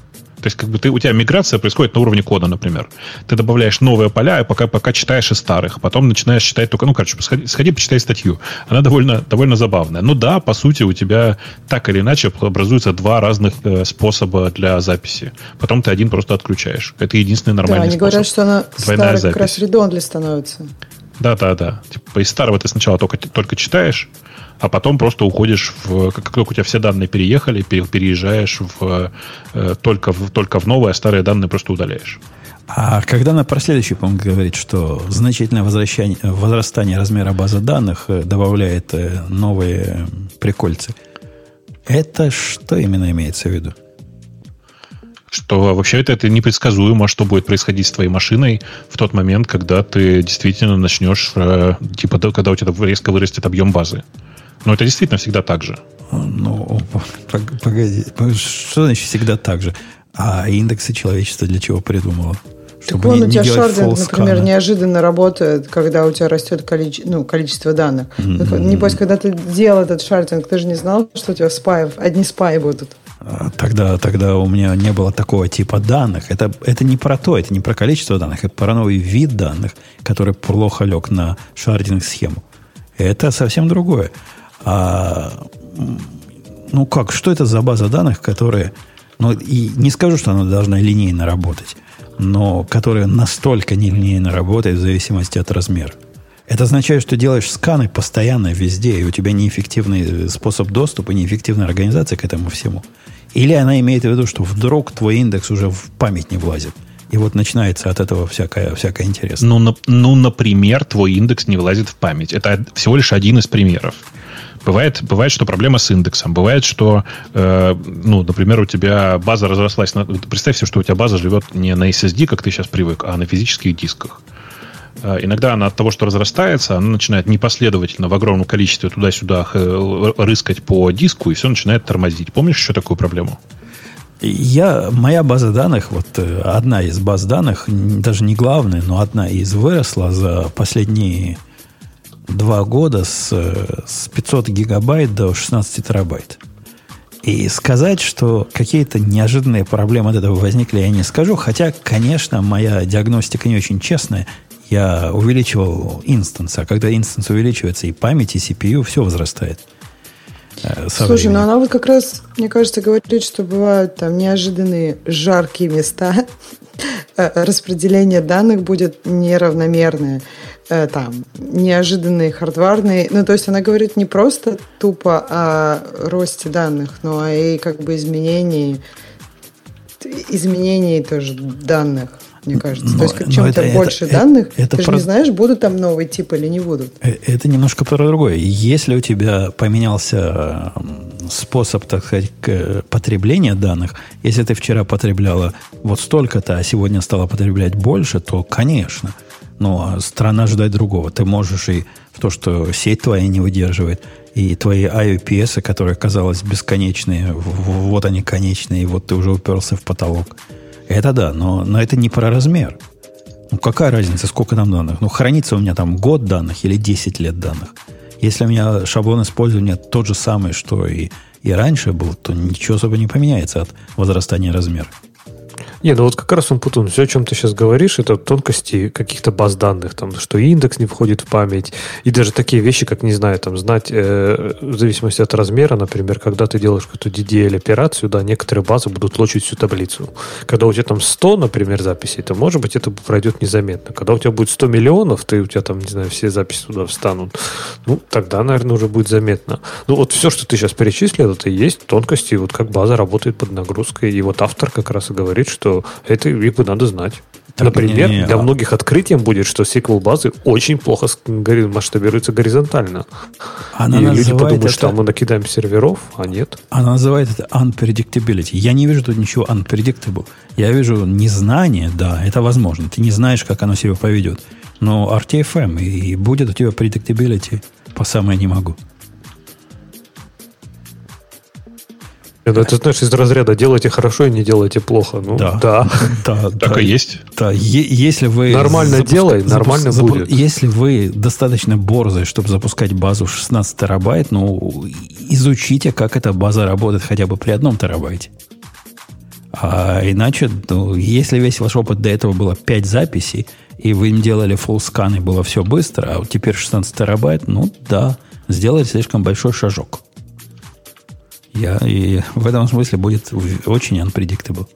то есть, как бы ты, у тебя миграция происходит на уровне кода, например. Ты добавляешь новые поля, и пока, пока читаешь из старых, потом начинаешь читать только, ну, короче, сходи, сходи почитай статью. Она довольно, довольно забавная. Ну да, по сути, у тебя так или иначе образуются два разных э, способа для записи. Потом ты один просто отключаешь. Это единственный нормальный да, они способ. говорят, что она старая как раз редонли становится. Да, да, да. Типа из старого ты сначала только, только читаешь, а потом просто уходишь в... Как только у тебя все данные переехали, переезжаешь в, э, только, в, только в новые, а старые данные просто удаляешь. А когда на про следующий пункт говорит, что значительное возвращение, возрастание размера базы данных э, добавляет э, новые прикольцы, это что именно имеется в виду? Что вообще это, это непредсказуемо, что будет происходить с твоей машиной в тот момент, когда ты действительно начнешь, типа, когда у тебя резко вырастет объем базы. Но это действительно всегда так же. Ну, погоди. Что значит всегда так же? А индексы человечества для чего придумало? Чтобы так вон не, у тебя шардинг, например, неожиданно работает, когда у тебя растет количество, ну, количество данных. Mm-hmm. Небось, когда ты делал этот шардинг, ты же не знал, что у тебя спаев, одни спаи будут. А, тогда, тогда у меня не было такого типа данных. Это, это не про то, это не про количество данных, это про новый вид данных, который плохо лег на шардинг-схему. Это совсем другое. А, ну как, что это за база данных, которая... Ну, и не скажу, что она должна линейно работать, но которая настолько нелинейно работает в зависимости от размера. Это означает, что делаешь сканы постоянно везде, и у тебя неэффективный способ доступа, неэффективная организация к этому всему. Или она имеет в виду, что вдруг твой индекс уже в память не влазит. И вот начинается от этого всякое, всякое интересное. Ну, на, ну, например, твой индекс не влазит в память. Это всего лишь один из примеров. Бывает, бывает, что проблема с индексом. Бывает, что, э, ну, например, у тебя база разрослась. На, представь себе, что у тебя база живет не на SSD, как ты сейчас привык, а на физических дисках. Э, иногда она от того, что разрастается, она начинает непоследовательно в огромном количестве туда-сюда э, рыскать по диску, и все начинает тормозить. Помнишь еще такую проблему? Я, моя база данных, вот э, одна из баз данных, даже не главная, но одна из выросла за последние два года с, с 500 гигабайт до 16 терабайт. И сказать, что какие-то неожиданные проблемы от этого возникли, я не скажу. Хотя, конечно, моя диагностика не очень честная. Я увеличивал instance, а когда instance увеличивается, и память, и CPU, все возрастает. Э, Слушай, ну она вот как раз, мне кажется, говорит, что бывают там неожиданные жаркие места, э, распределение данных будет неравномерное э, там неожиданные hardware'ные. Ну, то есть она говорит не просто тупо о росте данных, но и как бы изменении изменении тоже данных мне кажется. Но, То есть, чем это, больше это, данных, это, ты же про... не знаешь, будут там новые типы или не будут. Э, это немножко про другое. Если у тебя поменялся способ, так сказать, потребления данных, если ты вчера потребляла вот столько-то, а сегодня стала потреблять больше, то, конечно – а страна ждать другого. Ты можешь и в то, что сеть твоя не выдерживает, и твои IOPS, которые казалось бесконечные, вот они конечные, и вот ты уже уперся в потолок. Это да, но, но это не про размер. Ну, какая разница, сколько там данных? Ну, хранится у меня там год данных или 10 лет данных. Если у меня шаблон использования тот же самый, что и, и раньше был, то ничего особо не поменяется от возрастания размера. Не, ну вот как раз он Путун, все, о чем ты сейчас говоришь, это тонкости каких-то баз данных, там, что индекс не входит в память, и даже такие вещи, как, не знаю, там, знать, э, в зависимости от размера, например, когда ты делаешь какую-то DDL-операцию, да, некоторые базы будут лочить всю таблицу. Когда у тебя там 100, например, записей, то, может быть, это пройдет незаметно. Когда у тебя будет 100 миллионов, ты, у тебя там, не знаю, все записи туда встанут, ну, тогда, наверное, уже будет заметно. Ну, вот все, что ты сейчас перечислил, это и есть тонкости, вот как база работает под нагрузкой, и вот автор как раз и говорит, что это бы надо знать. Так, Например, не, не, для а... многих открытием будет, что SQL базы очень плохо масштабируются горизонтально. Она и люди подумают, это... что мы накидаем серверов, а нет. Она называет это unpredictability. Я не вижу тут ничего unpredictable. Я вижу незнание, да, это возможно. Ты не знаешь, как оно себя поведет. Но RTFM, и будет у тебя predictability по самое не могу. Это, это знаешь, из разряда делайте хорошо и не делайте плохо. Ну, да. Да. да так да, и есть. Да. Е- если вы нормально запуск... делай, нормально запуск... будет. Если вы достаточно борзые, чтобы запускать базу 16 терабайт, ну, изучите, как эта база работает хотя бы при одном терабайте. А иначе, ну, если весь ваш опыт до этого было 5 записей, и вы им делали full scan, и было все быстро, а вот теперь 16 терабайт, ну да, сделали слишком большой шажок. Я, и в этом смысле будет очень unpredictable.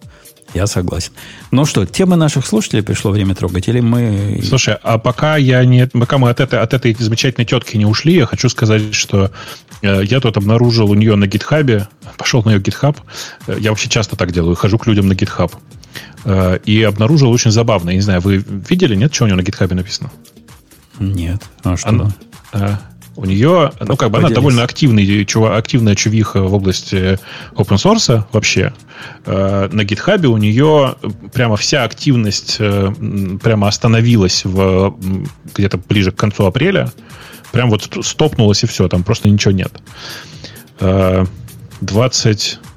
Я согласен. Ну что, темы наших слушателей пришло время трогать, или мы... Слушай, а пока я не, пока мы от этой, от этой замечательной тетки не ушли, я хочу сказать, что э, я тут обнаружил у нее на гитхабе, пошел на ее гитхаб, э, я вообще часто так делаю, хожу к людям на гитхаб, э, и обнаружил очень забавно, я не знаю, вы видели, нет, что у нее на гитхабе написано? Нет. А что? Она, у нее, ну, как бы она довольно активный, чува, активная чувиха в области open source вообще. Э, на GitHub у нее прямо вся активность э, прямо остановилась в, где-то ближе к концу апреля. Прям вот стопнулась и все, там просто ничего нет. 20 э,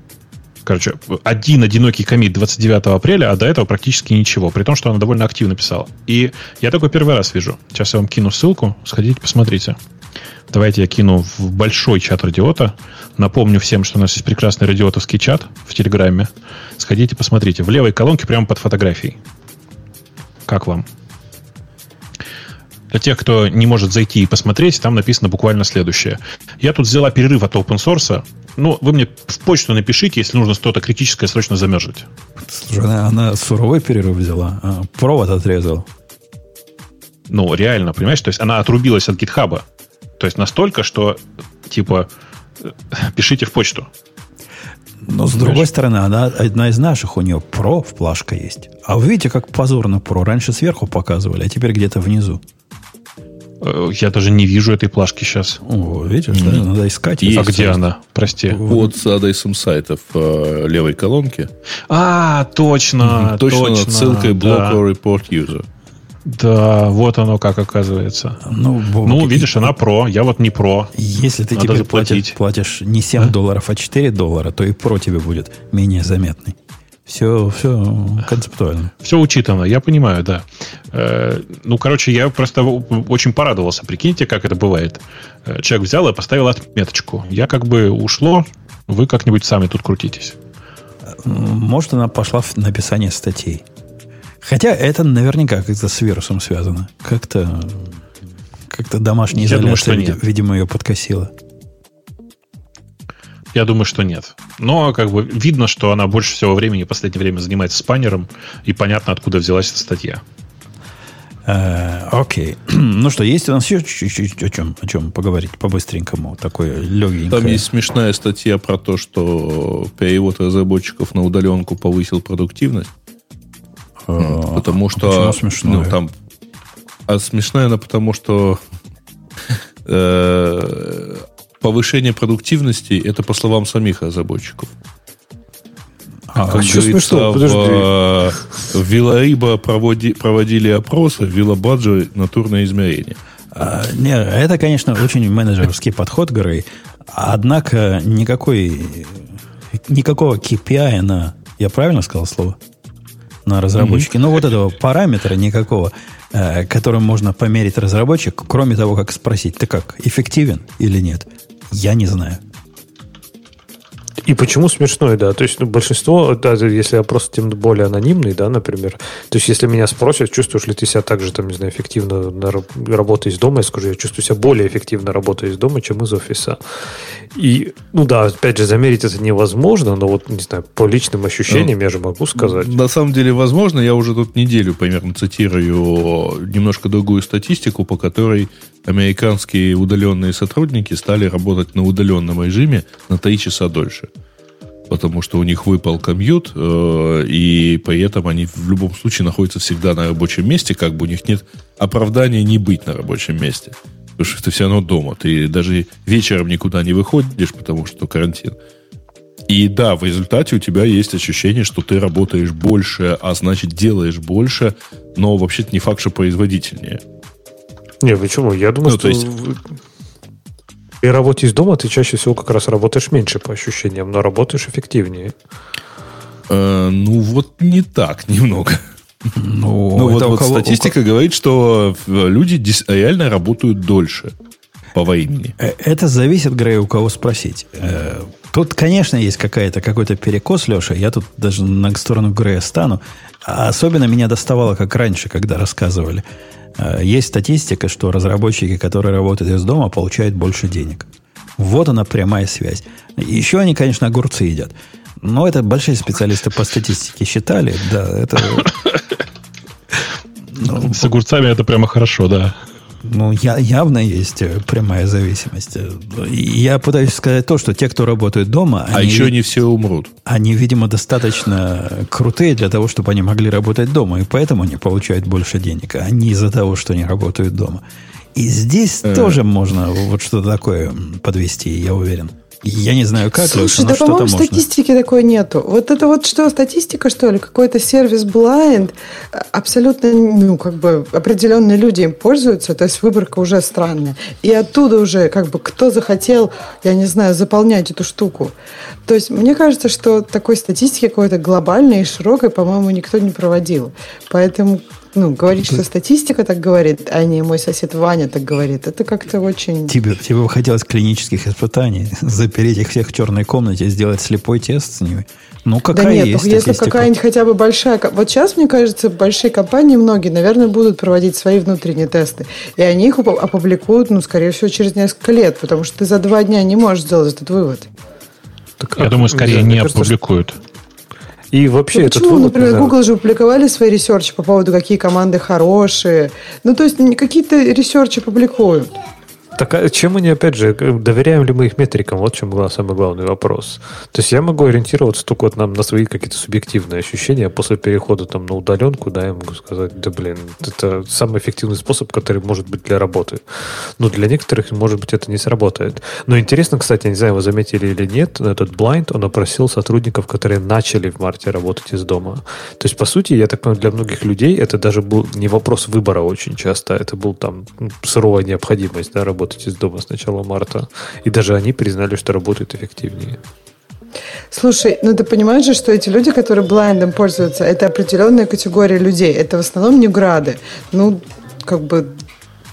короче, один одинокий комит 29 апреля, а до этого практически ничего, при том, что она довольно активно писала. И я такой первый раз вижу. Сейчас я вам кину ссылку, сходите, посмотрите. Давайте я кину в большой чат радиота. Напомню всем, что у нас есть прекрасный радиотовский чат в Телеграме. Сходите, посмотрите. В левой колонке прямо под фотографией. Как вам? Для тех, кто не может зайти и посмотреть, там написано буквально следующее. Я тут взяла перерыв от open source. Ну, вы мне в почту напишите, если нужно что-то критическое срочно замержить. Слушай, она, она суровой перерыв взяла, а провод отрезал. Ну, реально, понимаешь? То есть она отрубилась от гитхаба. То есть настолько, что типа пишите в почту. Но с другой стороны, она одна из наших, у нее про в плашка есть. А вы видите, как позорно про. Раньше сверху показывали, а теперь где-то внизу. Э, я даже не вижу этой плашки сейчас. О, видишь, mm-hmm. да, надо искать. Есть. А где она? Прости. Вот с адресом сайта в э, левой колонке. А, точно. Mm-hmm. Точно, точно ссылкой да. block report user. Да, вот оно как оказывается. Ну, Бог, ну видишь, она про, я вот не про. Если ты Надо теперь платишь, платишь не 7 а? долларов, а 4 доллара, то и про тебе будет менее заметный. Все, все концептуально. Все учитано, я понимаю, да. Э, ну, короче, я просто очень порадовался. Прикиньте, как это бывает. Э, человек взял и поставил отметочку. Я как бы ушло, вы как-нибудь сами тут крутитесь. Может, она пошла в написание статей. Хотя это наверняка как-то с вирусом связано. Как-то как-то домашняя изоляция, думаю, что видимо, ее подкосила. Я думаю, что нет. Но как бы видно, что она больше всего времени в последнее время занимается спанером, и понятно, откуда взялась эта статья. Э, окей. ну что, есть у нас еще чуть-чуть о чем, о чем поговорить по-быстренькому? Такое легенькое. Там есть смешная статья про то, что перевод разработчиков на удаленку повысил продуктивность. А, потому что... А смешно? Ну, там, а смешная она потому, что э, повышение продуктивности это по словам самих разработчиков. А, как что смешно? Подожди. В, в Вилариба проводи, проводили опросы, в Вилабаджи натурное измерение. А, не, это, конечно, очень менеджерский подход, Грей. Однако никакой, никакого KPI на... Я правильно сказал слово? На разработчике. Mm-hmm. Но вот этого параметра никакого, э, которым можно померить разработчик, кроме того, как спросить, ты как, эффективен или нет, я не знаю. И почему смешной, да? То есть ну, большинство, даже если опрос тем более анонимный, да, например, то есть если меня спросят, чувствуешь ли ты себя так же, там, не знаю, эффективно работая из дома, я скажу, я чувствую себя более эффективно работая из дома, чем из офиса. И, ну да, опять же, замерить это невозможно, но вот, не знаю, по личным ощущениям ну, я же могу сказать. На самом деле, возможно, я уже тут неделю примерно цитирую немножко другую статистику, по которой американские удаленные сотрудники стали работать на удаленном режиме на 3 часа дольше. Потому что у них выпал комьют, э, и при этом они в любом случае находятся всегда на рабочем месте, как бы у них нет оправдания не быть на рабочем месте. Потому что ты все равно дома. Ты даже вечером никуда не выходишь, потому что карантин. И да, в результате у тебя есть ощущение, что ты работаешь больше, а значит делаешь больше, но вообще-то не факт, что производительнее. Не, почему? Я думаю, ну, что есть... при работе из дома ты чаще всего как раз работаешь меньше по ощущениям, но работаешь эффективнее. Э, ну, вот не так немного. Ну, ну вот, вот кого, статистика у... говорит, что люди реально работают дольше по времени. Э, это зависит, Грей, у кого спросить. Э, тут, конечно, есть какая-то, какой-то перекос, Леша. Я тут даже на сторону Грея стану. А особенно меня доставало, как раньше, когда рассказывали. Э, есть статистика, что разработчики, которые работают из дома, получают больше денег. Вот она прямая связь. Еще они, конечно, огурцы едят. Но это большие специалисты по статистике считали. Да, это... Ну, С огурцами это прямо хорошо, да. Ну, я, явно есть э, прямая зависимость. Я пытаюсь сказать то, что те, кто работают дома... А они, еще не все умрут. Они, видимо, достаточно крутые для того, чтобы они могли работать дома, и поэтому они получают больше денег, а не из-за того, что они работают дома. И здесь э. тоже можно вот что-то такое подвести, я уверен. Я не знаю, как, Слушай, да, по-моему, статистики такой нету. Вот это вот что, статистика, что ли? Какой-то сервис blind? Абсолютно, ну, как бы определенные люди им пользуются, то есть выборка уже странная. И оттуда уже, как бы, кто захотел, я не знаю, заполнять эту штуку. То есть мне кажется, что такой статистики какой-то глобальной и широкой, по-моему, никто не проводил. Поэтому ну, говорить, что статистика так говорит, а не мой сосед Ваня так говорит, это как-то очень... Тебе, тебе бы хотелось клинических испытаний, запереть их всех в черной комнате, сделать слепой тест с ними. Ну, какая да нет, есть если какая-нибудь хотя бы большая... Вот сейчас, мне кажется, большие компании, многие, наверное, будут проводить свои внутренние тесты. И они их опубликуют, ну, скорее всего, через несколько лет, потому что ты за два дня не можешь сделать этот вывод. Так, Я думаю, скорее не опубликуют. Что... И вообще ну, этот почему, вывод, например, Google же публиковали свои research'и по поводу, какие команды хорошие. Ну, то есть какие-то research'и публикуют. Так а чем они, опять же, доверяем ли мы их метрикам? Вот чем был самый главный вопрос. То есть я могу ориентироваться только вот на, на свои какие-то субъективные ощущения, а после перехода там на удаленку, да, я могу сказать, да блин, это самый эффективный способ, который может быть для работы. Но для некоторых, может быть, это не сработает. Но интересно, кстати, я не знаю, вы заметили или нет, этот Blind, он опросил сотрудников, которые начали в марте работать из дома. То есть, по сути, я так понимаю, для многих людей это даже был не вопрос выбора очень часто, это был там суровая необходимость, да, работать работать из дома с начала марта. И даже они признали, что работают эффективнее. Слушай, ну ты понимаешь же, что эти люди, которые блайндом пользуются, это определенная категория людей. Это в основном не грады. Ну, как бы,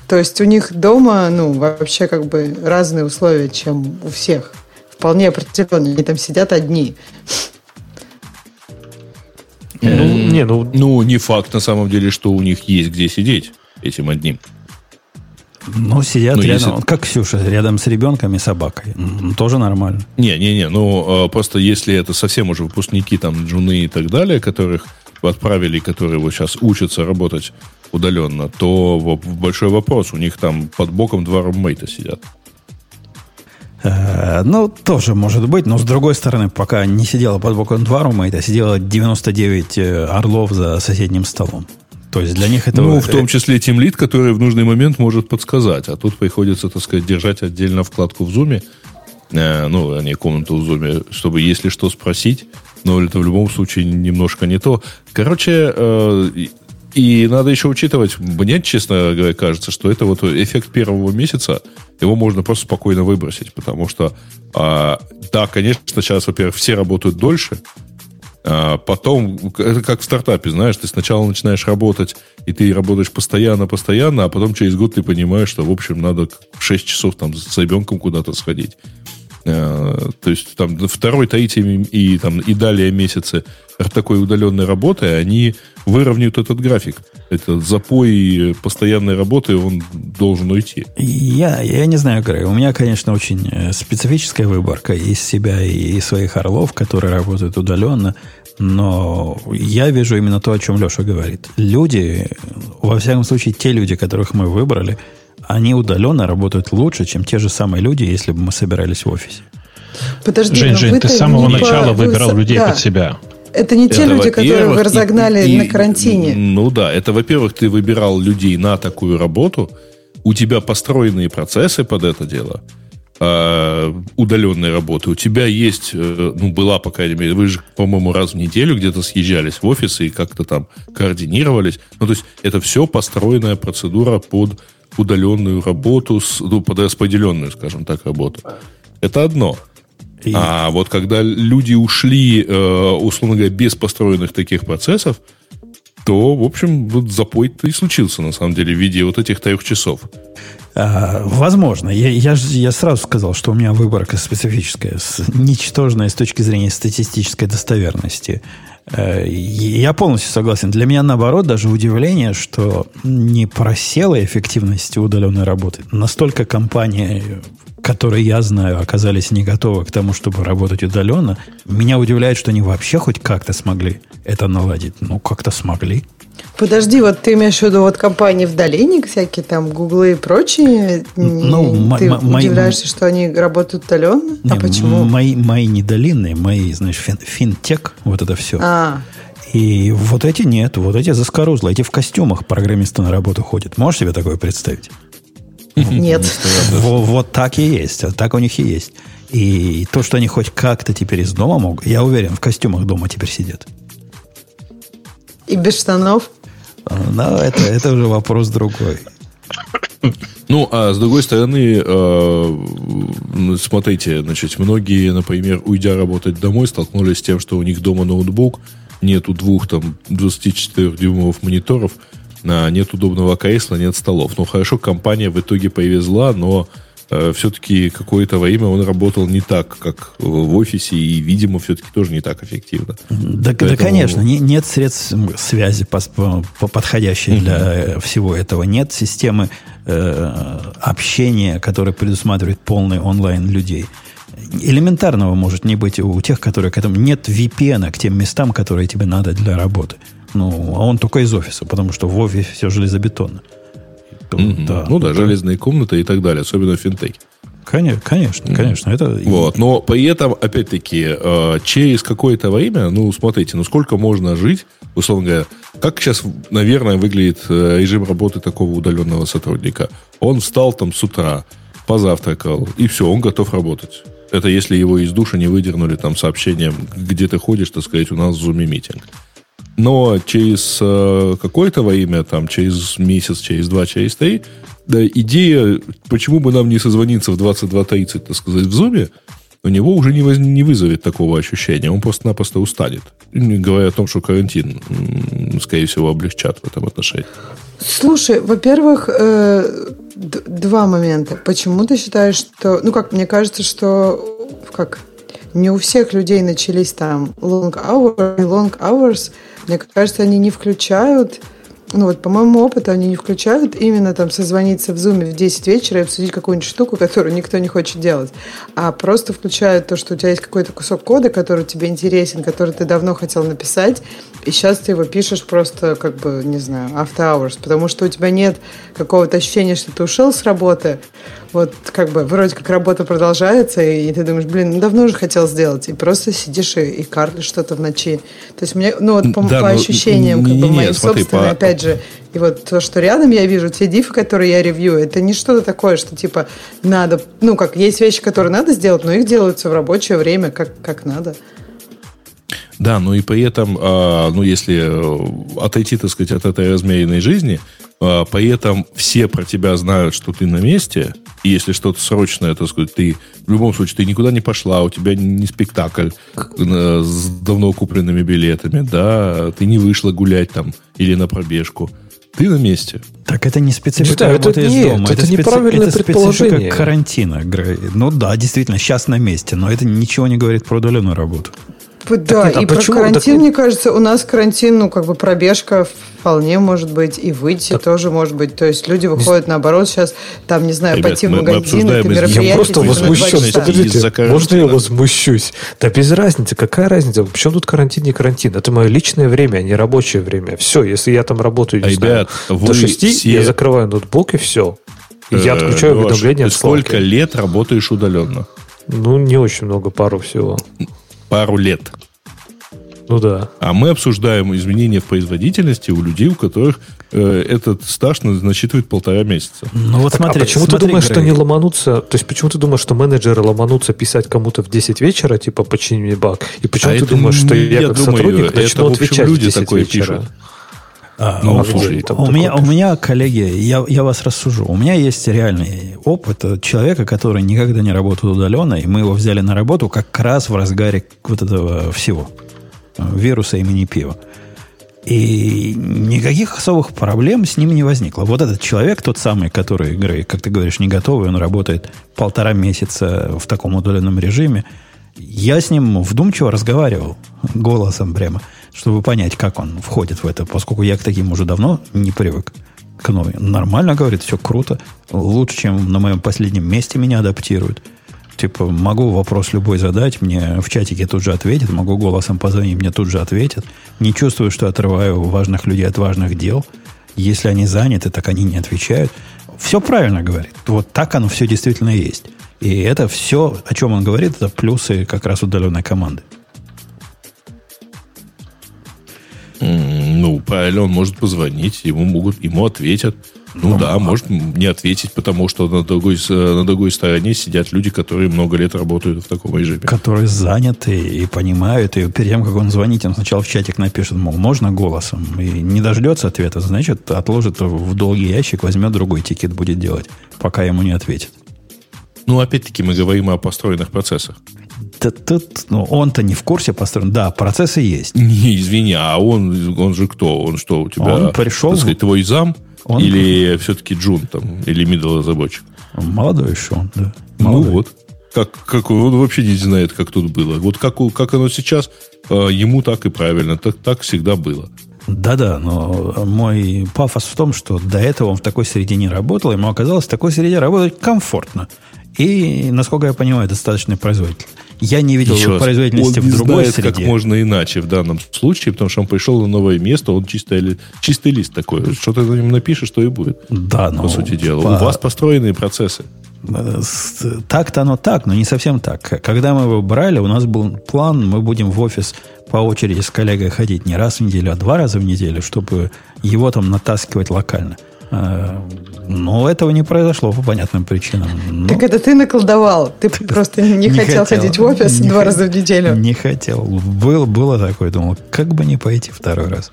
то есть у них дома, ну, вообще как бы разные условия, чем у всех. Вполне определенные. Они там сидят одни. Ну, не, ну... ну, не факт на самом деле, что у них есть где сидеть этим одним. Ну, сидят ну, рядом, если... как Ксюша, рядом с ребенком и собакой. Тоже нормально. Не-не-не, ну, а, просто если это совсем уже выпускники, там, джуны и так далее, которых отправили, которые вот сейчас учатся работать удаленно, то большой вопрос. У них там под боком два руммейта сидят. Э, ну, тоже может быть, но с другой стороны, пока не сидела под боком два румейта, сидела 99 э, орлов за соседним столом. То есть для них это... Ну, в том числе тем лид, который в нужный момент может подсказать. А тут приходится, так сказать, держать отдельно вкладку в зуме, э, ну, а не комнату в зуме, чтобы, если что, спросить. Но это в любом случае немножко не то. Короче, э, и надо еще учитывать, мне, честно говоря, кажется, что это вот эффект первого месяца, его можно просто спокойно выбросить, потому что, э, да, конечно, сейчас, во-первых, все работают дольше, А потом, это как в стартапе, знаешь, ты сначала начинаешь работать, и ты работаешь постоянно-постоянно, а потом через год ты понимаешь, что, в общем, надо 6 часов там с ребенком куда-то сходить. А, то есть там второй, третий и, там, и далее месяцы такой удаленной работы, они выровняют этот график. Это запой постоянной работы, он должен уйти. Я, я не знаю, Грей. У меня, конечно, очень э, специфическая выборка из себя и своих орлов, которые работают удаленно. Но я вижу именно то, о чем Леша говорит. Люди, во всяком случае, те люди, которых мы выбрали, они удаленно работают лучше, чем те же самые люди, если бы мы собирались в офисе. Подожди, Жень, Жень, ты с самого начала по... выбирал людей да. под себя. Это не те это, люди, которые вы разогнали и, и, на карантине. Ну да, это, во-первых, ты выбирал людей на такую работу, у тебя построенные процессы под это дело, э, удаленной работы. У тебя есть, э, ну, была, по крайней мере, вы же, по-моему, раз в неделю где-то съезжались в офисы и как-то там координировались. Ну, то есть, это все построенная процедура под удаленную работу, с, ну, под распределенную, скажем так, работу. Это одно. И... А вот когда люди ушли, э, условно говоря, без построенных таких процессов, то, в общем, вот запой-то и случился, на самом деле, в виде вот этих трех часов. А, возможно. Я, я, я сразу сказал, что у меня выборка специфическая, с, ничтожная с точки зрения статистической достоверности. Э, я полностью согласен. Для меня, наоборот, даже удивление, что не просела эффективность удаленной работы. Настолько компания которые я знаю, оказались не готовы к тому, чтобы работать удаленно. Меня удивляет, что они вообще хоть как-то смогли это наладить. Ну, как-то смогли. Подожди, вот ты имеешь в виду вот компании в долине, всякие там гуглы и прочие? Ну, ты мои, удивляешься, что они работают удаленно? А не, а почему? Мои, мои не долинные, мои, знаешь, фин, финтех, вот это все. А. И вот эти нет, вот эти заскорузлые, эти в костюмах программисты на работу ходят. Можешь себе такое представить? Нет. Вот, вот так и есть. Так у них и есть. И то, что они хоть как-то теперь из дома могут, я уверен, в костюмах дома теперь сидят. И без штанов? Ну, это, это уже вопрос другой. Ну, а с другой стороны, э, смотрите, значит, многие, например, уйдя работать домой, столкнулись с тем, что у них дома ноутбук, нету двух там 24 дюймовых мониторов, а, нет удобного кресла, нет столов. Ну, хорошо, компания в итоге повезла, но все-таки какое-то время он работал не так, как в офисе, и, видимо, все-таки тоже не так эффективно. Да, Поэтому... да конечно, не, нет средств связи по, по, подходящей для всего этого. Нет системы э, общения, которая предусматривает полный онлайн людей. Элементарного может не быть у тех, которые к этому... Нет VPN к тем местам, которые тебе надо для работы. Ну, а он только из офиса, потому что в офисе все железобетонно. Mm-hmm. Да, ну да, это... железные комнаты и так далее, особенно в финтеке. Конечно, конечно, конечно. Это... Вот, но при этом, опять-таки, э, через какое-то время, ну, смотрите, ну, сколько можно жить, условно говоря, как сейчас, наверное, выглядит э, режим работы такого удаленного сотрудника? Он встал там с утра, позавтракал, и все, он готов работать. Это если его из душа не выдернули там сообщением, где ты ходишь, так сказать, у нас в зуме митинг. Но через э, какое-то время, там, через месяц, через два, через три, да, идея, почему бы нам не созвониться в 22.30, так сказать, в зуме, у него уже не, воз... не вызовет такого ощущения. Он просто-напросто устанет. Не говоря о том, что карантин, скорее всего, облегчат в этом отношении. Слушай, во-первых, э, два момента. Почему ты считаешь, что... Ну, как, мне кажется, что... Как? Не у всех людей начались там long hours, long hours – мне кажется, они не включают ну вот по моему опыту они не включают именно там созвониться в зуме в 10 вечера и обсудить какую-нибудь штуку, которую никто не хочет делать, а просто включают то, что у тебя есть какой-то кусок кода, который тебе интересен, который ты давно хотел написать, и сейчас ты его пишешь просто как бы, не знаю, after hours, потому что у тебя нет какого-то ощущения, что ты ушел с работы, вот как бы вроде как работа продолжается, и ты думаешь, блин, ну давно уже хотел сделать, и просто сидишь и, и карлишь что-то в ночи. То есть мне, ну вот по, да, по ну, ощущениям, как не, бы не, моим смотри, собственным, по... опять же, и вот то, что рядом я вижу, те дифы, которые я ревью, это не что-то такое, что типа надо, ну как, есть вещи, которые надо сделать, но их делаются в рабочее время, как, как надо. Да, ну и при этом, а, ну если э, отойти, так сказать, от этой размеренной жизни, а, при этом все про тебя знают, что ты на месте, и если что-то срочное, так сказать, ты в любом случае ты никуда не пошла, у тебя не спектакль э, с давно купленными билетами, да, ты не вышла гулять там или на пробежку, ты на месте. Так это не специфика не, работы это, из нет, дома. Это, это специ... неправильное это специфика карантина. Ну да, действительно, сейчас на месте, но это ничего не говорит про удаленную работу. Да, так, и а про почему? карантин, так... мне кажется, у нас карантин, ну, как бы пробежка вполне может быть, и выйти так... тоже может быть. То есть люди выходят, наоборот, сейчас, там, не знаю, Ребят, пойти в магазин, мы это мероприятие. Я просто возмущен. Подождите, можно я возмущусь? Да без разницы, какая разница? Почему тут карантин, не карантин? Это мое личное время, а не рабочее время. Все, если я там работаю, не Ребят, знаю, до 6, все... я закрываю ноутбук и все. Я отключаю э, уведомления. Ты сколько лет работаешь удаленно? Ну, не очень много, пару всего пару лет. Ну да. А мы обсуждаем изменения в производительности у людей, у которых э, этот стаж насчитывает полтора месяца. Ну вот так, смотри, а почему смотри, ты думаешь, Грей. что они ломанутся? То есть почему ты думаешь, что менеджеры ломанутся писать кому-то в 10 вечера, типа почини мне баг? И почему а ты думаешь, что я, я как думаю, сотрудник начну это, отвечать в, общем, люди в 10 такое вечера? Пишут. А, ну, слушай, там у, меня, у меня, коллеги, я, я вас рассужу. У меня есть реальный опыт человека, который никогда не работал удаленно, и мы его взяли на работу как раз в разгаре вот этого всего. Вируса имени пива. И никаких особых проблем с ним не возникло. Вот этот человек, тот самый, который, Грей, как ты говоришь, не готовый, он работает полтора месяца в таком удаленном режиме. Я с ним вдумчиво разговаривал голосом прямо – чтобы понять, как он входит в это, поскольку я к таким уже давно не привык. К новой. Нормально, говорит, все круто. Лучше, чем на моем последнем месте меня адаптируют. Типа, могу вопрос любой задать, мне в чатике тут же ответят, могу голосом позвонить, мне тут же ответят. Не чувствую, что отрываю важных людей от важных дел. Если они заняты, так они не отвечают. Все правильно говорит. Вот так оно все действительно есть. И это все, о чем он говорит, это плюсы как раз удаленной команды. Ну, правильно, он может позвонить, ему могут, ему ответят. Ну, ну да, а... может не ответить, потому что на другой, на другой стороне сидят люди, которые много лет работают в таком режиме. Которые заняты и понимают, и перед тем, как он звонит, он сначала в чатик напишет, мол, можно голосом, и не дождется ответа, значит, отложит в долгий ящик, возьмет другой тикет, будет делать, пока ему не ответит. Ну, опять-таки, мы говорим о построенных процессах. Тут, ну, он-то не в курсе построен. Да, процессы есть. Не, извини, а он, он же кто? Он что, у тебя, он пришел, так сказать, твой зам? Он... Или все-таки джун там? Или middle разработчик? Молодой еще он, да. Ну Молодой. Ну вот. Как, как он вообще не знает, как тут было. Вот как, как оно сейчас, э, ему так и правильно. Так, так всегда было. Да-да, но мой пафос в том, что до этого он в такой среде не работал, ему оказалось в такой среде работать комфортно. И, насколько я понимаю, достаточно производительно. Я не видел Еще производительности он в другой знает, среде. как можно иначе в данном случае, потому что он пришел на новое место, он чистый, чистый лист такой. Что ты на нем напишешь, то и будет. Да, но... По сути дела. По... У вас построенные процессы. Так-то оно так, но не совсем так. Когда мы его брали, у нас был план, мы будем в офис по очереди с коллегой ходить не раз в неделю, а два раза в неделю, чтобы его там натаскивать локально. Э, но этого не произошло по понятным причинам. Но... Так это ты наколдовал. Ты просто не, не хотел, хотел ходить в офис не два раза в неделю. Не хотел. Было, было такое. Думал, как бы не пойти второй раз.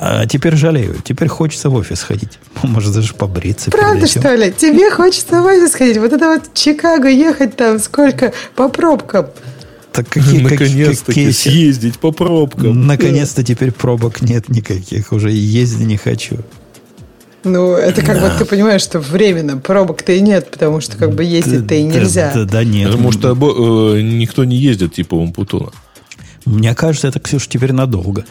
А теперь жалею. Теперь хочется в офис ходить. Может, даже побриться. Правда, что ли? Тебе хочется в офис ходить? Вот это вот в Чикаго ехать там сколько по пробкам. Так какие, Наконец-таки какие... съездить по пробкам. Наконец-то теперь пробок нет никаких. Уже ездить не хочу. Ну, это как да. бы ты понимаешь, что временно пробок-то и нет, потому что как бы ездить-то и нельзя. Да, да, нет. Потому что э, никто не ездит типа Умпутуна. Мне кажется, это, Ксюша, теперь надолго.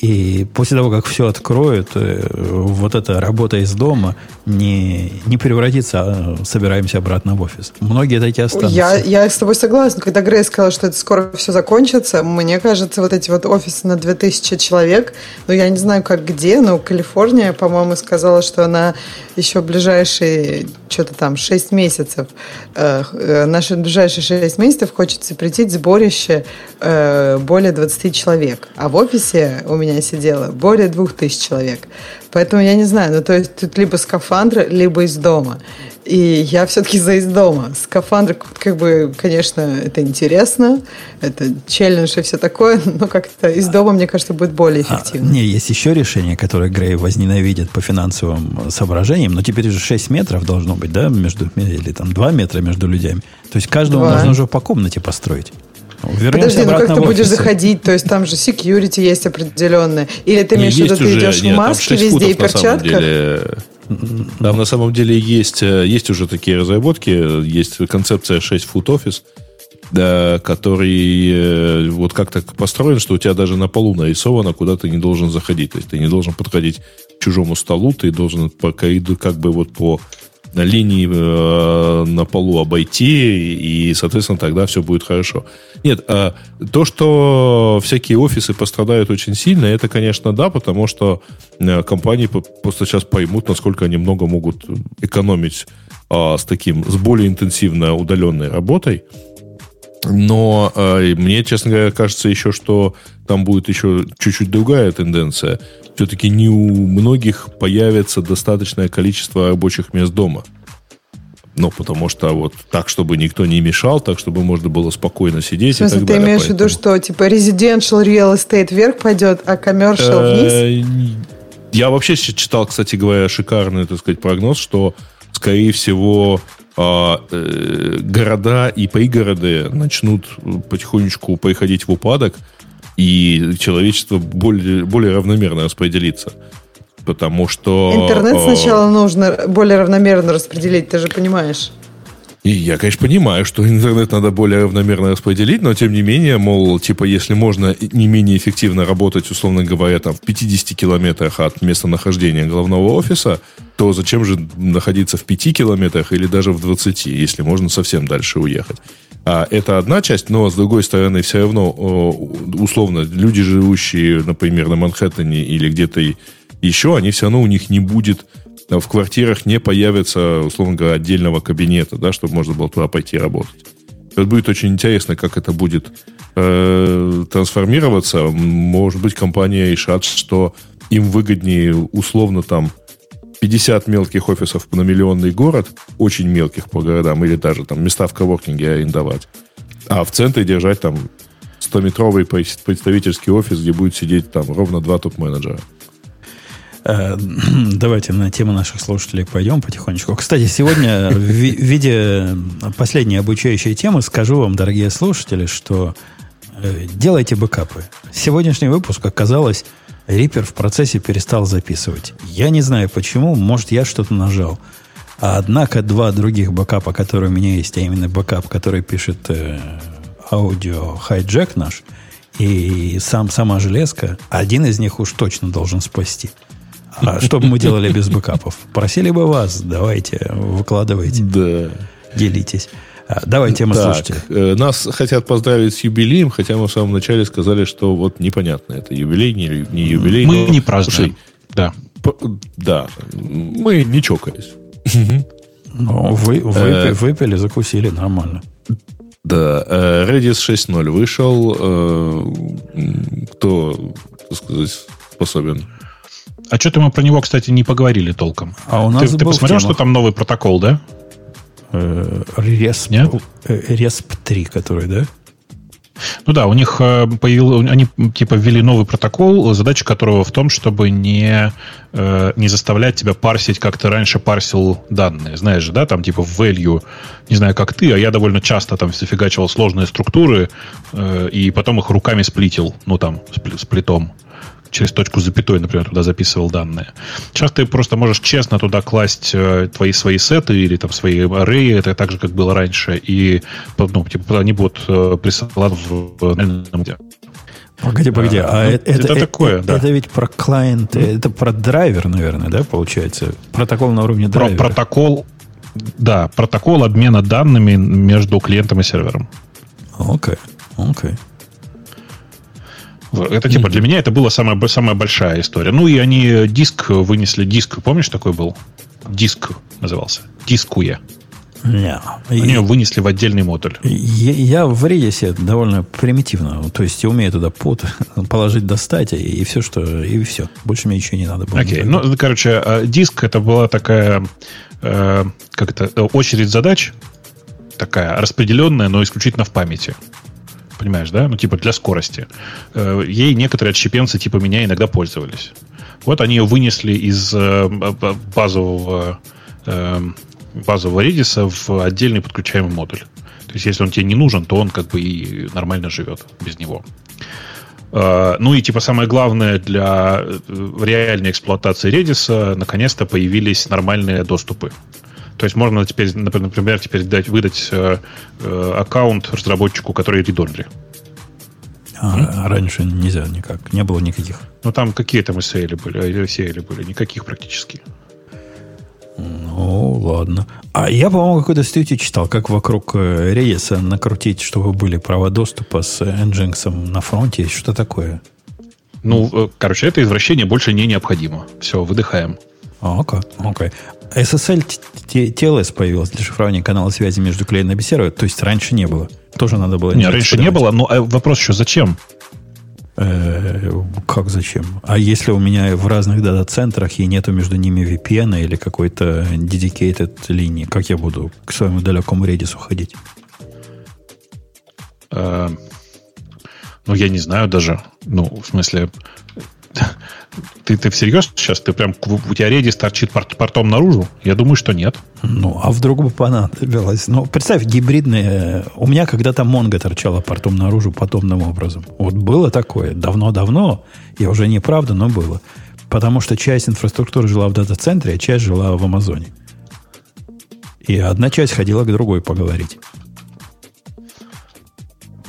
И после того, как все откроют, э, вот эта работа из дома не, не превратится, а собираемся обратно в офис. Многие такие останутся. Я, я с тобой согласна. Когда Грей сказала, что это скоро все закончится, мне кажется, вот эти вот офисы на 2000 человек, ну, я не знаю, как где, но Калифорния, по-моему, сказала, что она еще ближайшие, что-то там, 6 месяцев, э, э, наши ближайшие 6 месяцев хочет запретить сборище э, более 20 человек. А в офисе у меня сидело более двух тысяч человек. Поэтому я не знаю, ну то есть тут либо скафандр, либо из дома. И я все-таки за из дома. Скафандр, как бы, конечно, это интересно, это челлендж и все такое, но как-то из дома, мне кажется, будет более а, эффективно. А, не, есть еще решение, которое Грей возненавидит по финансовым соображениям, но теперь уже 6 метров должно быть, да, между, или там 2 метра между людьми. То есть каждому 2. нужно уже по комнате построить. Вернемся Подожди, ну как ты будешь заходить? То есть там же security есть определенное. Или ты имеешь в виду, ты идешь нет, в маске везде и перчатка? Там на самом деле есть, э, есть уже такие разработки, есть концепция 6 foot office, да, который э, вот как-то построен, что у тебя даже на полу нарисовано, куда ты не должен заходить. То есть ты не должен подходить к чужому столу, ты должен по коридору как бы вот по линии э, на полу обойти, и, соответственно, тогда все будет хорошо. Нет, э, то, что всякие офисы пострадают очень сильно, это, конечно, да, потому что э, компании просто сейчас поймут, насколько они много могут экономить э, с таким, с более интенсивно удаленной работой. Но э, мне, честно говоря, кажется еще, что там будет еще чуть-чуть другая тенденция. Все-таки не у многих появится достаточное количество рабочих мест дома. Ну, потому что вот так, чтобы никто не мешал, так, чтобы можно было спокойно сидеть. В смысле, и так ты далее. имеешь в виду, что типа residential real estate вверх пойдет, а commercial вниз? Я вообще читал, кстати говоря, шикарный, так сказать, прогноз, что, скорее всего, э, города и пригороды начнут потихонечку приходить в упадок, и человечество более, более равномерно распределится. Потому что... Интернет а, сначала нужно более равномерно распределить, ты же понимаешь. И я, конечно, понимаю, что интернет надо более равномерно распределить, но тем не менее, мол, типа, если можно не менее эффективно работать, условно говоря, там, в 50 километрах от местонахождения головного офиса, то зачем же находиться в 5 километрах или даже в 20, если можно совсем дальше уехать? А это одна часть, но с другой стороны, все равно, условно, люди, живущие, например, на Манхэттене или где-то еще, они все равно у них не будет в квартирах не появится, условно говоря, отдельного кабинета, да, чтобы можно было туда пойти работать. Это будет очень интересно, как это будет э, трансформироваться. Может быть, компания решат, что им выгоднее условно там 50 мелких офисов на миллионный город, очень мелких по городам, или даже там места в коворкинге арендовать, а в центре держать там 100-метровый представительский офис, где будет сидеть там ровно два топ-менеджера. Э, давайте на тему наших слушателей пойдем потихонечку. Кстати, сегодня в виде последней обучающей темы скажу вам, дорогие слушатели, что э, делайте бэкапы. Сегодняшний выпуск оказалось, Reaper в процессе перестал записывать. Я не знаю почему, может я что-то нажал. А однако два других бэкапа, которые у меня есть, а именно бэкап, который пишет э, Audio Hijack наш, и сам сама железка, один из них уж точно должен спасти. А что бы мы делали без бэкапов? Просили бы вас, давайте, выкладывайте. Да. Делитесь. А, давай тема так, слушателей. Э, нас хотят поздравить с юбилеем, хотя мы в самом начале сказали, что вот непонятно, это юбилей, не, не юбилей. Мы но... не празднуем. Слушай, да. По, да, мы не чокались. Ну, вы, вы, э, выпили, закусили, нормально. Да, э, Redis 6.0 вышел. Кто, так сказать, способен а что-то мы про него, кстати, не поговорили толком. А у нас ты, ты посмотрел, что там новый протокол, да? Resp, Нет? Resp 3, который, да? Ну да, у них э, появил, они типа ввели новый протокол, задача которого в том, чтобы не, э, не заставлять тебя парсить, как ты раньше парсил данные. Знаешь же, да, там типа в value, не знаю, как ты, а я довольно часто там зафигачивал сложные структуры э, и потом их руками сплитил, ну там, сплитом через точку запятой, например, туда записывал данные. Сейчас ты просто можешь честно туда класть э, твои свои сеты или там свои array, это так же, как было раньше, и ну, типа, они будут э, присылать в Погоди, погоди, а, а ну, это, это, это такое, это, да. Это ведь про клиент, это про драйвер, наверное, да, получается? Протокол на уровне драйвера. Про протокол, да, протокол обмена данными между клиентом и сервером. Окей, okay, окей. Okay. Это типа для меня это была самая, самая большая история. Ну и они диск вынесли, диск, помнишь, такой был? Диск назывался. Дискуя. Не. Они ее вынесли в отдельный модуль. Я, я в Redis довольно примитивно. То есть я умею туда под положить, достать, и, и все, что. И все. Больше мне ничего не надо было. Окей. Okay. Ну, короче, а, диск это была такая э, как это, очередь задач, такая распределенная, но исключительно в памяти. Понимаешь, да? Ну, типа для скорости. Э, ей некоторые отщепенцы типа меня иногда пользовались. Вот они ее вынесли из э, базового э, базового Redis в отдельный подключаемый модуль. То есть, если он тебе не нужен, то он как бы и нормально живет без него. Ну и типа самое главное для реальной эксплуатации Redis наконец-то появились нормальные доступы. То есть можно теперь, например, теперь дать, выдать э, э, аккаунт разработчику, который редонри. А, а раньше нельзя никак, не было никаких. Ну там какие там SEL были, SEL были, никаких практически. Ну, ладно. А я, по-моему, какой-то статью читал, как вокруг э, рейса накрутить, чтобы были права доступа с Nginx на фронте, что такое. Ну, э, короче, это извращение больше не необходимо. Все, выдыхаем. Окей, окей. SSL TLS появилось для шифрования канала связи между клиентом и сервером, то есть раньше не было. Тоже надо было... Нет, раньше не было, но э, вопрос еще зачем? Э, как зачем? А если у меня в разных дата-центрах и нету между ними VPN или какой-то dedicated линии, как я буду к своему далекому Redis уходить? Э, ну, я не знаю даже. Ну, в смысле, ты, ты всерьез сейчас? Ты прям у тебя Redis торчит порт, портом наружу? Я думаю, что нет. Ну, а вдруг бы понадобилось? Ну, представь, гибридные... У меня когда-то Mongo торчала портом наружу подобным образом. Вот было такое. Давно-давно. Я уже не правда, но было. Потому что часть инфраструктуры жила в дата-центре, а часть жила в Амазоне. И одна часть ходила к другой поговорить.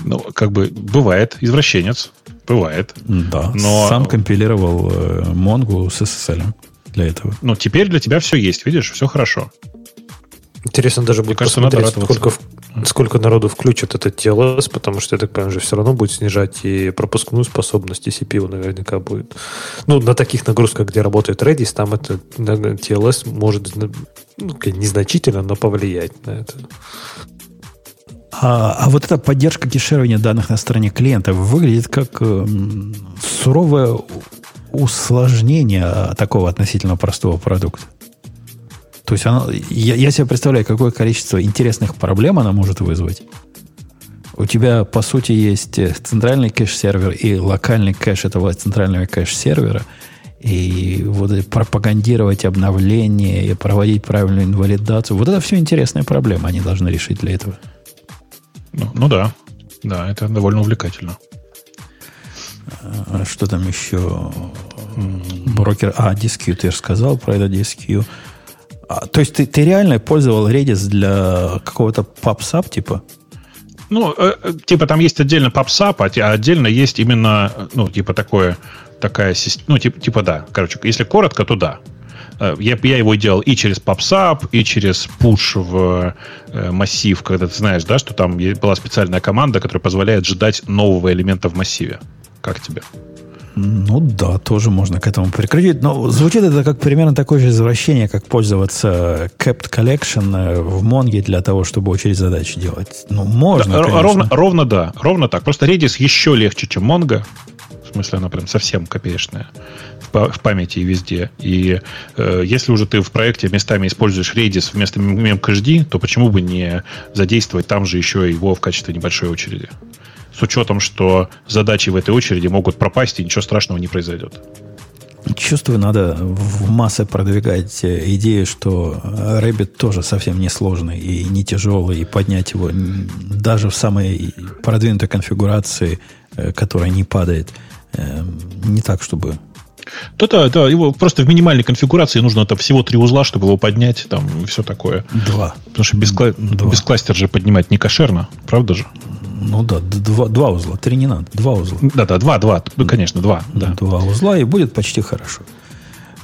Ну, как бы бывает, извращенец. Бывает. Да. Но... Сам компилировал э, Mongo с SSL для этого. Ну, теперь для тебя все есть, видишь, все хорошо. Интересно даже будет кажется, посмотреть, сколько, сколько народу включит этот TLS, потому что, я так понимаю, же все равно будет снижать и пропускную способность, и CPU наверняка будет. Ну, на таких нагрузках, где работает Redis, там это TLS может ну, незначительно, но повлиять на это. А, а вот эта поддержка кеширования данных на стороне клиента выглядит как э, суровое усложнение такого относительно простого продукта. То есть оно, я, я себе представляю, какое количество интересных проблем она может вызвать. У тебя, по сути, есть центральный кэш-сервер и локальный кэш этого центрального кэш-сервера. И вот пропагандировать обновление и проводить правильную инвалидацию. Вот это все интересная проблема. Они должны решить для этого. Ну, ну да. Да, это довольно увлекательно. А что там еще? Брокер. А, DSQ, ты же сказал про это DSQ. А, то есть ты, ты реально пользовал Redis для какого-то PubSub типа? Ну, э, э, типа там есть отдельно PubSub, а, а отдельно есть именно, ну, типа такое, такая система, ну, типа, типа да. Короче, если коротко, то да. Э, я, я его делал и через PubSub, и через push в э, массив, когда ты знаешь, да, что там была специальная команда, которая позволяет ждать нового элемента в массиве. Как тебе? Ну да, тоже можно к этому прикрутить. Но звучит это как примерно такое же извращение, как пользоваться Kept Collection э, в Монге для того, чтобы очередь задач делать. Ну, можно, да, ровно, ровно да, ровно так. Просто Redis еще легче, чем Mongo. В смысле, она прям совсем копеечная в памяти и везде. И э, если уже ты в проекте местами используешь Redis вместо memcached, то почему бы не задействовать там же еще его в качестве небольшой очереди? С учетом, что задачи в этой очереди могут пропасть, и ничего страшного не произойдет. Чувствую, надо в массы продвигать э, идею, что Rabbit тоже совсем не сложный и не тяжелый, и поднять его даже в самой продвинутой конфигурации, э, которая не падает, не так, чтобы да, да, его просто в минимальной конфигурации нужно там всего три узла, чтобы его поднять, там и все такое. Два. Потому что без, кла... два. без кластер же поднимать не кошерно, правда же? Ну да, два, два узла, три не надо, два узла. Да, да, два, два, ну, конечно, два. Да. Два узла, и будет почти хорошо.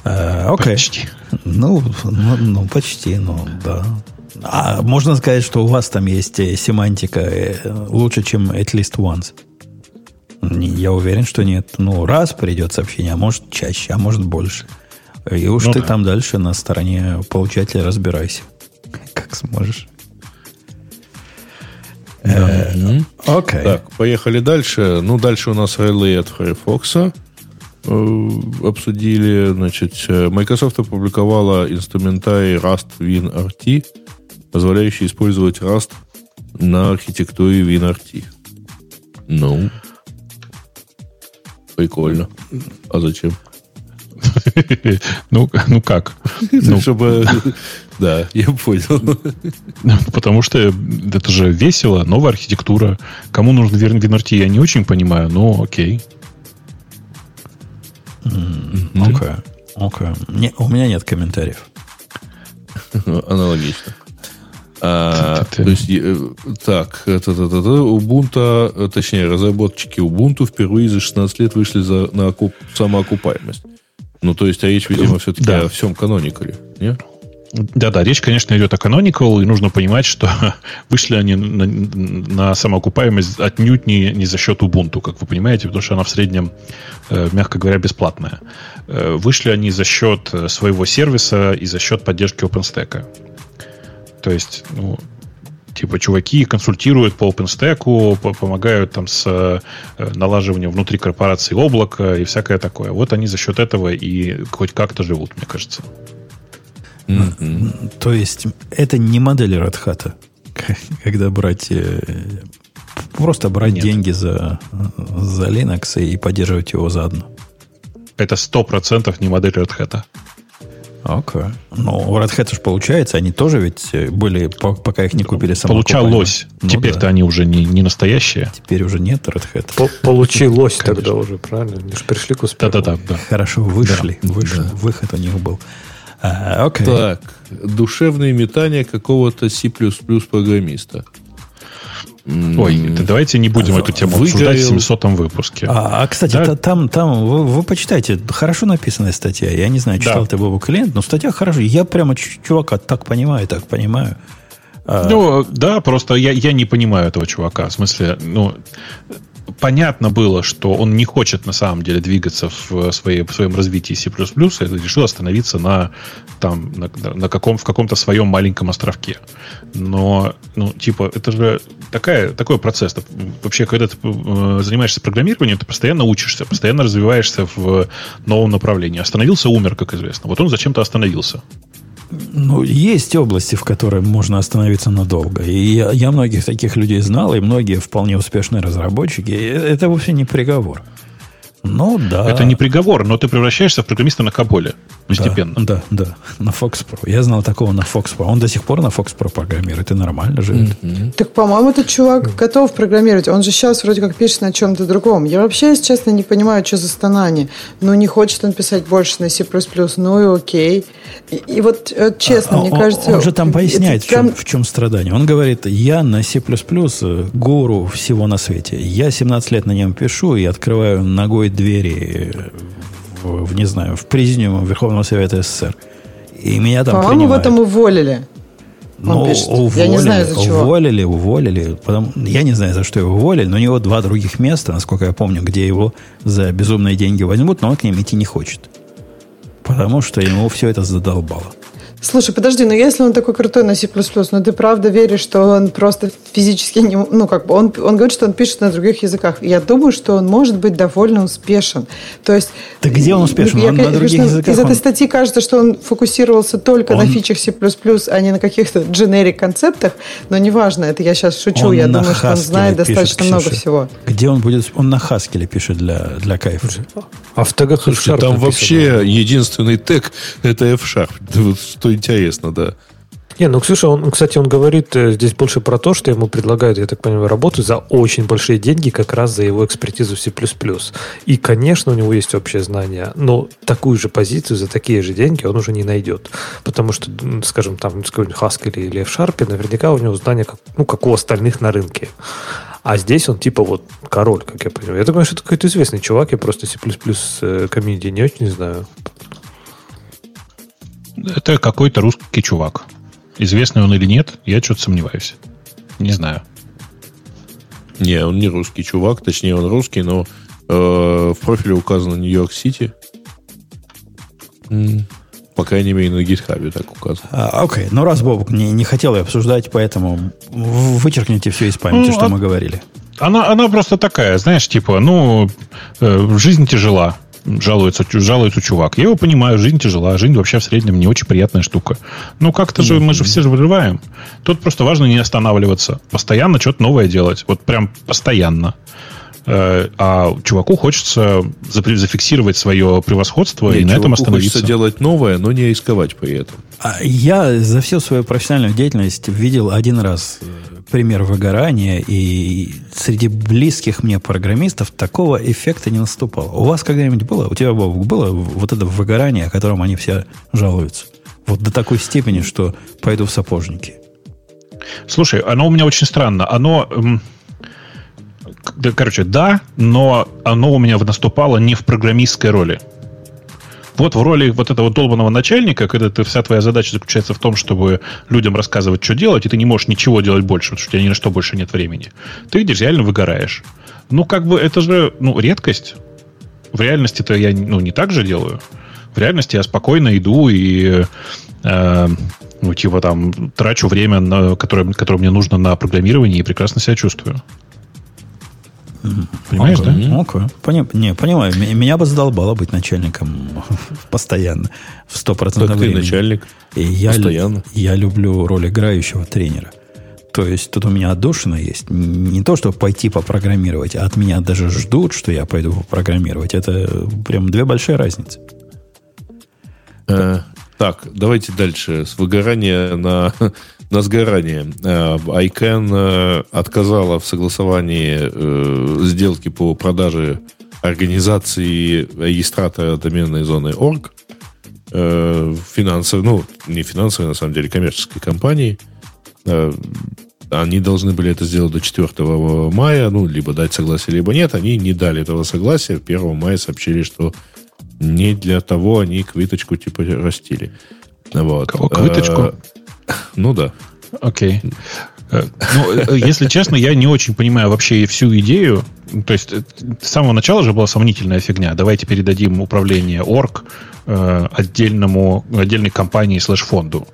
Э, окей. Почти. Ну, ну, ну, почти, ну, да. А можно сказать, что у вас там есть э, семантика э, лучше, чем at least once? Я уверен, что нет. Ну, раз придет сообщение, а может чаще, а может больше. И уж ну, ты да. там дальше на стороне получателя разбирайся. Как сможешь. Окей. Okay. Так, поехали дальше. Ну, дальше у нас релей от Firefox обсудили. Значит, Microsoft опубликовала инструментарий Rust WinRT, позволяющий использовать Rust на архитектуре WinRT. Ну, прикольно. А зачем? Ну, ну как? Ну, Чтобы... Да, я понял. Потому что это же весело, новая архитектура. Кому нужен WinRT, я не очень понимаю, но окей. Окей. Окей. У меня нет комментариев. Аналогично. А, то есть, э, так, это, это, это, Ubuntu, э, точнее, разработчики Ubuntu впервые за 16 лет вышли за, на окуп, самоокупаемость. Ну, то есть, а речь, видимо, все-таки да. о всем каноникале, нет? Да-да, речь, конечно, идет о Canonical, и нужно понимать, что вышли они на, на самоокупаемость отнюдь не, не за счет Ubuntu, как вы понимаете, потому что она в среднем, э, мягко говоря, бесплатная. Э, вышли они за счет своего сервиса и за счет поддержки OpenStack. То есть, ну, типа, чуваки консультируют по OpenStack, помогают там с э, налаживанием внутри корпорации облака и всякое такое. Вот они за счет этого и хоть как-то живут, мне кажется. Mm-hmm. То есть это не модель Red Hat, когда брать э, просто брать Нет. деньги за, за Linux и поддерживать его заодно. Это сто процентов не модель Red Hat. Окей. Okay. Ну, у Red Hat уж получается, они тоже ведь были, пока их не купили сами. Получалось. Ну, Теперь-то да. они уже не, не настоящие. Теперь уже нет Red Hat. Получилось тогда уже, правильно? Они же пришли к успеху. Да-да-да. Хорошо, вышли. Да. Вышли. Да. Выход у них был. А, окей. Так, душевные метания какого-то C++ программиста. Ой, да давайте не будем эту тему выгорел. обсуждать в 700 выпуске. А, а кстати, да? там, там вы, вы почитайте, хорошо написанная статья. Я не знаю, читал да. ты Бобу клиент, но статья хорошая. Я прямо чувака так понимаю, так понимаю. А, ну, да, просто я, я не понимаю этого чувака. В смысле, ну, понятно было, что он не хочет на самом деле двигаться в, своей, в своем развитии C++, и решил остановиться на, там, на, на каком, в каком-то своем маленьком островке. Но, ну, типа, это же такая, такой процесс. Вообще, когда ты э, занимаешься программированием, ты постоянно учишься, постоянно развиваешься в новом направлении. Остановился, умер, как известно. Вот он зачем-то остановился. Ну, есть области, в которых можно остановиться надолго. И я, я многих таких людей знал, и многие вполне успешные разработчики. Это вовсе не приговор. Ну да. Это не приговор, но ты превращаешься в программиста на Каболе постепенно. Да, да, да, на Fox Pro. Я знал такого на Fox Pro. Он до сих пор на Fox Pro программирует и нормально живет. Mm-hmm. Так, по-моему, этот чувак готов программировать. Он же сейчас вроде как пишет на чем-то другом. Я вообще, если честно, не понимаю, что за стонание. Ну, не хочет он писать больше на C++, ну и окей. И, и вот э, честно, а, мне он, кажется... Он же там поясняет, в чем, в чем страдание. Он говорит, я на C++ э, гуру всего на свете. Я 17 лет на нем пишу и открываю ногой двери в, в не знаю, в президиум Верховного Совета СССР. И меня там По-моему, в этом уволили. Ну, уволили, я не знаю, за чего. уволили, уволили. Потом, я не знаю, за что его уволили, но у него два других места, насколько я помню, где его за безумные деньги возьмут, но он к ним идти не хочет. Потому что ему все это задолбало. Слушай, подожди, но если он такой крутой на C++, но ты правда веришь, что он просто физически не... Ну, как бы, он, он говорит, что он пишет на других языках. Я думаю, что он может быть довольно успешен. То есть... Да где он успешен? Я, он на других конечно, языках? Из этой статьи кажется, что он фокусировался только он... на фичах C++, а не на каких-то generic концептах, но неважно, это я сейчас шучу. Он я думаю, что он знает достаточно пишет, много всего. Где он будет... Он на Хаскеле пишет для, для кайфа. А в тегах Слушайте, там вообще единственный тег это F-Sharp. Что интересно, да. Не, ну, Ксюша, он, кстати, он говорит э, здесь больше про то, что ему предлагают, я так понимаю, работу за очень большие деньги, как раз за его экспертизу в C++. И, конечно, у него есть общее знание, но такую же позицию за такие же деньги он уже не найдет. Потому что, скажем, там, скажем, Haskell или F-Sharp, наверняка у него знания, как, ну, как у остальных на рынке. А здесь он типа вот король, как я понимаю. Я думаю, что это какой-то известный чувак, я просто C++ э, комьюнити не очень знаю. Это какой-то русский чувак. Известный он или нет, я что-то сомневаюсь. Не знаю. Не, он не русский чувак, точнее он русский, но э, в профиле указано Нью-Йорк-Сити. по крайней мере, на GitHub так указано. А, окей, ну раз Бобок не, не хотел ее обсуждать, поэтому вычеркните все из памяти, ну, что а, мы говорили. Она, она просто такая, знаешь, типа, ну, э, жизнь тяжела жалуется, жалуется чувак. Я его понимаю, жизнь тяжела, жизнь вообще в среднем не очень приятная штука. Ну, как-то же, мы же все же выживаем. Тут просто важно не останавливаться. Постоянно что-то новое делать. Вот прям постоянно. Э, а чуваку хочется зафиксировать свое превосходство Нет, и на этом остановиться. хочется делать новое, но не рисковать при этом. А я за всю свою профессиональную деятельность видел один раз пример выгорания, и среди близких мне программистов такого эффекта не наступало. У вас когда-нибудь было, у тебя, Бобок, было вот это выгорание, о котором они все жалуются? Вот до такой степени, что пойду в сапожники. Слушай, оно у меня очень странно. Оно... Короче, да, но оно у меня наступало не в программистской роли вот в роли вот этого долбанного начальника, когда ты, вся твоя задача заключается в том, чтобы людям рассказывать, что делать, и ты не можешь ничего делать больше, потому что у тебя ни на что больше нет времени, ты видишь, реально выгораешь. Ну, как бы это же, ну, редкость. В реальности-то я ну, не так же делаю. В реальности я спокойно иду и э, ну, типа там трачу время, на, которое, которое мне нужно на программирование и прекрасно себя чувствую. Понимаешь, okay, да? Окей. Okay. Пони, не, понимаю. Меня бы задолбало быть начальником постоянно, в 100% так времени. ты начальник И я, постоянно. Я люблю роль играющего тренера. То есть тут у меня отдушина есть. Не то, чтобы пойти попрограммировать, а от меня даже ждут, что я пойду попрограммировать. Это прям две большие разницы. Э, так, давайте дальше. С выгорания на на сгорание. Э, ICANN э, отказала в согласовании э, сделки по продаже организации регистратора доменной зоны org финансовой, ну, не финансовой, на самом деле, коммерческой компании. Они должны были это сделать до 4 мая, ну, либо дать согласие, либо нет. Они не дали этого согласия. 1 мая сообщили, что не для того они квиточку типа растили. Вот. Кого квиточку? Ну да. Окей. Э, ну, э, если честно, я не очень понимаю вообще всю идею. То есть э, с самого начала же была сомнительная фигня. Давайте передадим управление орг отдельному, отдельной компании слэш-фонду.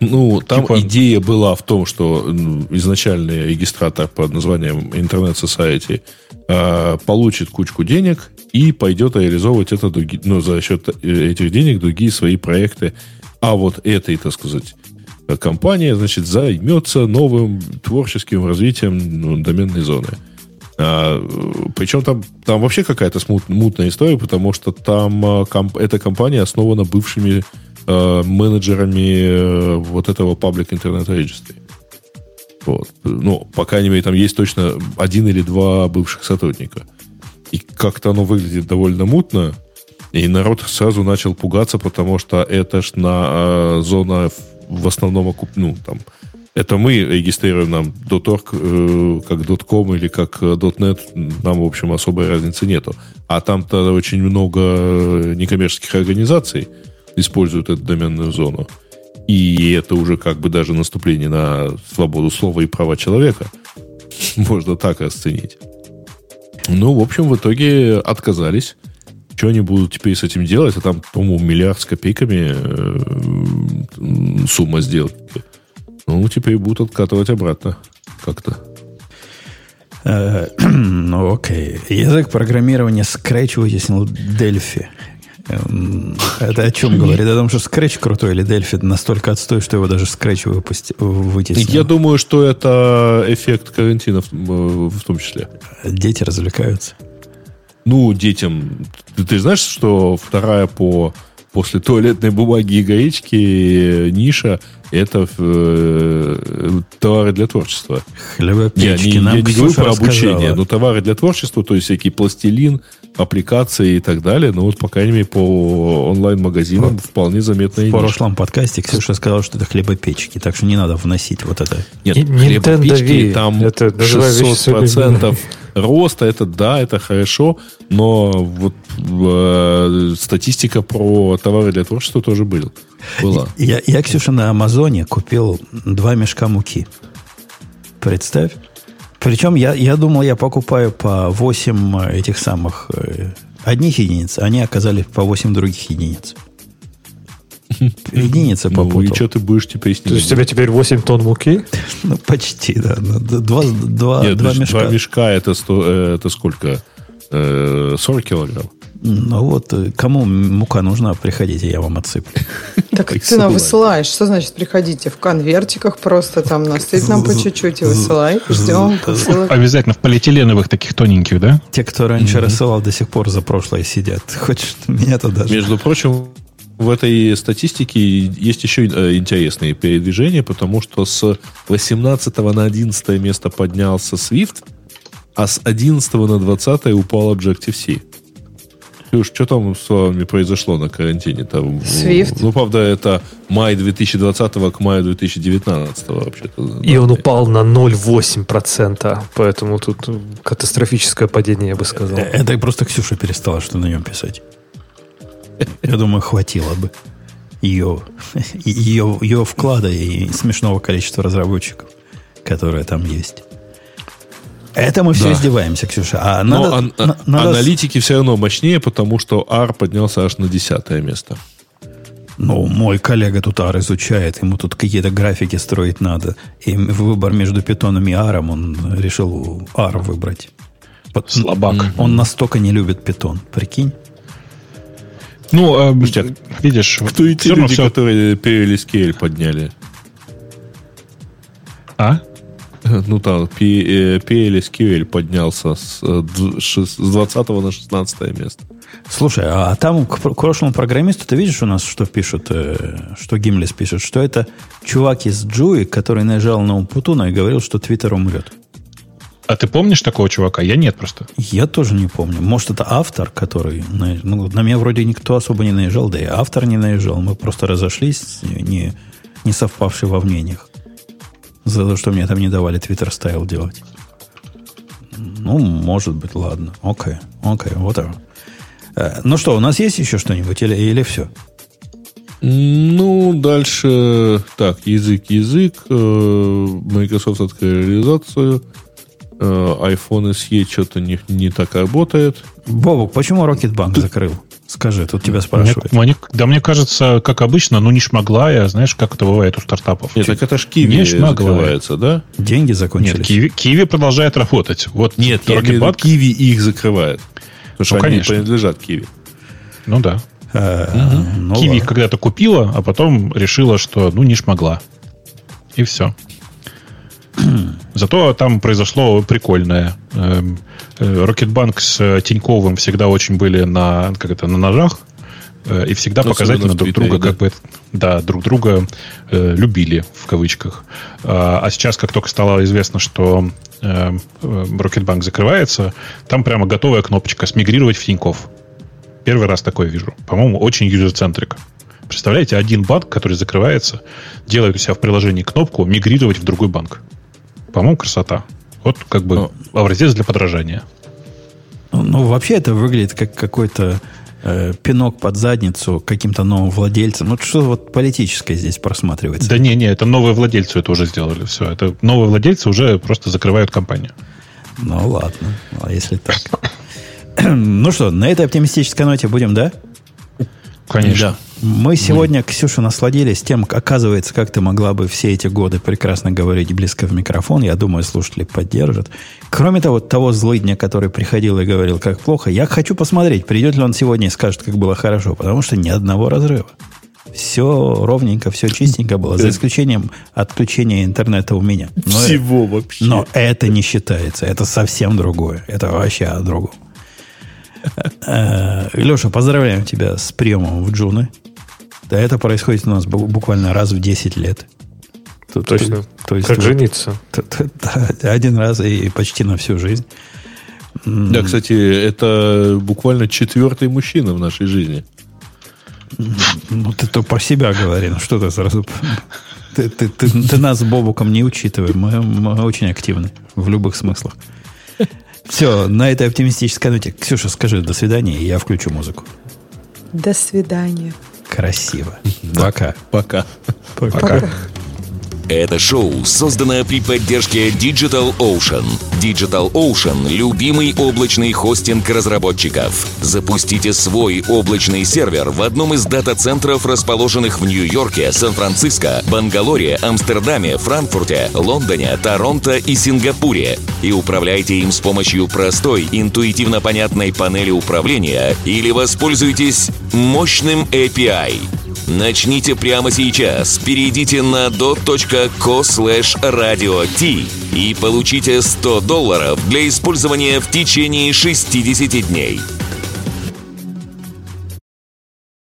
Ну, там типа... идея была в том, что изначальный регистратор под названием Internet Society э, получит кучку денег и пойдет реализовывать это други, ну, за счет этих денег другие свои проекты. А вот этой, так сказать, компания, значит, займется новым творческим развитием ну, доменной зоны. А, причем там, там вообще какая-то смут, мутная история, потому что там а, комп, эта компания основана бывшими а, менеджерами а, вот этого Public Internet Registry. Вот. Ну, по крайней мере, там есть точно один или два бывших сотрудника. И как-то оно выглядит довольно мутно. И народ сразу начал пугаться, потому что это ж на э, зона в основном окуп, ну, там, это мы регистрируем нам .org э, как .com или как э, .net, нам, в общем, особой разницы нету. А там-то очень много э, некоммерческих организаций используют эту доменную зону. И это уже как бы даже наступление на свободу слова и права человека. Можно так расценить. Ну, в общем, в итоге отказались. Что они будут теперь с этим делать? А там, по-моему, миллиард с копейками э, сумма сделки. Ну, теперь будут откатывать обратно как-то. Э, ну, окей. Язык программирования Scratch вытеснил Delphi. Эм, это о чем говорит? О том, что Scratch крутой или Delphi настолько отстой, что его даже Scratch выпусти, вытеснил? Я думаю, что это эффект карантина в, в том числе. Дети развлекаются. Ну, детям. Ты, ты знаешь, что вторая по после туалетной бумаги и гаечки ниша это э, товары для творчества. Хлебопечки. Я не, я не говорю про обучение, но товары для творчества, то есть всякий пластилин, аппликации и так далее. Ну вот, по крайней мере, по онлайн-магазинам вот. вполне заметная В прошлом подкасте Ксюша сказала, что это хлебопечки, так что не надо вносить вот это. Нет, хлебопечки там это 600% роста, это да, это хорошо, но вот э, статистика про товары для творчества тоже был, была. Я, я, Ксюша, на Амазоне купил два мешка муки. Представь. Причем я, я думал, я покупаю по 8 этих самых э, одних единиц, они оказались по 8 других единиц. единицы попутал. Ну, и что ты будешь теперь с ним? То есть у тебя теперь 8 тонн муки? Ну, почти, да. Ну, два, два, Нет, два мешка. Два мешка это, сто, э, это сколько? 40 э, килограмм? Ну вот, э, кому мука нужна, приходите, я вам отсыплю. Так ты нам высылаешь. Что значит приходите? В конвертиках просто там насыпь нам по чуть-чуть и высылай. Ждем. Обязательно в полиэтиленовых таких тоненьких, да? Те, кто раньше рассылал, до сих пор за прошлое сидят. Хочешь меня-то даже. Между прочим, в этой статистике есть еще э, интересные передвижения, потому что с 18 на 11 место поднялся Swift, а с 11 на 20 упал Objective-C. Ксюш, что там с вами произошло на карантине? Там, Swift. Ну, правда, это май 2020 к маю 2019 вообще-то. И он упал на 0,8%, поэтому тут катастрофическое падение, я бы сказал. Э, это просто Ксюша перестала что на нем писать. Я думаю, хватило бы ее, ее, ее вклада и смешного количества разработчиков, которые там есть. Это мы все да. издеваемся, Ксюша. А Но надо, ан- на, надо... аналитики все равно мощнее, потому что R поднялся аж на десятое место. Ну, мой коллега тут R изучает, ему тут какие-то графики строить надо. И выбор между питоном и R, он решил R выбрать. Слабак. Он настолько не любит питон, прикинь. Ну, э, Пуштяк. видишь, кто эти люди, все... которые перевели скейль подняли? А? Ну там, PLSQL поднялся с, э, с 20 на 16 место. Слушай, а там к, к прошлому программисту ты видишь у нас, что пишут, э, что Гимлис пишет, что это чувак из Джуи, который нажал на Умпутуна и говорил, что Твиттер умрет. А ты помнишь такого чувака? Я нет просто. Я тоже не помню. Может, это автор, который... Ну, на меня вроде никто особо не наезжал, да и автор не наезжал. Мы просто разошлись, не, не совпавшие во мнениях за то, что мне там не давали Twitter стайл делать. Ну, может быть, ладно. Окей, окей, вот это. Ну что, у нас есть еще что-нибудь или, или все? Ну, дальше... Так, язык, язык. Э, Microsoft открыл реализацию. Э, iPhone SE что-то не, не так работает. Бобок, почему Rocketbank закрыл? Скажи, тут тебя спрашивают. Мне, мне, да мне кажется, как обычно, ну не шмогла я, знаешь, как это бывает у стартапов. Нет, так это ж Киви не закрывается, да? Деньги закончились. Нет, Киви, Киви продолжает работать. Вот Нет, я имею Киви их закрывает. Потому ну, что конечно. они принадлежат Киви. Ну да. А, ну, Киви их когда-то купила, а потом решила, что ну не шмогла. И все. Зато там произошло прикольное. Рокетбанк эм, э, с Тиньковым всегда очень были на, как это, на ножах. Э, и всегда Особенно показательно друг друга, да? как бы, да, друг друга э, любили, в кавычках. А, а сейчас, как только стало известно, что э, Рокетбанк закрывается, там прямо готовая кнопочка «Смигрировать в Тиньков». Первый раз такое вижу. По-моему, очень user-centric. Представляете, один банк, который закрывается, делает у себя в приложении кнопку «Мигрировать в другой банк». По-моему, красота. Вот как бы. Ну. образец для подражания. Ну, ну, вообще это выглядит как какой-то э, пинок под задницу каким-то новым владельцам. Ну, что вот политическое здесь просматривается? Да не, не, это новые владельцы это уже сделали. Все, это новые владельцы уже просто закрывают компанию. Ну, ладно. А если так? ну что, на этой оптимистической ноте будем, да? Конечно. Да. Мы сегодня, Мы. Ксюша, насладились тем, оказывается, как ты могла бы все эти годы прекрасно говорить близко в микрофон. Я думаю, слушатели поддержат. Кроме того, того злыдня, который приходил и говорил, как плохо, я хочу посмотреть, придет ли он сегодня и скажет, как было хорошо, потому что ни одного разрыва. Все ровненько, все чистенько было, за исключением отключения интернета у меня. Но Всего это, вообще. Но это не считается, это совсем другое. Это вообще о другом. Э, Леша, поздравляем тебя с приемом в Джуны. Да, это происходит у нас буквально раз в 10 лет. Точно. То, то есть, как вот, жениться. Да, один раз и почти на всю жизнь. Да, кстати, это буквально четвертый мужчина в нашей жизни. Ну, ты то про себя говори. Ну, что ты сразу... Ты, ты, ты, ты нас с Бобуком не учитывай. Мы, мы очень активны в любых смыслах. Все, на этой оптимистической ноте. Ксюша, скажи до свидания, и я включу музыку. До свидания. Красиво. Пока. Пока. Пока. Пока. Это шоу создано при поддержке Digital Ocean. Digital Ocean – любимый облачный хостинг разработчиков. Запустите свой облачный сервер в одном из дата-центров, расположенных в Нью-Йорке, Сан-Франциско, Бангалоре, Амстердаме, Франкфурте, Лондоне, Торонто и Сингапуре. И управляйте им с помощью простой, интуитивно понятной панели управления или воспользуйтесь мощным API. Начните прямо сейчас. Перейдите на dot.co slash radio и получите 100 долларов для использования в течение 60 дней.